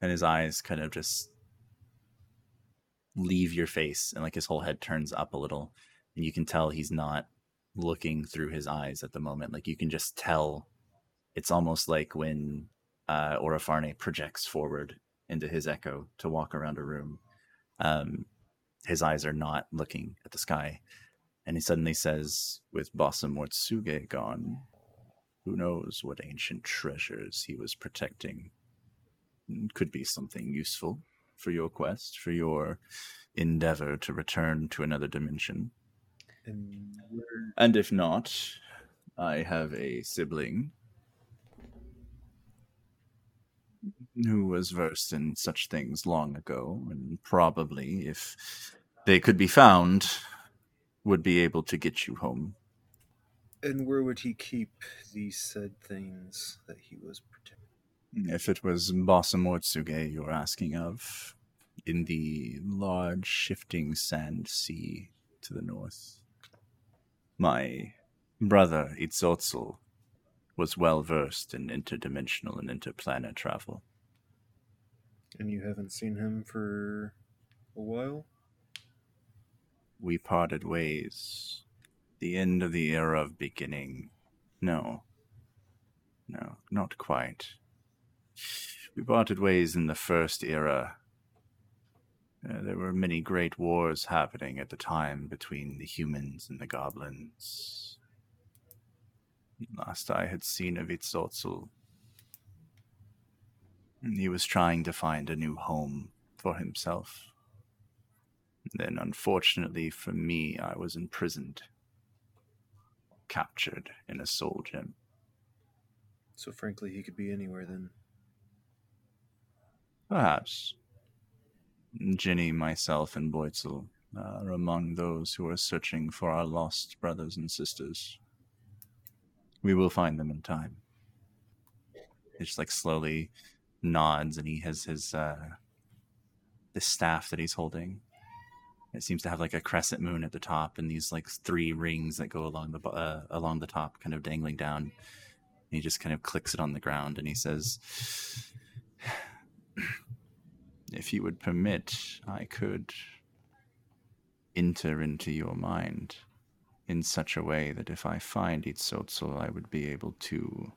and his eyes kind of just leave your face and like his whole head turns up a little and you can tell he's not looking through his eyes at the moment like you can just tell it's almost like when uh Orifarne projects forward into his echo to walk around a room um his eyes are not looking at the sky and he suddenly says, with Basamortsuge gone, who knows what ancient treasures he was protecting? Could be something useful for your quest, for your endeavor to return to another dimension. And if not, I have a sibling who was versed in such things long ago, and probably, if they could be found, would be able to get you home. and where would he keep these said things that he was? If it was Basamortsuge you're asking of, in the large shifting sand sea to the north. My brother Itzotzel was well versed in interdimensional and interplanet travel. And you haven't seen him for a while? We parted ways. The end of the era of beginning. No. No, not quite. We parted ways in the first era. Uh, there were many great wars happening at the time between the humans and the goblins. Last I had seen of Itzotzel, he was trying to find a new home for himself. Then, unfortunately for me, I was imprisoned, captured in a soul. So frankly, he could be anywhere then. Perhaps. Ginny, myself, and Boizal are among those who are searching for our lost brothers and sisters. We will find them in time. He just like slowly nods and he has his uh the staff that he's holding. It seems to have like a crescent moon at the top and these like three rings that go along the uh, along the top, kind of dangling down. And he just kind of clicks it on the ground and he says, "If you would permit, I could enter into your mind in such a way that if I find Itzotzel, I would be able to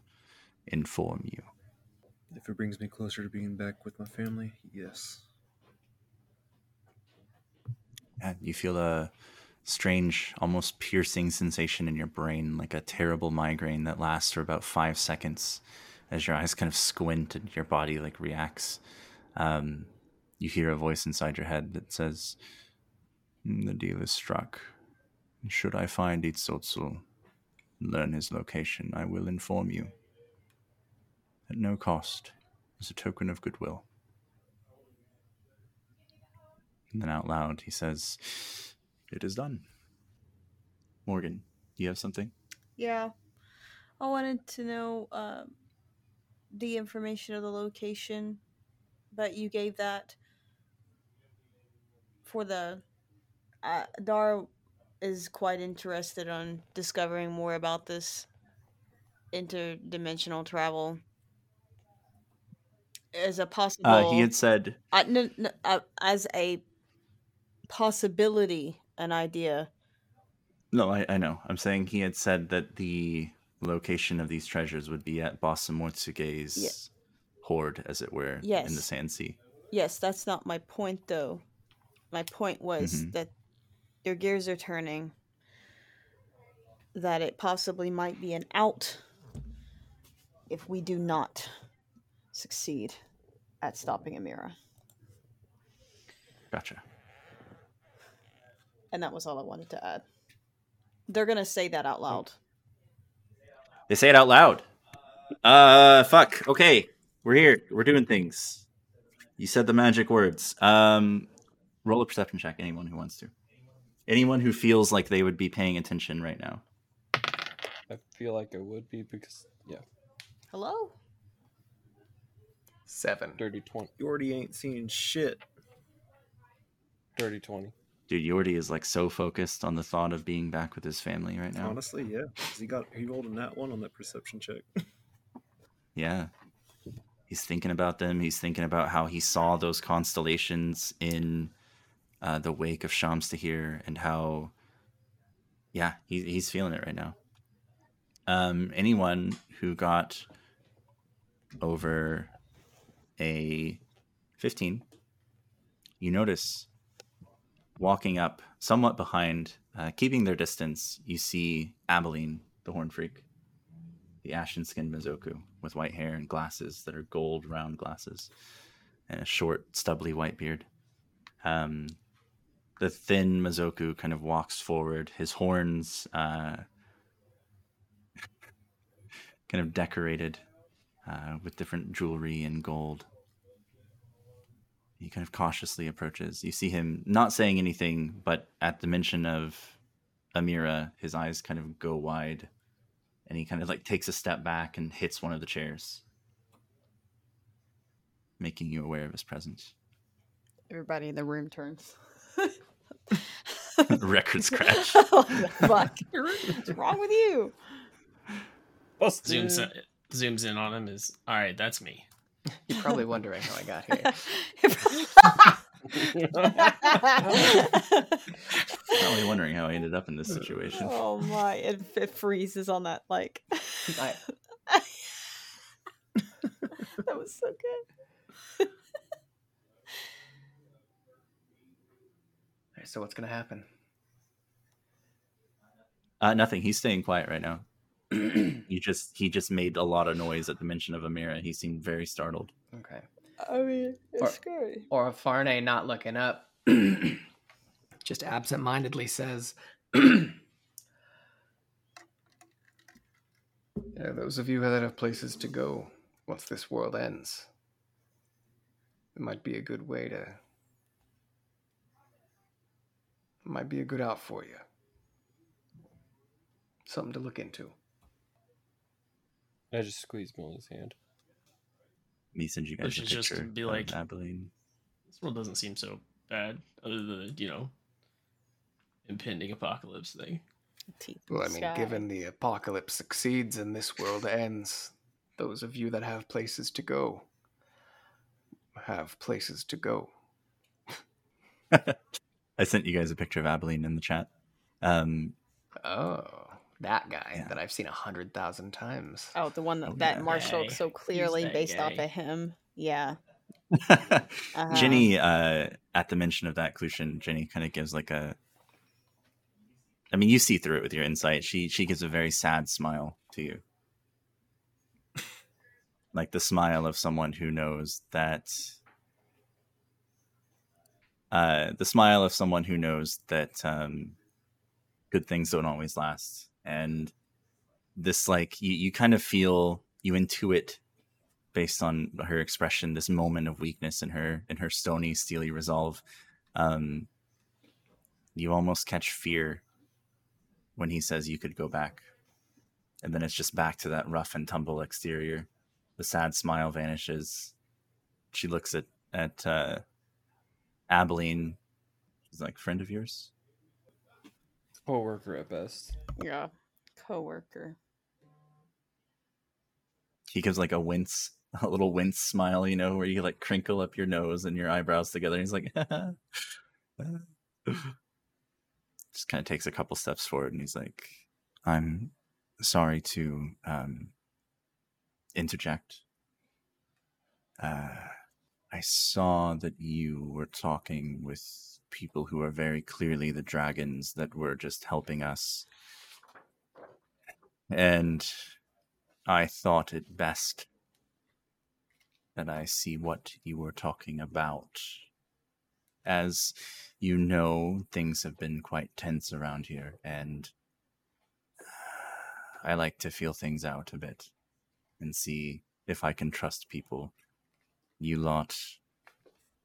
inform you." If it brings me closer to being back with my family, yes. Yeah, you feel a strange, almost piercing sensation in your brain, like a terrible migraine that lasts for about five seconds as your eyes kind of squint and your body like reacts. Um, you hear a voice inside your head that says, "Mm, The deal is struck. Should I find Itzotzel, learn his location, I will inform you. At no cost, as a token of goodwill. And then out loud, he says, It is done. Morgan, you have something? Yeah. I wanted to know um, the information of the location, but you gave that for the. Uh, Dara is quite interested on discovering more about this interdimensional travel. As a possible. Uh, he had said, no, no, uh, as a possibility, an idea. No, I, I know. I'm saying he had said that the location of these treasures would be at Basamortsuge's Yeah. hoard, as it were, in the Yes. Sand Sea. Yes, that's not my point, though. My point was Mhm. that your gears are turning. That it possibly might be an out if we do not succeed at stopping Amira. Gotcha. And that was all I wanted to add. They're gonna say that out loud. They say it out loud. Uh, fuck. Okay, we're here. We're doing things. You said the magic words. Um, roll a perception check. Anyone who wants to. Anyone who feels like they would be paying attention right now. I feel like I would be because yeah, Hello? Seven. dirty twenty, You already ain't seeing shit. dirty twenty. Dude, Yordi is like so focused on the thought of being back with his family right now. Honestly, yeah, He got he rolled a nat one on that perception check. Yeah. He's thinking about them. He's thinking about how he saw those constellations in uh, the wake of Shamstahir and how, yeah, he, he's feeling it right now. Um, anyone who got over a 15, you notice walking up somewhat behind, uh, keeping their distance, you see Abilene, the Horn Freak the ashen skinned Mizoku with white hair and glasses that are gold round glasses and a short, stubbly white beard. Um, the thin Mizoku kind of walks forward, his horns uh, kind of decorated uh, with different jewelry and gold. He kind of cautiously approaches. You see him not saying anything, but at the mention of Amira, his eyes kind of go wide and he kind of like takes a step back and hits one of the chairs, making you aware of his presence. Everybody in the room turns. (laughs) Record scratch. what (laughs) oh, the fuck? What's wrong with you? Busted. Zooms in, zooms in on him. Is all right. That's me. You're probably wondering how I got here. (laughs) Probably wondering how I ended up in this situation. oh my! It, it freezes on that like. I, (laughs) that was so good. Alright, so what's gonna happen? Uh, nothing. He's staying quiet right now. (clears throat) he just he just made a lot of noise at the mention of Amira. He seemed very startled. Okay. I mean, it's Or- scary. Orifarne not looking up, (clears throat) just absent-mindedly says, (clears throat) Yeah, those of you that have places to go once this world ends, it might be a good way to. It might be a good out for you. Something to look into. I just squeezed Millie's hand. Me send you guys Which a is just be like- Abilene. This world doesn't seem so bad, other than you know impending apocalypse thing. Teeth Well, I mean, sky. given the apocalypse succeeds and this world ends, those of you that have places to go have places to go. (laughs) I sent you guys a picture of Abilene in the chat. Um, Oh, that guy Yeah. that I've seen a hundred thousand times. Oh, the one that, Oh, that yeah. Marshall Guy. so clearly that based off of him. Yeah. (laughs) Uh-huh. Jenny, uh, at the mention of that Clutian, Jenny kind of gives like a. I mean, you see through it with your insight. She she gives a very sad smile to you, (laughs) like the smile of someone who knows that. Uh, the smile of someone who knows that um, good things don't always last, and this like you you kind of feel you intuit based on her expression this moment of weakness in her in her stony steely resolve. Um you almost catch fear when he says you could go back. And then it's just back to that rough and tumble exterior. The sad smile vanishes. She looks at at uh abilene. She's like friend of yours Co-worker at best. Yeah. co-worker. he gives like a wince a little wince smile you know where you like crinkle up your nose and your eyebrows together And he's like (laughs) just kind of takes a couple steps forward and he's like i'm sorry to um interject uh i saw that you were talking with people who are very clearly the dragons that were just helping us and I thought it best that I see what you were talking about. As you know, things have been quite tense around here, and (sighs) I like to feel things out a bit and see if I can trust people. You lot,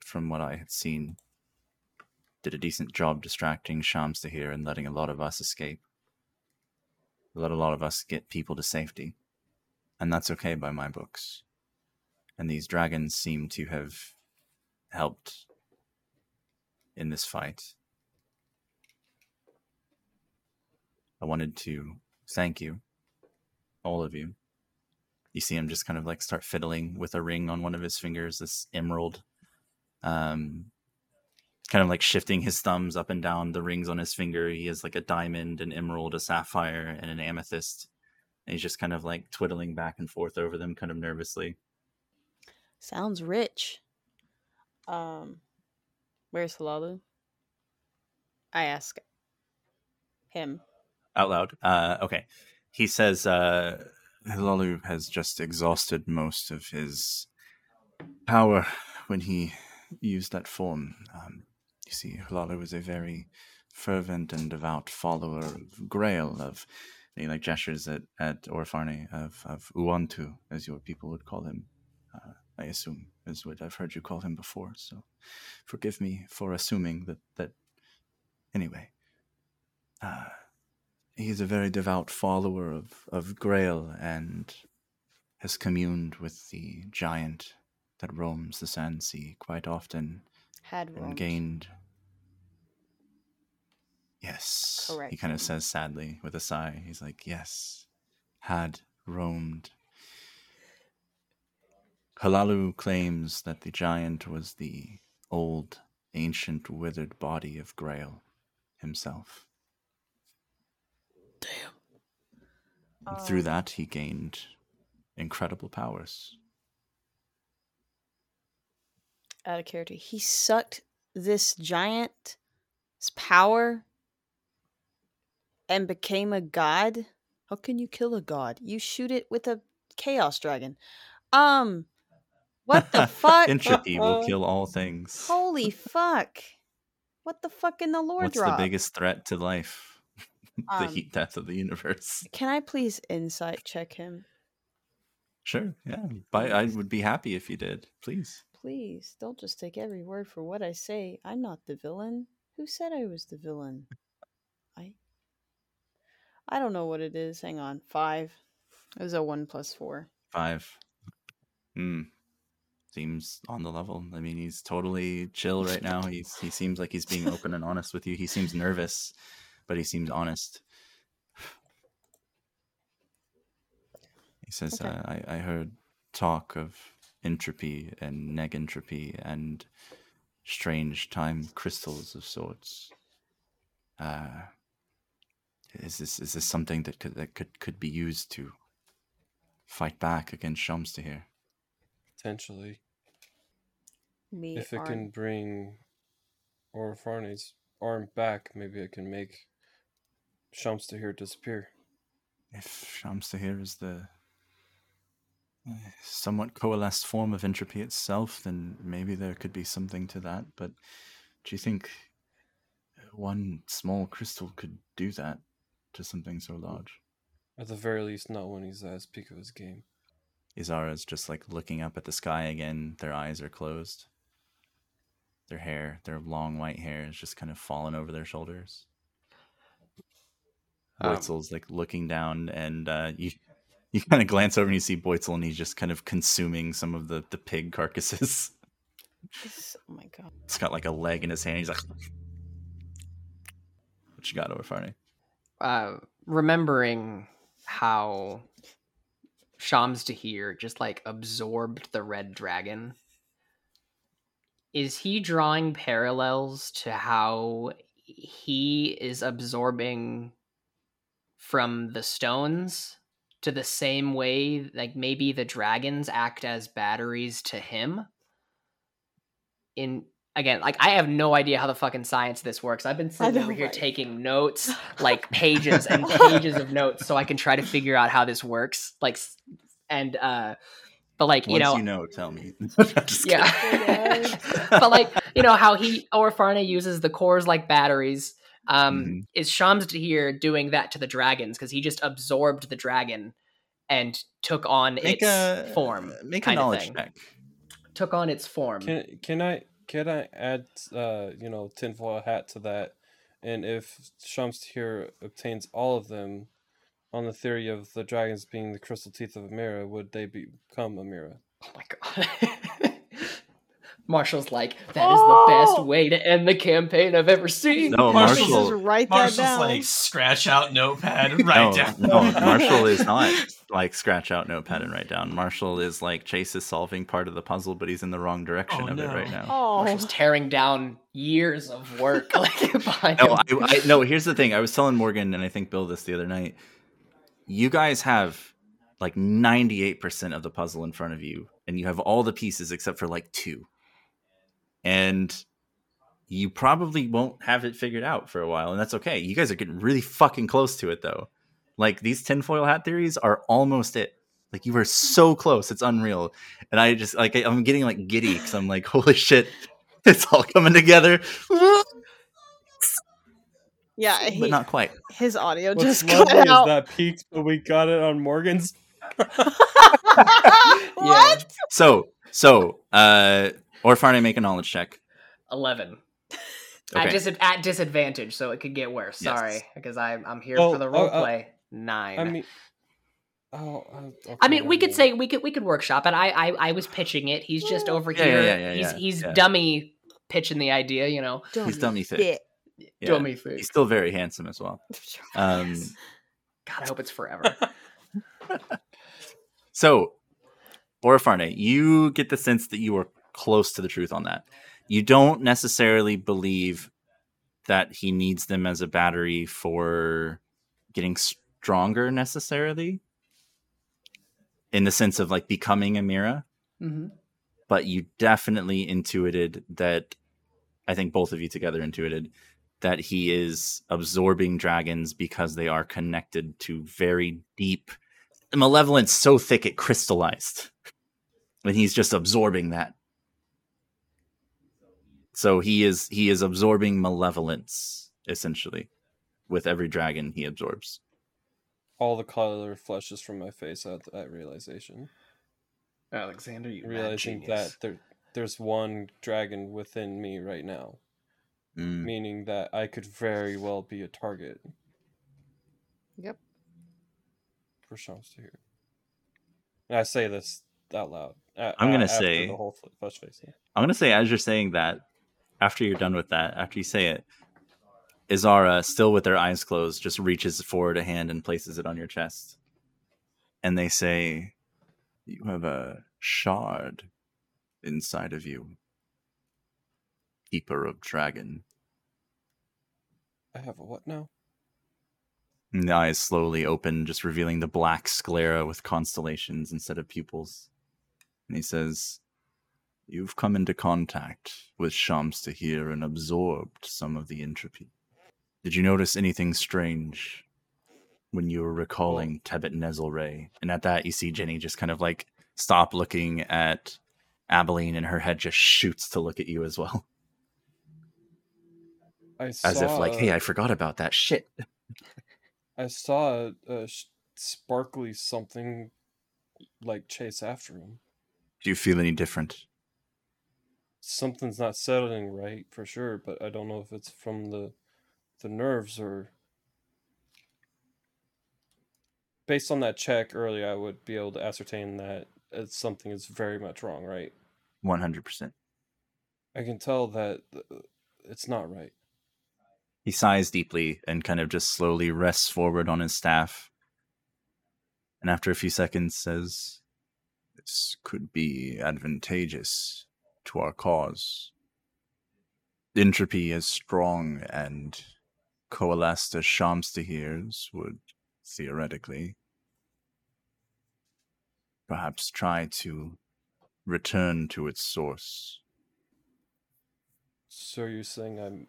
from what I had seen, did a decent job distracting Shamstahir and letting a lot of us escape. Let a lot of us get people to safety and that's okay by my books. And these dragons seem to have helped in this fight. I wanted to thank you, all of you. You see him just kind of like start fiddling with a ring on one of his fingers, this emerald. Um, kind of like shifting his thumbs up and down the rings on his finger. He has like a diamond, an emerald, a sapphire, and an amethyst and he's just kind of like twiddling back and forth over them kind of nervously Sounds rich. Um, where's Halalu? I ask him. out loud uh okay he says uh Halalu has just exhausted most of his power when he used that form um you see Halalu was a very fervent and devout follower of grail of and he like gestures at at Orifarne of of uantu as your people would call him uh, i assume is what i've heard you call him before so forgive me for assuming that that anyway. Uh he's a very devout follower of, of Grail and has communed with the giant that roams the Sand Sea quite often Had and roamed. gained. Yes. He kind of says sadly with a sigh. He's like, Yes, had roamed. Halalu claims that the giant was the old, ancient, withered body of Grail himself. And through Um, that, he gained incredible powers. Out of character. He sucked this giant's power and became a god. How can you kill a god? You shoot it with a chaos dragon. Um, what the (laughs) fuck? Entropy will kill all things. Holy fuck! What the fuck in the lore What's drop? the biggest threat to life? (laughs) the Um, heat death of the universe. (laughs) Can I please insight check him, Sure, yeah. I would be happy if you did. Please. Please? Don't just take every word for what I say. I'm not the villain. Who said I was the villain? I. I don't know what it is. Hang on. Five. It was a one plus four. Five. Hmm. seems on the level. I mean, he's totally chill right now. He's he seems like he's being open and honest with you. He seems nervous, but he seems honest. He says, Okay. uh, I, I heard talk of entropy and negentropy and strange time crystals of sorts. Uh, is this is this something that could that could, could be used to fight back against Shamstahir? Potentially. We If it are can bring Orifarne's arm back, maybe it can make Shamstahir disappear. If Shamstahir here is the somewhat coalesced form of entropy itself, then maybe there could be something to that. But do you think one small crystal could do that to something so large? At the very least, not when he's at his peak of his game. Izara's just like looking up at the sky again. Their eyes are closed. Their hair, their long white hair, is just kind of fallen over their shoulders. Um, Boizal's like looking down, and uh, you you kind of glance over and you see Boizal, and he's just kind of consuming some of the the pig carcasses. this- oh my god. He's got like a leg in his hand. He's like, "What you got Orifarne?" uh, remembering how Shamstahir just like absorbed the red dragon. Is he drawing parallels to how he is absorbing from the stones to the same way like maybe the dragons act as batteries to him? In again, like I have no idea how the fucking science of this works. I've been sitting over here right? taking notes, (laughs) like pages and (laughs) pages of notes, so I can try to figure out how this works. Like, and uh, but like you know, you know, tell me. (laughs) Just yeah. kidding. but like you know how he Orifarne uses the cores like batteries. Um, Mhm. is Shamstahir doing that to the dragons because he just absorbed the dragon and took on make its a form, Make a knowledge check. took on its form. Can can I can I add uh you know tinfoil hat to that? And if Shamstahir obtains all of them, on the theory of the dragons being the crystal teeth of Amira, would they become Amira? Oh my god. (laughs) Marshall's like, that is the best Oh! way to end the campaign I've ever seen. No, Marshall's- Marshall. Just write that Marshall's down. like scratch out notepad and write no, down. no, (laughs) Marshall is not like scratch out notepad and write down. Marshall is like Chase is solving part of the puzzle, but he's in the wrong direction Oh, of it right now. oh, Marshall's tearing down years of work (laughs) like (laughs) behind No, him. I, I, no. Here's the thing. I was telling Morgan and I think Bill this the other night. You guys have like 98% of the puzzle in front of you, and you have all the pieces except for like two. And you probably won't have it figured out for a while, and that's okay. You guys are getting really fucking close to it, though. Like these tinfoil hat theories are almost it. Like you were so close, it's unreal. And I just like I'm getting like giddy because I'm like, holy shit, (laughs) it's all coming together. (laughs) yeah. but not quite. his audio What's just (laughs) lovely cut is out. that peaked, but we got it on Morgan's. what? So, so, uh, Orifarne make a knowledge check. Eleven. At, dis- at disadvantage, so it could get worse. Yes. Sorry, because I'm I'm here Oh, for the oh, role oh, play. Nine. I mean, oh, uh, I mean, we could say we could we could workship it. I I, I was pitching it. He's just over Yeah, here. yeah, yeah, yeah, he's yeah, he's yeah. dummy pitching the idea. You know, He's dummy fit. Yeah. dummy thing. He's still very handsome as well. (laughs) Um, God, I hope it's forever. (laughs) (laughs) So, Orifarne, you get the sense that you are close to the truth on that. You don't necessarily believe that he needs them as a battery for getting stronger necessarily, in the sense of like becoming Amira. hmm but you definitely intuited that I think both of you together intuited that he is absorbing dragons because they are connected to very deep malevolence so thick it crystallized. And he's just absorbing that. So he is he is absorbing malevolence essentially with every dragon he absorbs. all the color flushes from my face at that realization. Alexander, you mad realizing that there there's one dragon within me right now, Mm. meaning that I could very well be a target Yep. for Shamstahir. And I say this out loud I'm gonna a- after say- the whole flush face. yeah. I'm gonna say as you're saying that, after you're done with that, after you say it, Izara, still with their eyes closed, just reaches forward a hand and places it on your chest. And they say, You have a shard inside of you. Keeper of Dragon. I have a what now? And the eyes slowly open, just revealing the black sclera with constellations instead of pupils. And he says, You've come into contact with Shamstahir and absorbed some of the entropy. Did you notice anything strange when you were recalling Tebet Nezilray? And at that, you see Jenny just kind of like stop looking at Abilene, and her head just shoots to look at you as well. (laughs) I saw, As if, like, hey, I forgot about that shit. (laughs) I saw a, a sparkly something like chase after him. Do you feel any different? Something's not settling right for sure, but I don't know if it's from the the nerves or based on that check earlier, I would be able to ascertain that it's something is very much wrong, right? 100%. I can tell that uh, it's not right. He sighs deeply and kind of just slowly rests forward on his staff. And after a few seconds says, This could be advantageous to our cause. Entropy as strong and coalesced as Shamstahir's would theoretically perhaps try to return to its source. So you're saying I'm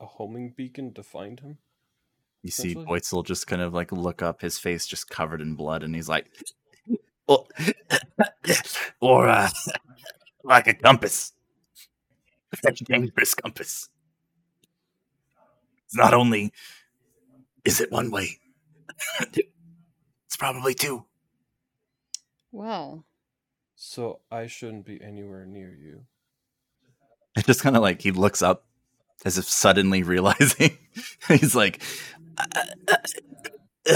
a homing beacon to find him? You see? Boizal just kind of like look up, his face just covered in blood, and he's like, or, or uh, like a compass, a dangerous compass. It's not only is it one way, (laughs) it's probably two. Well, So I shouldn't be anywhere near you. It's just kind of like he looks up as if suddenly realizing. (laughs) he's like,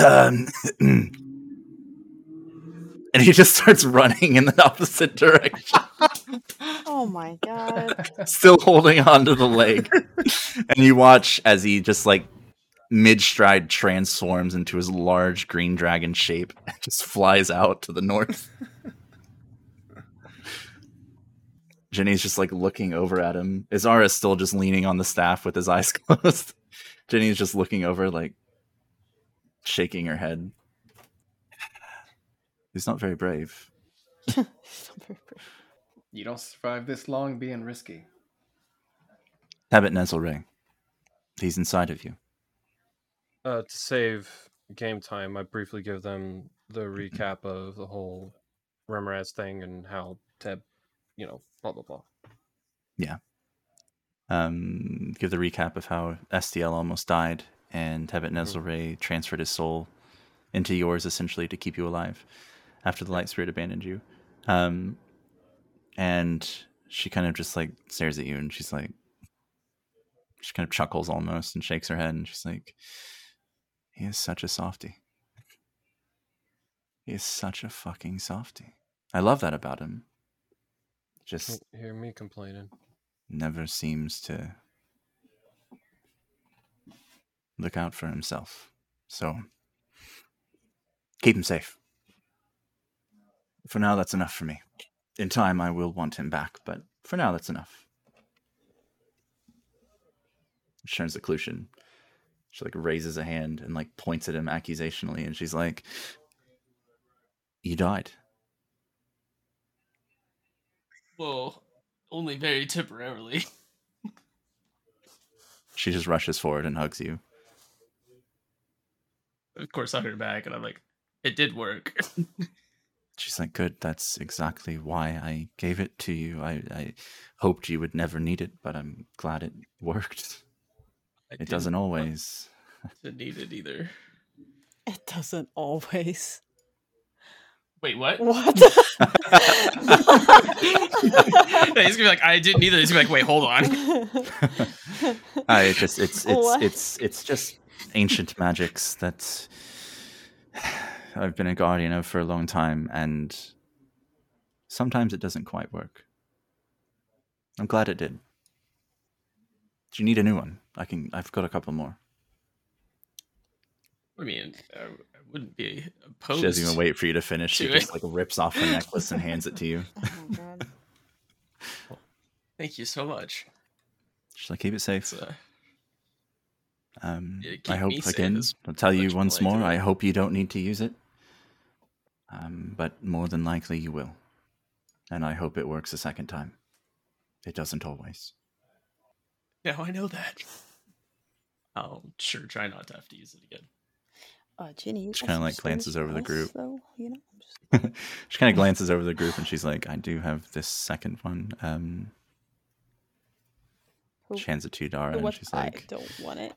um, (clears throat) and he just starts running in the opposite (laughs) direction, oh my god. (laughs) still holding on to the leg. (laughs) and you watch as he just like mid stride transforms into his large green dragon shape and (laughs) just flies out to the north. Jenny's just like looking over at him. Izara's still just leaning on the staff with his eyes closed. Jenny's just looking over, like shaking her head. He's not very brave. He's not very brave. You don't survive this long being risky. Habit Nezilray. He's inside of you. Uh, to save game time, I briefly give them the recap of the whole Remorhaz thing and how Teb, you know, blah blah blah. Yeah. Um, give the recap of how SDL almost died and Habit Nezilray transferred his soul into yours essentially to keep you alive after the light spirit abandoned you. Um, and she kind of just like stares at you and she's like, she kind of chuckles almost and shakes her head and she's like, he is such a softy. He is such a fucking softy. I love that about him. Just hear me complaining. never seems to look out for himself. So keep him safe. For now, that's enough for me. In time, I will want him back, but for now, that's enough. She turns to Clutian. She like raises a hand and like points at him accusationally, and she's like, "You died." Well, only very temporarily. (laughs) She just rushes forward and hugs you. Of course, I heard back, and I'm like, it did work. (laughs) She's like, good. That's exactly why I gave it to you. I, I hoped you would never need it, but I'm glad it (laughs) worked. I It doesn't want always. to need it either. It doesn't always. Wait, what? What? Yeah, (laughs) (laughs) he's gonna be like, I didn't either. He's gonna be like, wait, hold on. I it just it's it's What? it's it's just ancient magics that I've been a guardian of for a long time, and sometimes it doesn't quite work. I'm glad it did. Do you need a new one? I can. I've got a couple more. I mean, I, I wouldn't be opposed. She doesn't even wait for you to finish. She to just like rips off the necklace and hands it to you. (laughs) Oh god. (laughs) Thank you so much. She's I keep it safe. Uh, Um, Yeah, I hope me safe again. I'll tell you once more. I hope you don't need to use it. Um, but more than likely you will, and I hope it works a second time. It doesn't always. now I know that. I'll sure try not to have to use it again. Uh, Ginny, you She kinda, like, glances over the group. Though, you know, just- (laughs) she kind of glances over the group and she's like, "I do have this second one." Um, Who- she hands it to you, Dara, and what? she's I don't want it.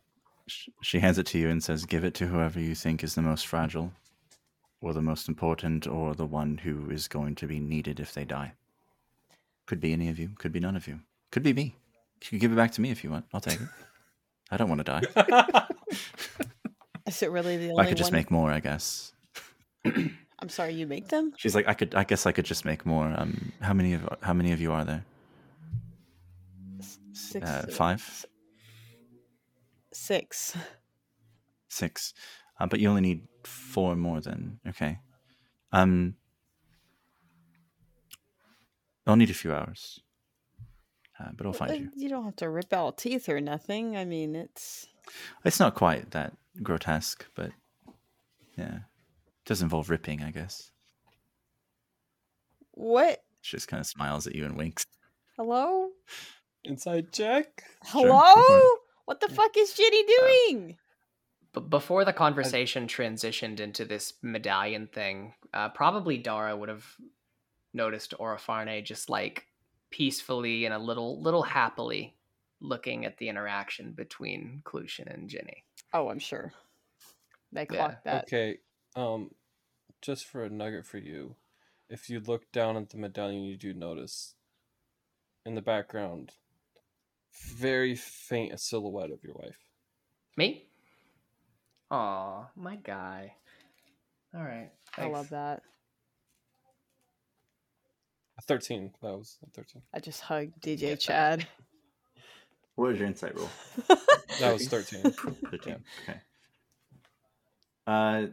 she hands it to you and says, "Give it to whoever you think is the most fragile, or the most important, or the one who is going to be needed if they die. Could be any of you. Could be none of you. Could be me. You can give it back to me if you want. I'll take it. I don't want to die. (laughs) Is it really the only I could just one? make more, I guess." (clears throat) I'm sorry, you make them? She's like, "I could. I guess I could just make more. Um, how many of how many of you are there? Six. Uh, five, Six. six. Uh, but you only need four more. Then okay. Um, I'll need a few hours. Uh, but I'll find Uh, you. You don't have to rip out teeth or nothing. I mean, it's It's not quite that grotesque, but yeah, it does involve ripping, I guess. what? She just kind of smiles at you and winks. Hello? Inside check. Hello? go for it. What the fuck is Ginny doing? But before the conversation transitioned into this medallion thing, uh, probably Dara would have noticed Orifarne just like peacefully and a little little happily looking at the interaction between Clushin and Ginny. Oh, I'm sure. They Yeah, that. Okay. Um, just for a nugget for you, if you look down at the medallion, you do notice in the background very faint a silhouette of your wife. Me? Aw, my guy. All right. I love that. Thirteen. That was a thirteen. I just hugged DJ Get that. Chad. What was your insight roll? (laughs) That was thirteen. (laughs) 13. Okay. Uh,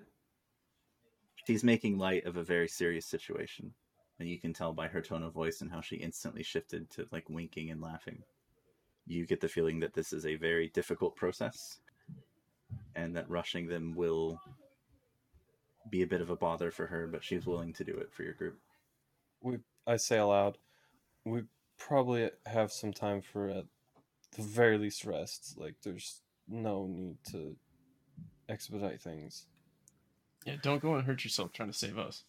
she's making light of a very serious situation, and you can tell by her tone of voice and how she instantly shifted to like winking and laughing. You get the feeling that this is a very difficult process, and that rushing them will be a bit of a bother for her, but she's willing to do it for your group. we I say aloud, we probably have some time for at the very least rest. Like there's no need to expedite things. Yeah, don't go and hurt yourself trying to save us.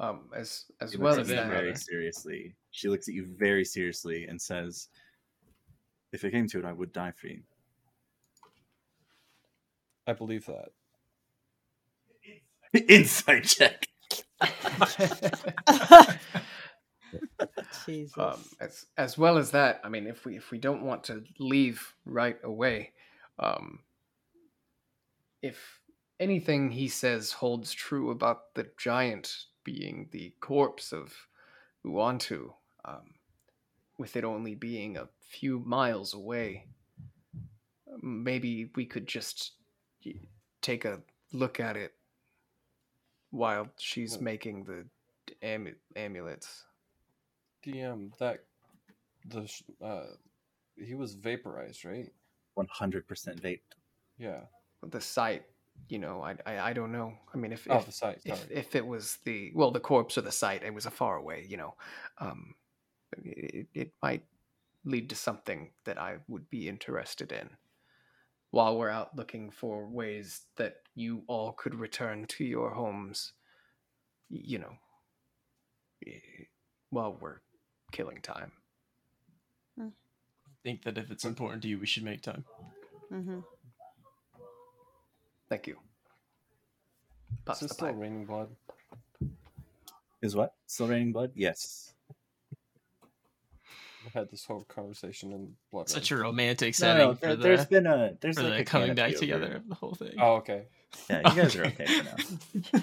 Um, as as She well as that, very seriously. She looks at you very seriously and says, "If it came to it, I would die for you." I believe that. (laughs) Insight check. Jesus. um, as as well as that, I mean, if we if we don't want to leave right away, um, if anything he says holds true about the giant being the corpse of Uantu, um, with it only being a few miles away, maybe we could just y- take a look at it while she's Well- making the amu- amulets. DM that the uh he was vaporized, right? One hundred percent vape. Yeah. the site you know i i, I don't know i mean if Oh, if, the site. if, if it was the well the corpse or the site it was a far away you know um it, it might lead to something that i would be interested in while we're out looking for ways that you all could return to your homes you know while we're killing time I think that if it's important to you, we should make time. hmm thank you Pops Is this the still pipe. raining blood? Is what? Still raining blood? Yes. Had this whole conversation in blood. Such a romantic setting no, for there, the, there's been a there's like the a coming back canopy over together of the whole thing. Oh, okay. Yeah, you guys are (laughs) okay for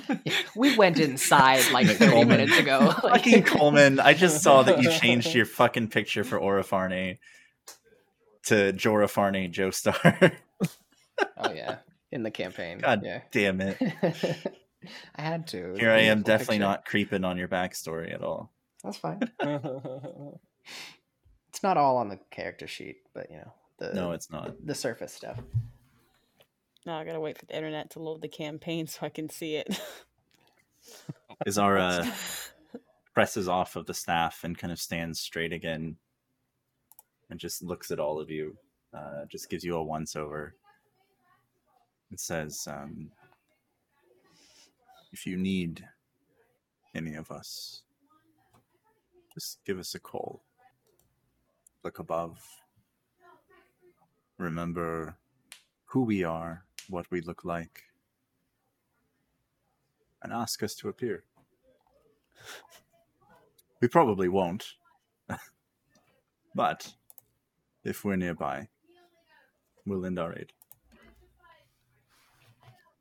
now. (laughs) We went inside like 30 Coleman. minutes ago. (laughs) fucking Coleman, I just saw that you changed your fucking picture for Orifarne to Jorafarne Joestar. oh yeah, in the campaign. God yeah. damn it. I had to. It was a Here I am, definitely picture. not creeping on your backstory at all. That's fine. It's not all on the character sheet, but you know the No, it's not. the surface stuff. No, I gotta wait for the internet to load the campaign so I can see it. (laughs) Izara (laughs) presses off of the staff and kind of stands straight again and just looks at all of you. Uh, just gives you a once over. It says, um, if you need any of us, just give us a call. Look above. Remember who we are, what we look like, and ask us to appear. (laughs) We probably won't. (laughs) but if we're nearby, we'll lend our aid.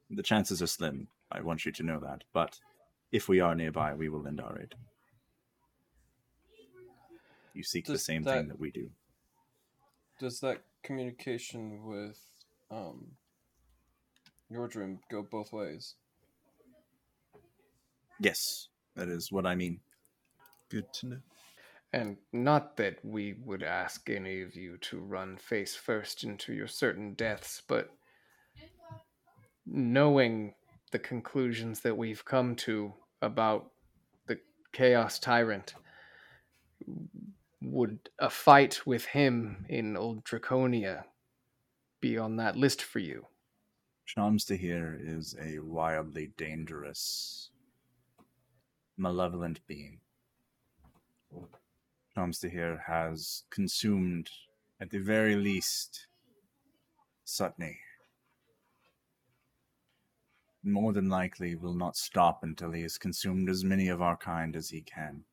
The chances are slim, I want you to know that, but if we are nearby, we will lend our aid. You seek the same that- thing that we do. Does that communication with um your dream go both ways? Yes, that is what I mean. Good to know. And not that we would ask any of you to run face first into your certain deaths, but knowing the conclusions that we've come to about the Chaos Tyrant, would a fight with him in Old Draconia be on that list for you? Shamstahir is a wildly dangerous, malevolent being. Shamstahir has consumed, at the very least, Sutney. More than likely will not stop until he has consumed as many of our kind as he can.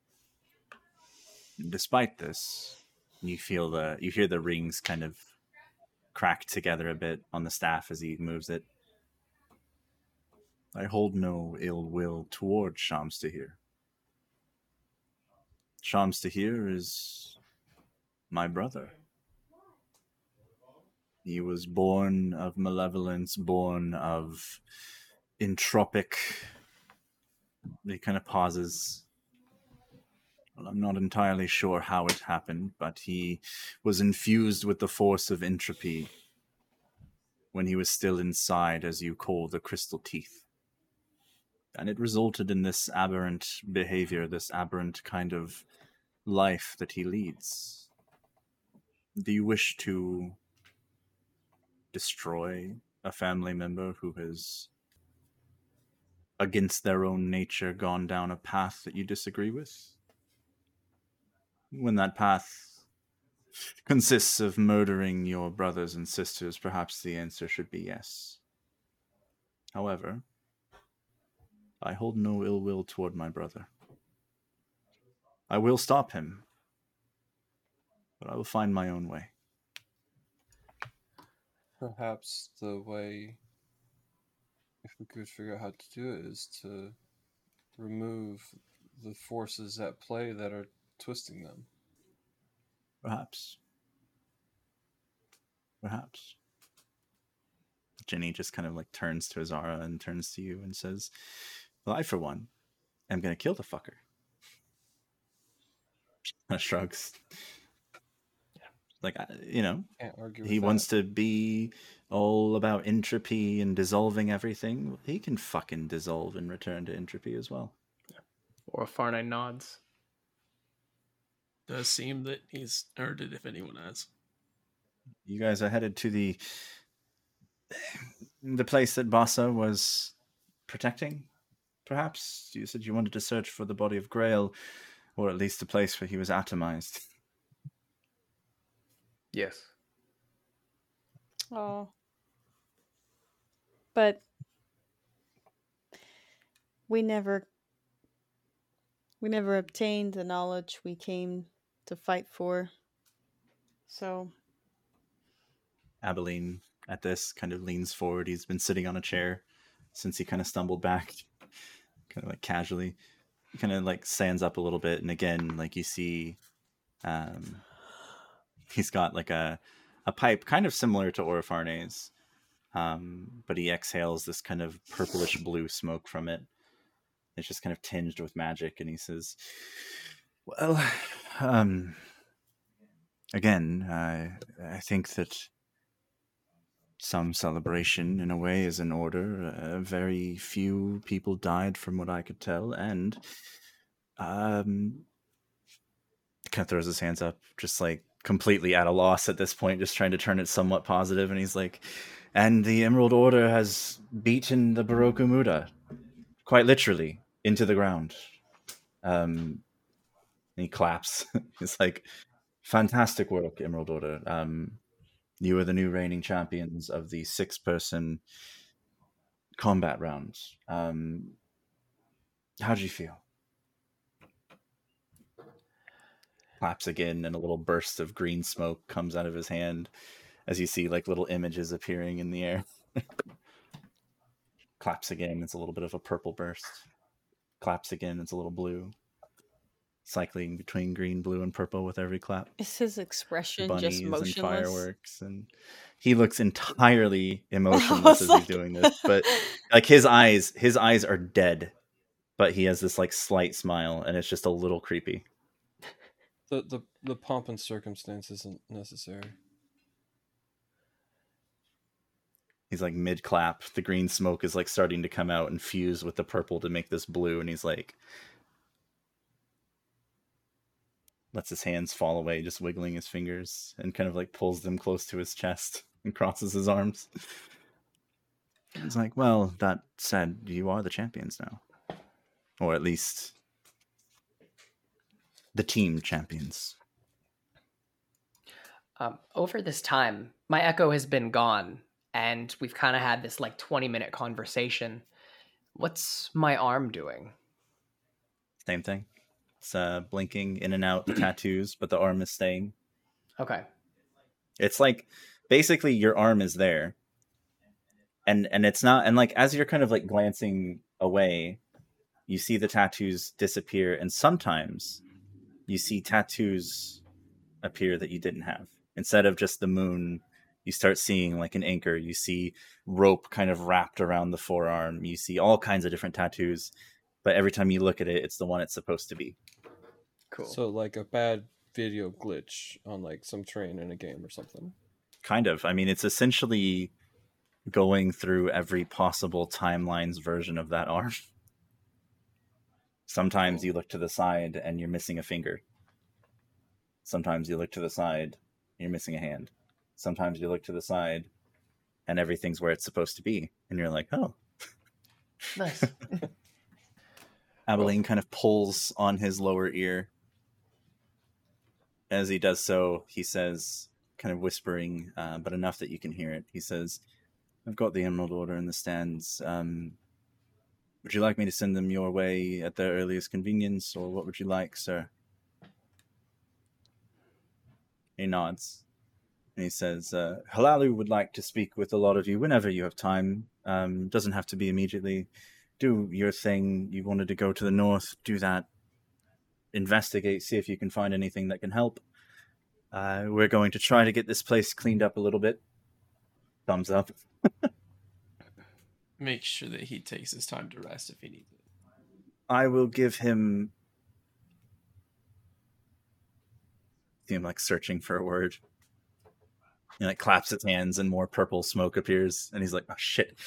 Despite this, you feel the you hear the rings kind of crack together a bit on the staff as he moves it. I hold no ill will toward Shamstahir. Shams Tahir is my brother. He was born of malevolence, born of entropic. He kind of pauses. Well, I'm not entirely sure how it happened, but he was infused with the force of entropy when he was still inside, as you call the crystal teeth. And it resulted in this aberrant behavior, this aberrant kind of life that he leads. Do you wish to destroy a family member who has, against their own nature, gone down a path that you disagree with? When that path consists of murdering your brothers and sisters, perhaps the answer should be yes. However, I hold no ill will toward my brother. I will stop him, but I will find my own way. Perhaps the way, if we could figure out how to do it, is to remove the forces at play that are twisting them. Perhaps. Perhaps. Jenny just kind of like turns to Azara and turns to you and says, Well, I, for one, am going to kill the fucker. (laughs) Kinda shrugs. Like, you know, Can't argue with he that. wants to be all about entropy and dissolving everything. He can fucking dissolve and return to entropy as well. Orifarne nods. Does seem that he's earned it if anyone has. You guys are headed to the the place that Bassa was protecting. Perhaps you said you wanted to search for the body of Grail, or at least the place where he was atomized. Yes. Oh. But we never we never obtained the knowledge we came to fight for. So Abilene at this kind of leans forward. He's been sitting on a chair since he kind of stumbled back, (laughs) kind of like casually, kind of like stands up a little bit, and again, like you see, um, he's got like a a pipe kind of similar to Orifarne's, um, but he exhales this kind of purplish blue smoke from it. It's just kind of tinged with magic, and he says, "Well, um, again, I I think that." some celebration in a way is in order. Uh, very few people died from what I could tell, and um, kind of throws his hands up, just like completely at a loss at this point, just trying to turn it somewhat positive. positive, and he's like, "And the Emerald Order has beaten the Brokamuda, quite literally, into the ground." Um, and he claps. (laughs) he's like, "Fantastic work, Emerald Order." Um, you are the new reigning champions of the six person combat rounds. Um, how did you feel? Claps again, and a little burst of green smoke comes out of his hand as you see like little images appearing in the air. (laughs) Claps again, it's a little bit of a purple burst. Claps again, it's a little blue. Cycling between green, blue, and purple with every clap. Is his expression bunnies just and fireworks and he looks entirely (laughs) emotionless as he's doing this but like his eyes his eyes are dead but he has this like slight smile and it's just a little creepy. The the the pomp and circumstance isn't necessary. he's like mid clap the green smoke is like starting to come out and fuse with the purple to make this blue and he's like lets his hands fall away just wiggling his fingers and kind of like pulls them close to his chest (laughs) and crosses his arms he's like well that said you are the champions now or at least the team champions Um, over this time, my echo has been gone, and we've kind of had this like 20 minute conversation. What's my arm doing? same thing it's uh blinking in and out the (clears throat) tattoos but the arm is staying Okay. It's like basically your arm is there. And and it's not and like as you're kind of like glancing away, you see the tattoos disappear and sometimes you see tattoos appear that you didn't have. Instead of just the moon, you start seeing like an anchor, you see rope kind of wrapped around the forearm, you see all kinds of different tattoos, but every time you look at it, it's the one it's supposed to be. Cool. So like a bad video glitch on like some train in a game or something. kind of i mean it's essentially going through every possible timelines version of that arm sometimes you look to the side and you're missing a finger sometimes you look to the side you're missing a hand sometimes you look to the side and everything's where it's supposed to be and you're like oh nice. (laughs) Abilene kind of pulls on his lower ear. As he does so, he says, kind of whispering, uh, but enough that you can hear it. He says, I've got the Emerald Order in the stands. Um, would you like me to send them your way at their earliest convenience, or what would you like, sir? He nods. And he says, uh, Halalu would like to speak with a lot of you whenever you have time. Um, doesn't have to be immediately do your thing. You wanted to go to the north, do that. Investigate, see if you can find anything that can help. Uh, we're going to try to get this place cleaned up a little bit. Thumbs up. (laughs) Make sure that he takes his time to rest if he needs it. I will give him. Him like searching for a word. He like claps his hands and more purple smoke appears, and he's like, "Oh shit!"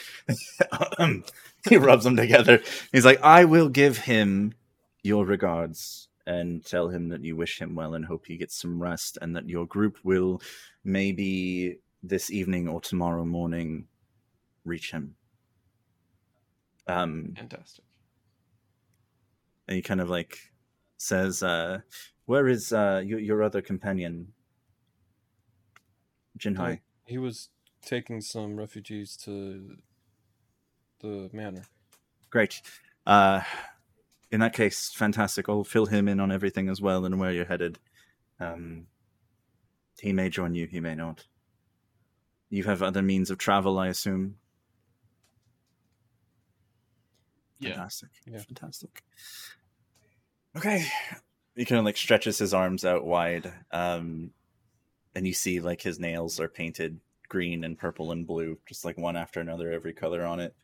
(laughs) he rubs them together. He's like, "I will give him your regards and tell him that you wish him well and hope he gets some rest, and that your group will maybe this evening or tomorrow morning reach him." Um, Fantastic. and he kind of like says, uh, "Where is uh, your, your other companion, Jinhai?" Oh, he was taking some refugees to the manor. Great. Uh, in that case, fantastic. I'll fill him in on everything as well and where you're headed. Um, he may join you, he may not. You have other means of travel, I assume. Yeah. Fantastic. Yeah. Fantastic. Okay. He kind of like stretches his arms out wide. Um, and you see like his nails are painted green and purple and blue, just like one after another, every color on it.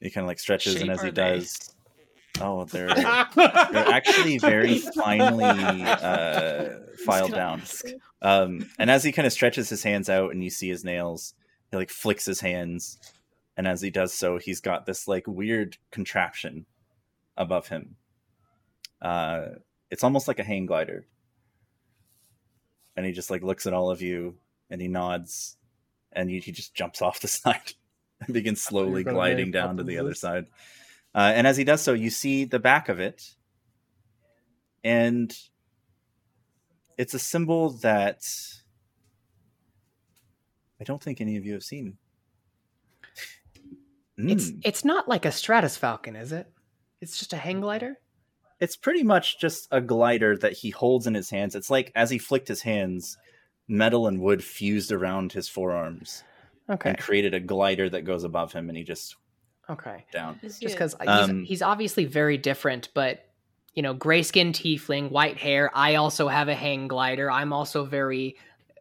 He kind of like stretches, and as he does, oh, they're (laughs) they're actually very finely (laughs) uh, filed down. Um, and as he kind of stretches his hands out and you see his nails, he like flicks his hands. And as he does so, he's got this like weird contraption above him. Uh, it's almost like a hang glider. And he just like looks at all of you and he nods and he, he just jumps (laughs) off the side and begins slowly gliding down to the other side. Uh, and as he does so, you see the back of it. And it's a symbol that I don't think any of you have seen. It's Mm. it's not like a Stratus Falcon, is it? It's just a hang glider. it's pretty much just a glider that he holds in his hands. It's like as he flicked his hands, metal and wood fused around his forearms Okay. and created a glider that goes above him, and he just Okay. down. Just because Um, he's, he's obviously very different, but you know, gray skin tiefling, white hair. I also have a hang glider. I'm also very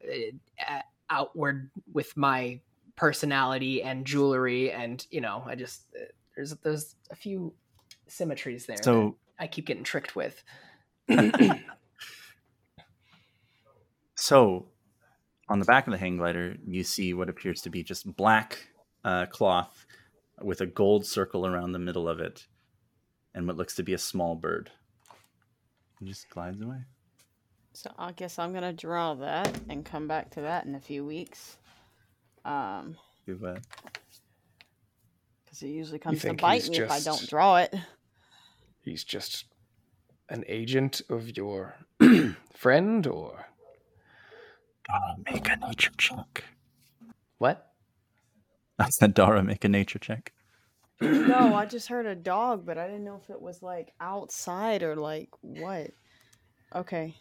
uh, outward with my personality and jewelry, and you know, I just uh, there's there's a few symmetries there. that So I keep getting tricked with. (clears throat) So, on the back of the hang glider, you see what appears to be just black uh, cloth with a gold circle around the middle of it, and what looks to be a small bird. It just glides away. So I guess I'm gonna draw that and come back to that in a few weeks. Um, You've, uh, because it usually comes to bite he's me if I don't draw it. He's just an agent of your (clears throat) friend, or Dara, make a nature check. What? I said, Dara, make a nature check. no, I just heard a dog, but I didn't know if it was like outside or like what. Okay,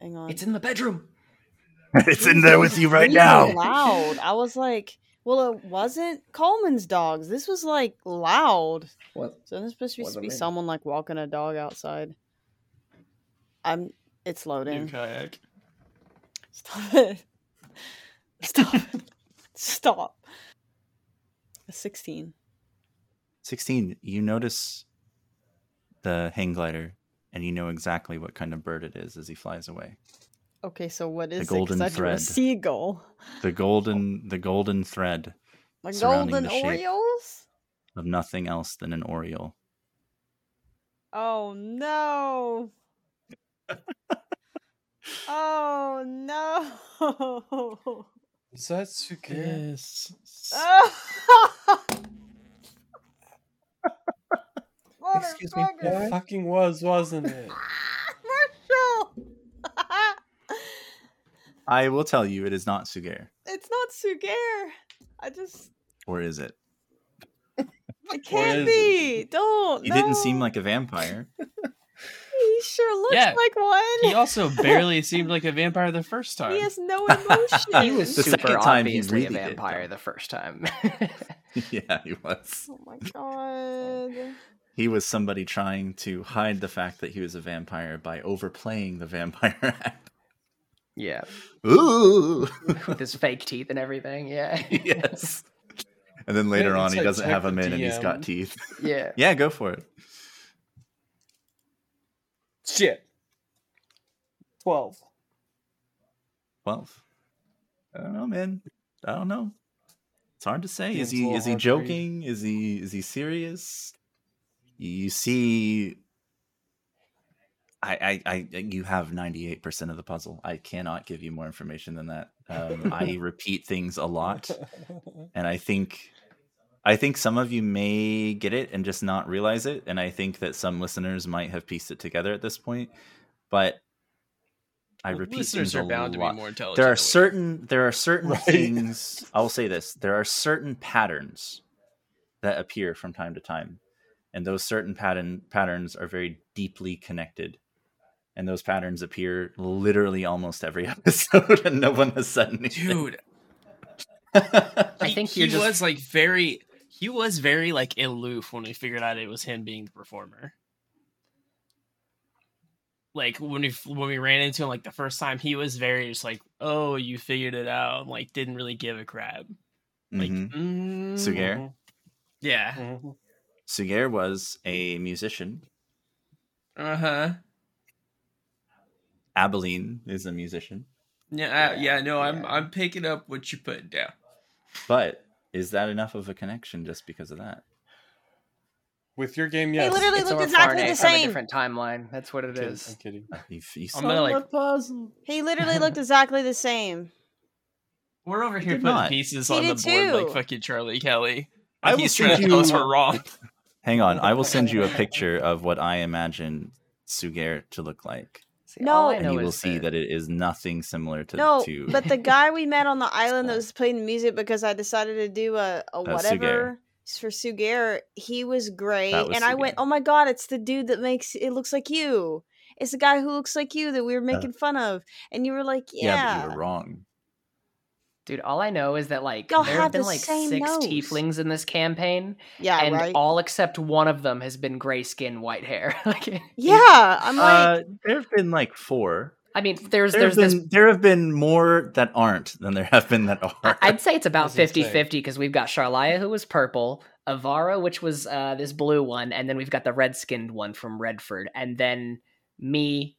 hang on. It's in the bedroom. (laughs) it's in there with you right Really now. Loud. I was like, well, it wasn't Coleman's dogs. This was like loud. What? So this supposed to Wasn't be someone like walking a dog outside. I'm. It's New loading. kayak. Stop it. (laughs) Stop. it. Stop. A sixteen. 16, you notice the hang glider, and you know exactly what kind of bird it is as he flies away. Okay, so what is the golden I drew a thread. seagull. The golden, the golden thread Surrounding golden the. Orioles. of nothing else than an oriole. Oh no. (laughs) oh no. (laughs) Is that Suke? Yes. (laughs) Excuse me. It fucking was, wasn't it? (laughs) Marshall. (laughs) I will tell you, it is not Sugair. it's not Sugair. I just Or is it? it can't is be. Don't. He didn't seem like a vampire. He sure looks Yeah, like one. He also (laughs) barely seemed like a vampire the first time. He has no emotion. (laughs) He was The super second time he obviously really a vampire though. the first time. (laughs) yeah, he was. Oh my god. He was somebody trying to hide the fact that he was a vampire by overplaying the vampire act. yeah, Ooh. with his fake teeth and everything. Yeah, yes. And then later Maybe on, he doesn't have the them in, and he's got teeth. yeah. yeah, go for it. Shit. Twelve. Twelve. I don't know, man. I don't know. It's hard to say. Is he is he hard to read. joking? Is he is he serious? You see, I I, I you have ninety eight percent of the puzzle. I cannot give you more information than that. Um, I (laughs) repeat things a lot, and I think I think some of you may get it and just not realize it, and I think that some listeners might have pieced it together at this point. But I Well, repeat listeners are a bound to be more intelligent. there are certain there are certain (laughs) Right. things i will say this there are certain patterns that appear from time to time and those certain pattern patterns are very deeply connected and those patterns appear literally almost every (laughs) episode, and no one has said anything. Dude, (laughs) I think he you're just- was like very he was very like aloof when we figured out it was him being the performer. Like when we when we ran into him like the first time, he was very just like, "Oh, you figured it out." Like didn't really give a crap. Like, Mhm. mm, Sugair? yeah, Mhm. Sugair was a musician. uh huh, Abilene is a musician. yeah, uh, yeah. No, I'm. I'm picking up what you put down. But is that enough of a connection just because of that? With your game, They yes. literally It's look exactly the from a same. different timeline. That's what it I'm kidding. I'm kidding. You- you I'm gonna like He literally (laughs) looked exactly the same. we're over here putting not. pieces He on the did board like fucking Charlie Kelly. I Like, will he's trying send to tell you- us we're wrong. Hang on, I will send you a (laughs) picture of what I imagine Sugair to look like, See, No. And you will see that- that it is nothing similar to. No, to but the guy we met on the (laughs) island that was playing music because I decided to do a, a Uh, whatever for Sugair, he was great. Was and I went, oh my god, it's the dude that makes it looks like you. It's the guy who looks like you that we were making fun of. And you were like, Uh. yeah, yeah. but you were wrong. Dude, all I know is that like Y'all there have have been the like six nose. tieflings in this campaign, Yeah, and right. all except one of them has been gray skin, white hair. (laughs) like, yeah, I'm like, Uh, there have been like four. I mean, there's there there's been this. there have been more that aren't than there have been that are. I'd say it's about That's 50 50 because we've got Charlia, who was purple, Avara, which was uh, this blue one, and then we've got the red skinned one from Redford, and then me,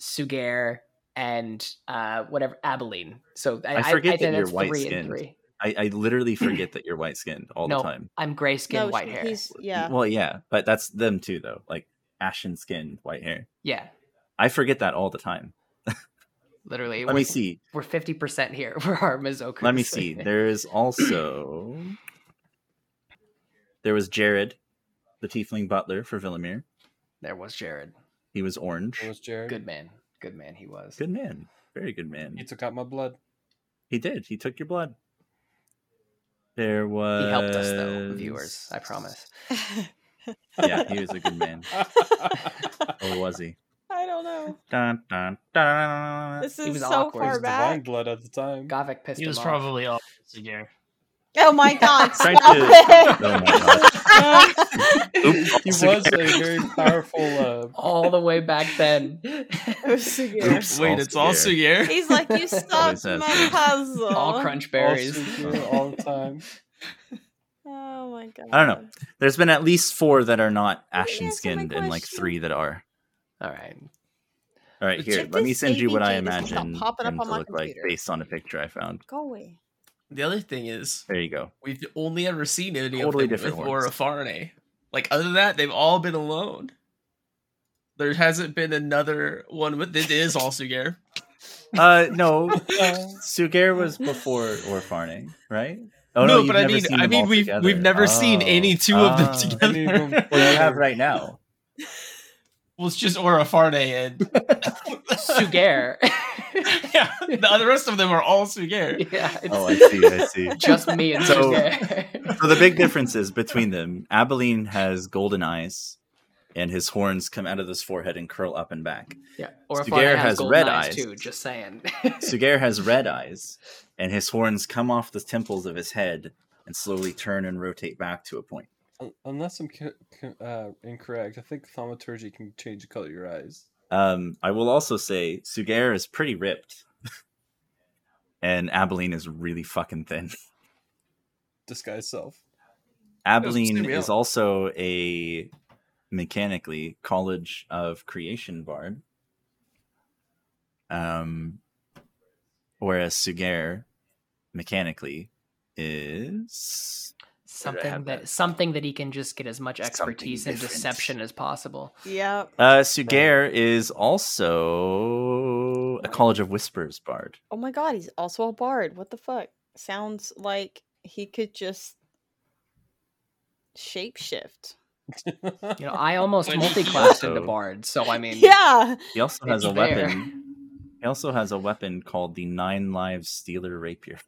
Sugair, and uh, whatever, Abilene. So I, I forget I, that you're that's three white-skinned. three. I, I literally forget (clears throat) that you're white skinned all No, the time. I'm gray skin, no, white hair. he's yeah. Well, yeah, but that's them too, though. Like ashen skinned, white hair. Yeah, I forget that all the time. literally. Let me see. We're 50% here for our Mizoku. Let me (laughs) see. There is also there was Jared, the tiefling butler for Villamir. There was Jared. He was orange. It was Jared. Good man. Good man he was. Good man. Very good man. He took out my blood. He did. He took your blood. There was. He helped us though, viewers. I promise. (laughs) Yeah, he was a good man. (laughs) Or was he? I don't know. Dun, dun, dun. This He is was so awkward. far It was divine back. blood at the time. Gavik pissed He was him probably all Sugair. Oh my god! Trying Stop to- it. Oh my god. (laughs) Oops. he was a very powerful. Uh, all the way back then. (laughs) Sugair. Oops. Wait, all it's all Sugair. Sugair. He's like, you stopped my been. puzzle. all crunch berries. secure all the time. (laughs) Oh my god. I don't know. There's been at least four that are not Let me ashen skinned and like three that are. All right. All right, here. check Let me this send you what I AVG. This is imagine popping up on to my look like based on a picture I found. Go away. The other thing is, There you go. we've only ever seen any Totally of them different with ones. Orifarne. Like other than that, they've all been alone. There hasn't been another one with it is all Sugair. Uh, no. (laughs) Uh, Sugair was before Orifarne, right? Oh no, you've but I mean, I mean, we've together. we've never seen Oh. any two of them Ah. together. Any of them Well, (laughs) you have right now. Well, it's just Orifarne and (laughs) Sugair. (laughs) yeah, the other rest of them are all Sugair. yeah, Oh, I see. I see. (laughs) just me and So- Sugair. So the big differences between them: Abilene has golden eyes, and his horns come out of his forehead and curl up and back. yeah, or Sugair has, has red eyes eyes. too. Just saying. (laughs) Sugair has red eyes, and his horns come off the temples of his head and slowly turn and rotate back to a point. unless I'm co- co- uh, incorrect, I think thaumaturgy can change the color of your eyes. Um, I will also say Sugair is pretty ripped, (laughs) and Abilene is really fucking thin. Disguise self. Abilene is also a mechanically College of Creation bard. Um, whereas Sugair mechanically is something that that? something that he can just get as much expertise and deception as possible. Yeah. uh Sugair is also a College of Whispers bard. Oh my god, he's also a bard. What the fuck? Sounds like he could just shapeshift. (laughs) You know, I almost When- multi-classed into bard, so I mean, Yeah. He also has a fair. weapon. He also has a weapon called the Nine Lives Stealer Rapier.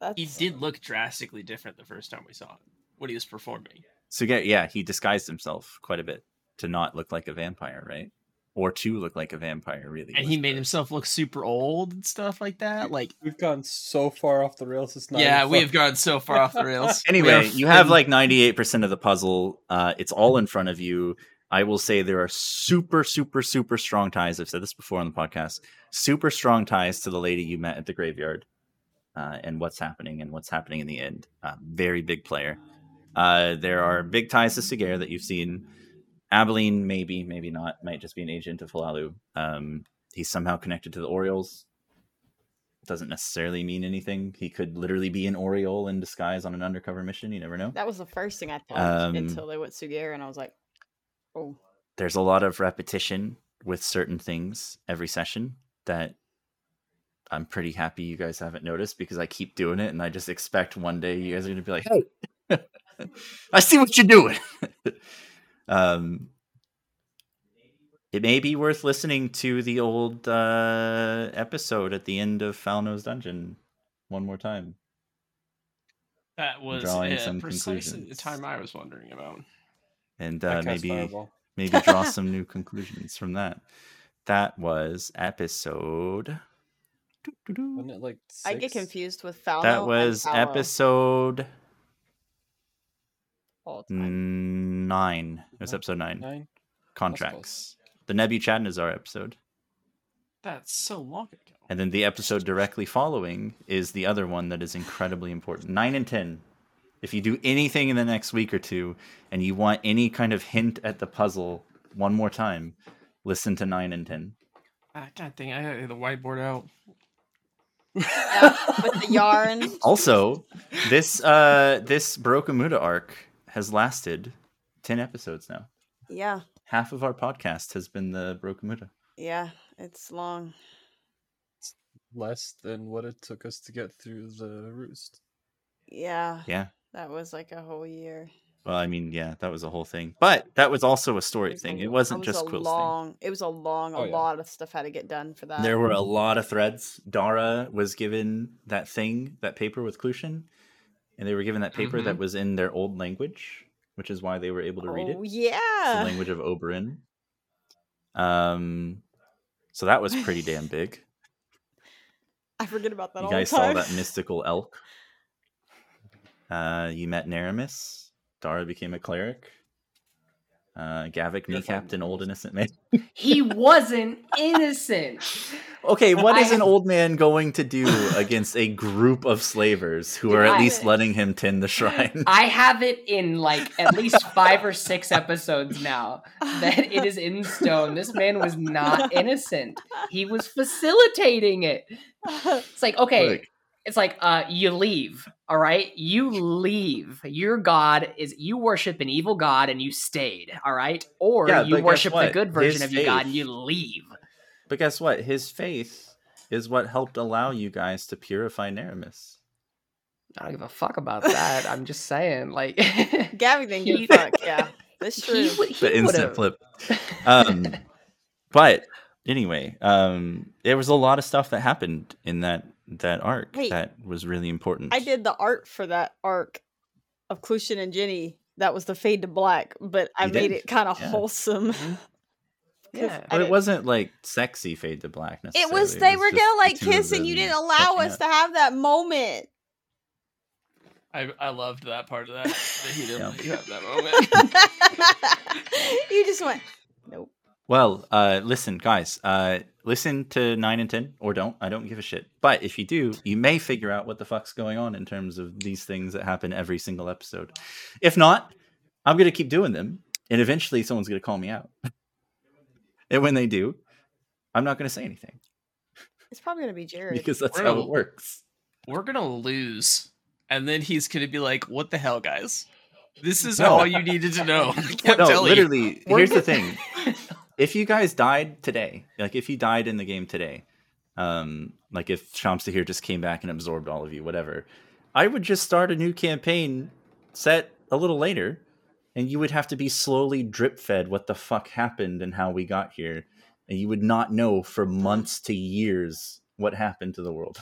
That's He did look drastically different the first time we saw him when he was performing. So yeah, he disguised himself quite a bit to not look like a vampire, right? or to look like a vampire. Really, and he the- made himself look super old and stuff like that. Like, We've gone so far off the rails. It's not. yeah, we have gone so far off the rails. (laughs) Anyway, are you have like 98% of the puzzle. Uh, it's all in front of you. I will say there are super, super, super strong ties. I've said this before on the podcast. Super strong ties to the lady you met at the graveyard uh, and what's happening and what's happening in the end. Uh, very big player. Uh, there are big ties to Sugair that you've seen. Abilene, maybe, maybe not. Might just be an agent of Halalu. Um, he's somehow connected to the Orioles. Doesn't necessarily mean anything. He could literally be an Oriole in disguise on an undercover mission. You never know. That was the first thing I thought Um, until they went Sugiura, and I was like, oh. there's a lot of repetition with certain things every session that I'm pretty happy you guys haven't noticed because I keep doing it and I just expect one day you guys are going to be like, "Hey, (laughs) I see what you're doing." (laughs) um it may be worth listening to the old uh episode at the end of Falno's dungeon one more time. that was drawing uh, some precisely the time I was wondering about. and uh, maybe Fireball. maybe draw (laughs) some new conclusions from that. That was episode. Wasn't it like I get confused with Falno. That was Fallow episode all the time. nine. It was Nine? episode nine. Nine. Contracts. The Nebuchadnezzar episode. That's so long ago. And then the episode directly following is the other one that is incredibly important. Nine and ten. If you do anything in the next week or two and you want any kind of hint at the puzzle one more time, listen to nine and ten. Ah, God dang, I had the whiteboard out. Yeah, with the yarn. (laughs) Also, this uh this Brokamuda arc has lasted ten episodes now. Yeah, Half of our podcast has been the Brokamuda. yeah, it's long. It's less than what it took us to get through the roost. Yeah, Yeah. that was like a whole year. Well, I mean, yeah, that was a whole thing. But that was also a story was thing. a- It wasn't that was just a Quill's long. It was a long. A Oh, yeah. lot of stuff had to get done for that. There were a lot of threads. Dara was given that thing, that paper with Clushin, and they were given that paper that was in their old language, which is why they were able to read it. Oh It's the yeah. language of Oberyn. Um, so that was pretty damn big. (laughs) I forget about that you all guys the saw that mystical elk. Uh, you met Naramis. Dara became a cleric. Uh, Gavik kneecapped an old innocent man. He wasn't innocent. (laughs) Okay, what is an old man going to do (laughs) against a group of slavers who are at least letting him tend the shrine? I have it in like at least (laughs) five or six episodes now that it is in stone. This man was not innocent. He was facilitating it. It's like, okay, Look. it's like uh you leave, all right? You leave. Your god is you worship an evil god and you stayed, all right? Or Yeah, you worship the good version His of your god and you leave. But guess what? His faith is what helped allow you guys to purify Naramis. I don't give a fuck about that. I'm just saying, like Gavin didn't give He- a fuck. Yeah, that's (laughs) true. he, would- he The instant flip. (laughs) Um, but anyway, um, there was a lot of stuff that happened in that that arc Hey, that was really important. I did the art for that arc of Clushin and Jenny. That was the fade to black, but I You made did? it kind of Yeah. wholesome. Mm-hmm. (laughs) Yeah. but it wasn't like sexy fade to black It was they was were gonna like kiss, and you didn't allow us up. to have that moment. I, I loved that part of that. that he (laughs) didn't Yeah. let you have that (laughs) moment. you just went, nope. Well, uh, listen, guys, uh, listen to nine and ten, or don't. I don't give a shit. But if you do, you may figure out what the fuck's going on in terms of these things that happen every single episode. If not, I'm gonna keep doing them, and eventually someone's gonna call me out. (laughs) and when they do, I'm not gonna say anything It's probably gonna be Jared. because that's We're how gonna- it works. We're gonna lose, and then he's gonna be like, "What the hell, guys? This is No. all you needed to know." (laughs) I kept no, telling you. literally. We're Here's the thing: (laughs) if you guys died today, like if you died in the game today, um, like if Shamstahir just came back and absorbed all of you, whatever, I would just start a new campaign set a little later, and you would have to be slowly drip fed what the fuck happened and how we got here, and you would not know for months to years what happened to the world.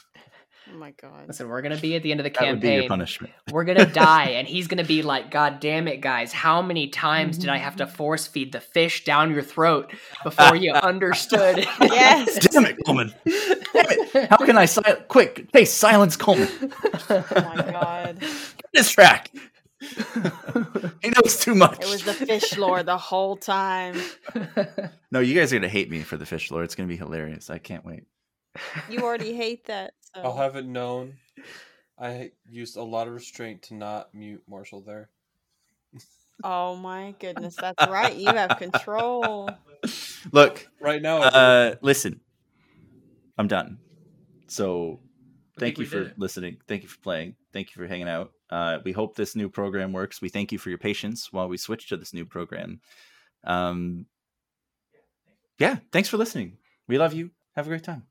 Oh my god. Listen, we're gonna be at the end of the That would be your campaign. punishment. (laughs) We're gonna die, and he's gonna be like, "God damn it, guys! How many times did I have to mm-hmm. force feed the fish down your throat before you (laughs) understood?" Yes. Damn it, Coleman! Damn it! How can I sil- quick? Hey, silence Coleman. (laughs) Oh my god. Get this track. he knows too much. It was the fish lord the whole time. No, you guys are gonna hate me for the fish lord. It's gonna be hilarious. I can't wait. You already hate that. So. I'll have it known. I used a lot of restraint to not mute Marshall there. Oh my goodness, (laughs) that's right. You have control. Look, Right now, uh, listen, I'm done. So, thank you for it. listening. Thank you for playing. Thank you for hanging out. Uh, we hope this new program works. We thank you for your patience while we switch to this new program. Um, yeah, thanks for listening. We love you. Have a great time.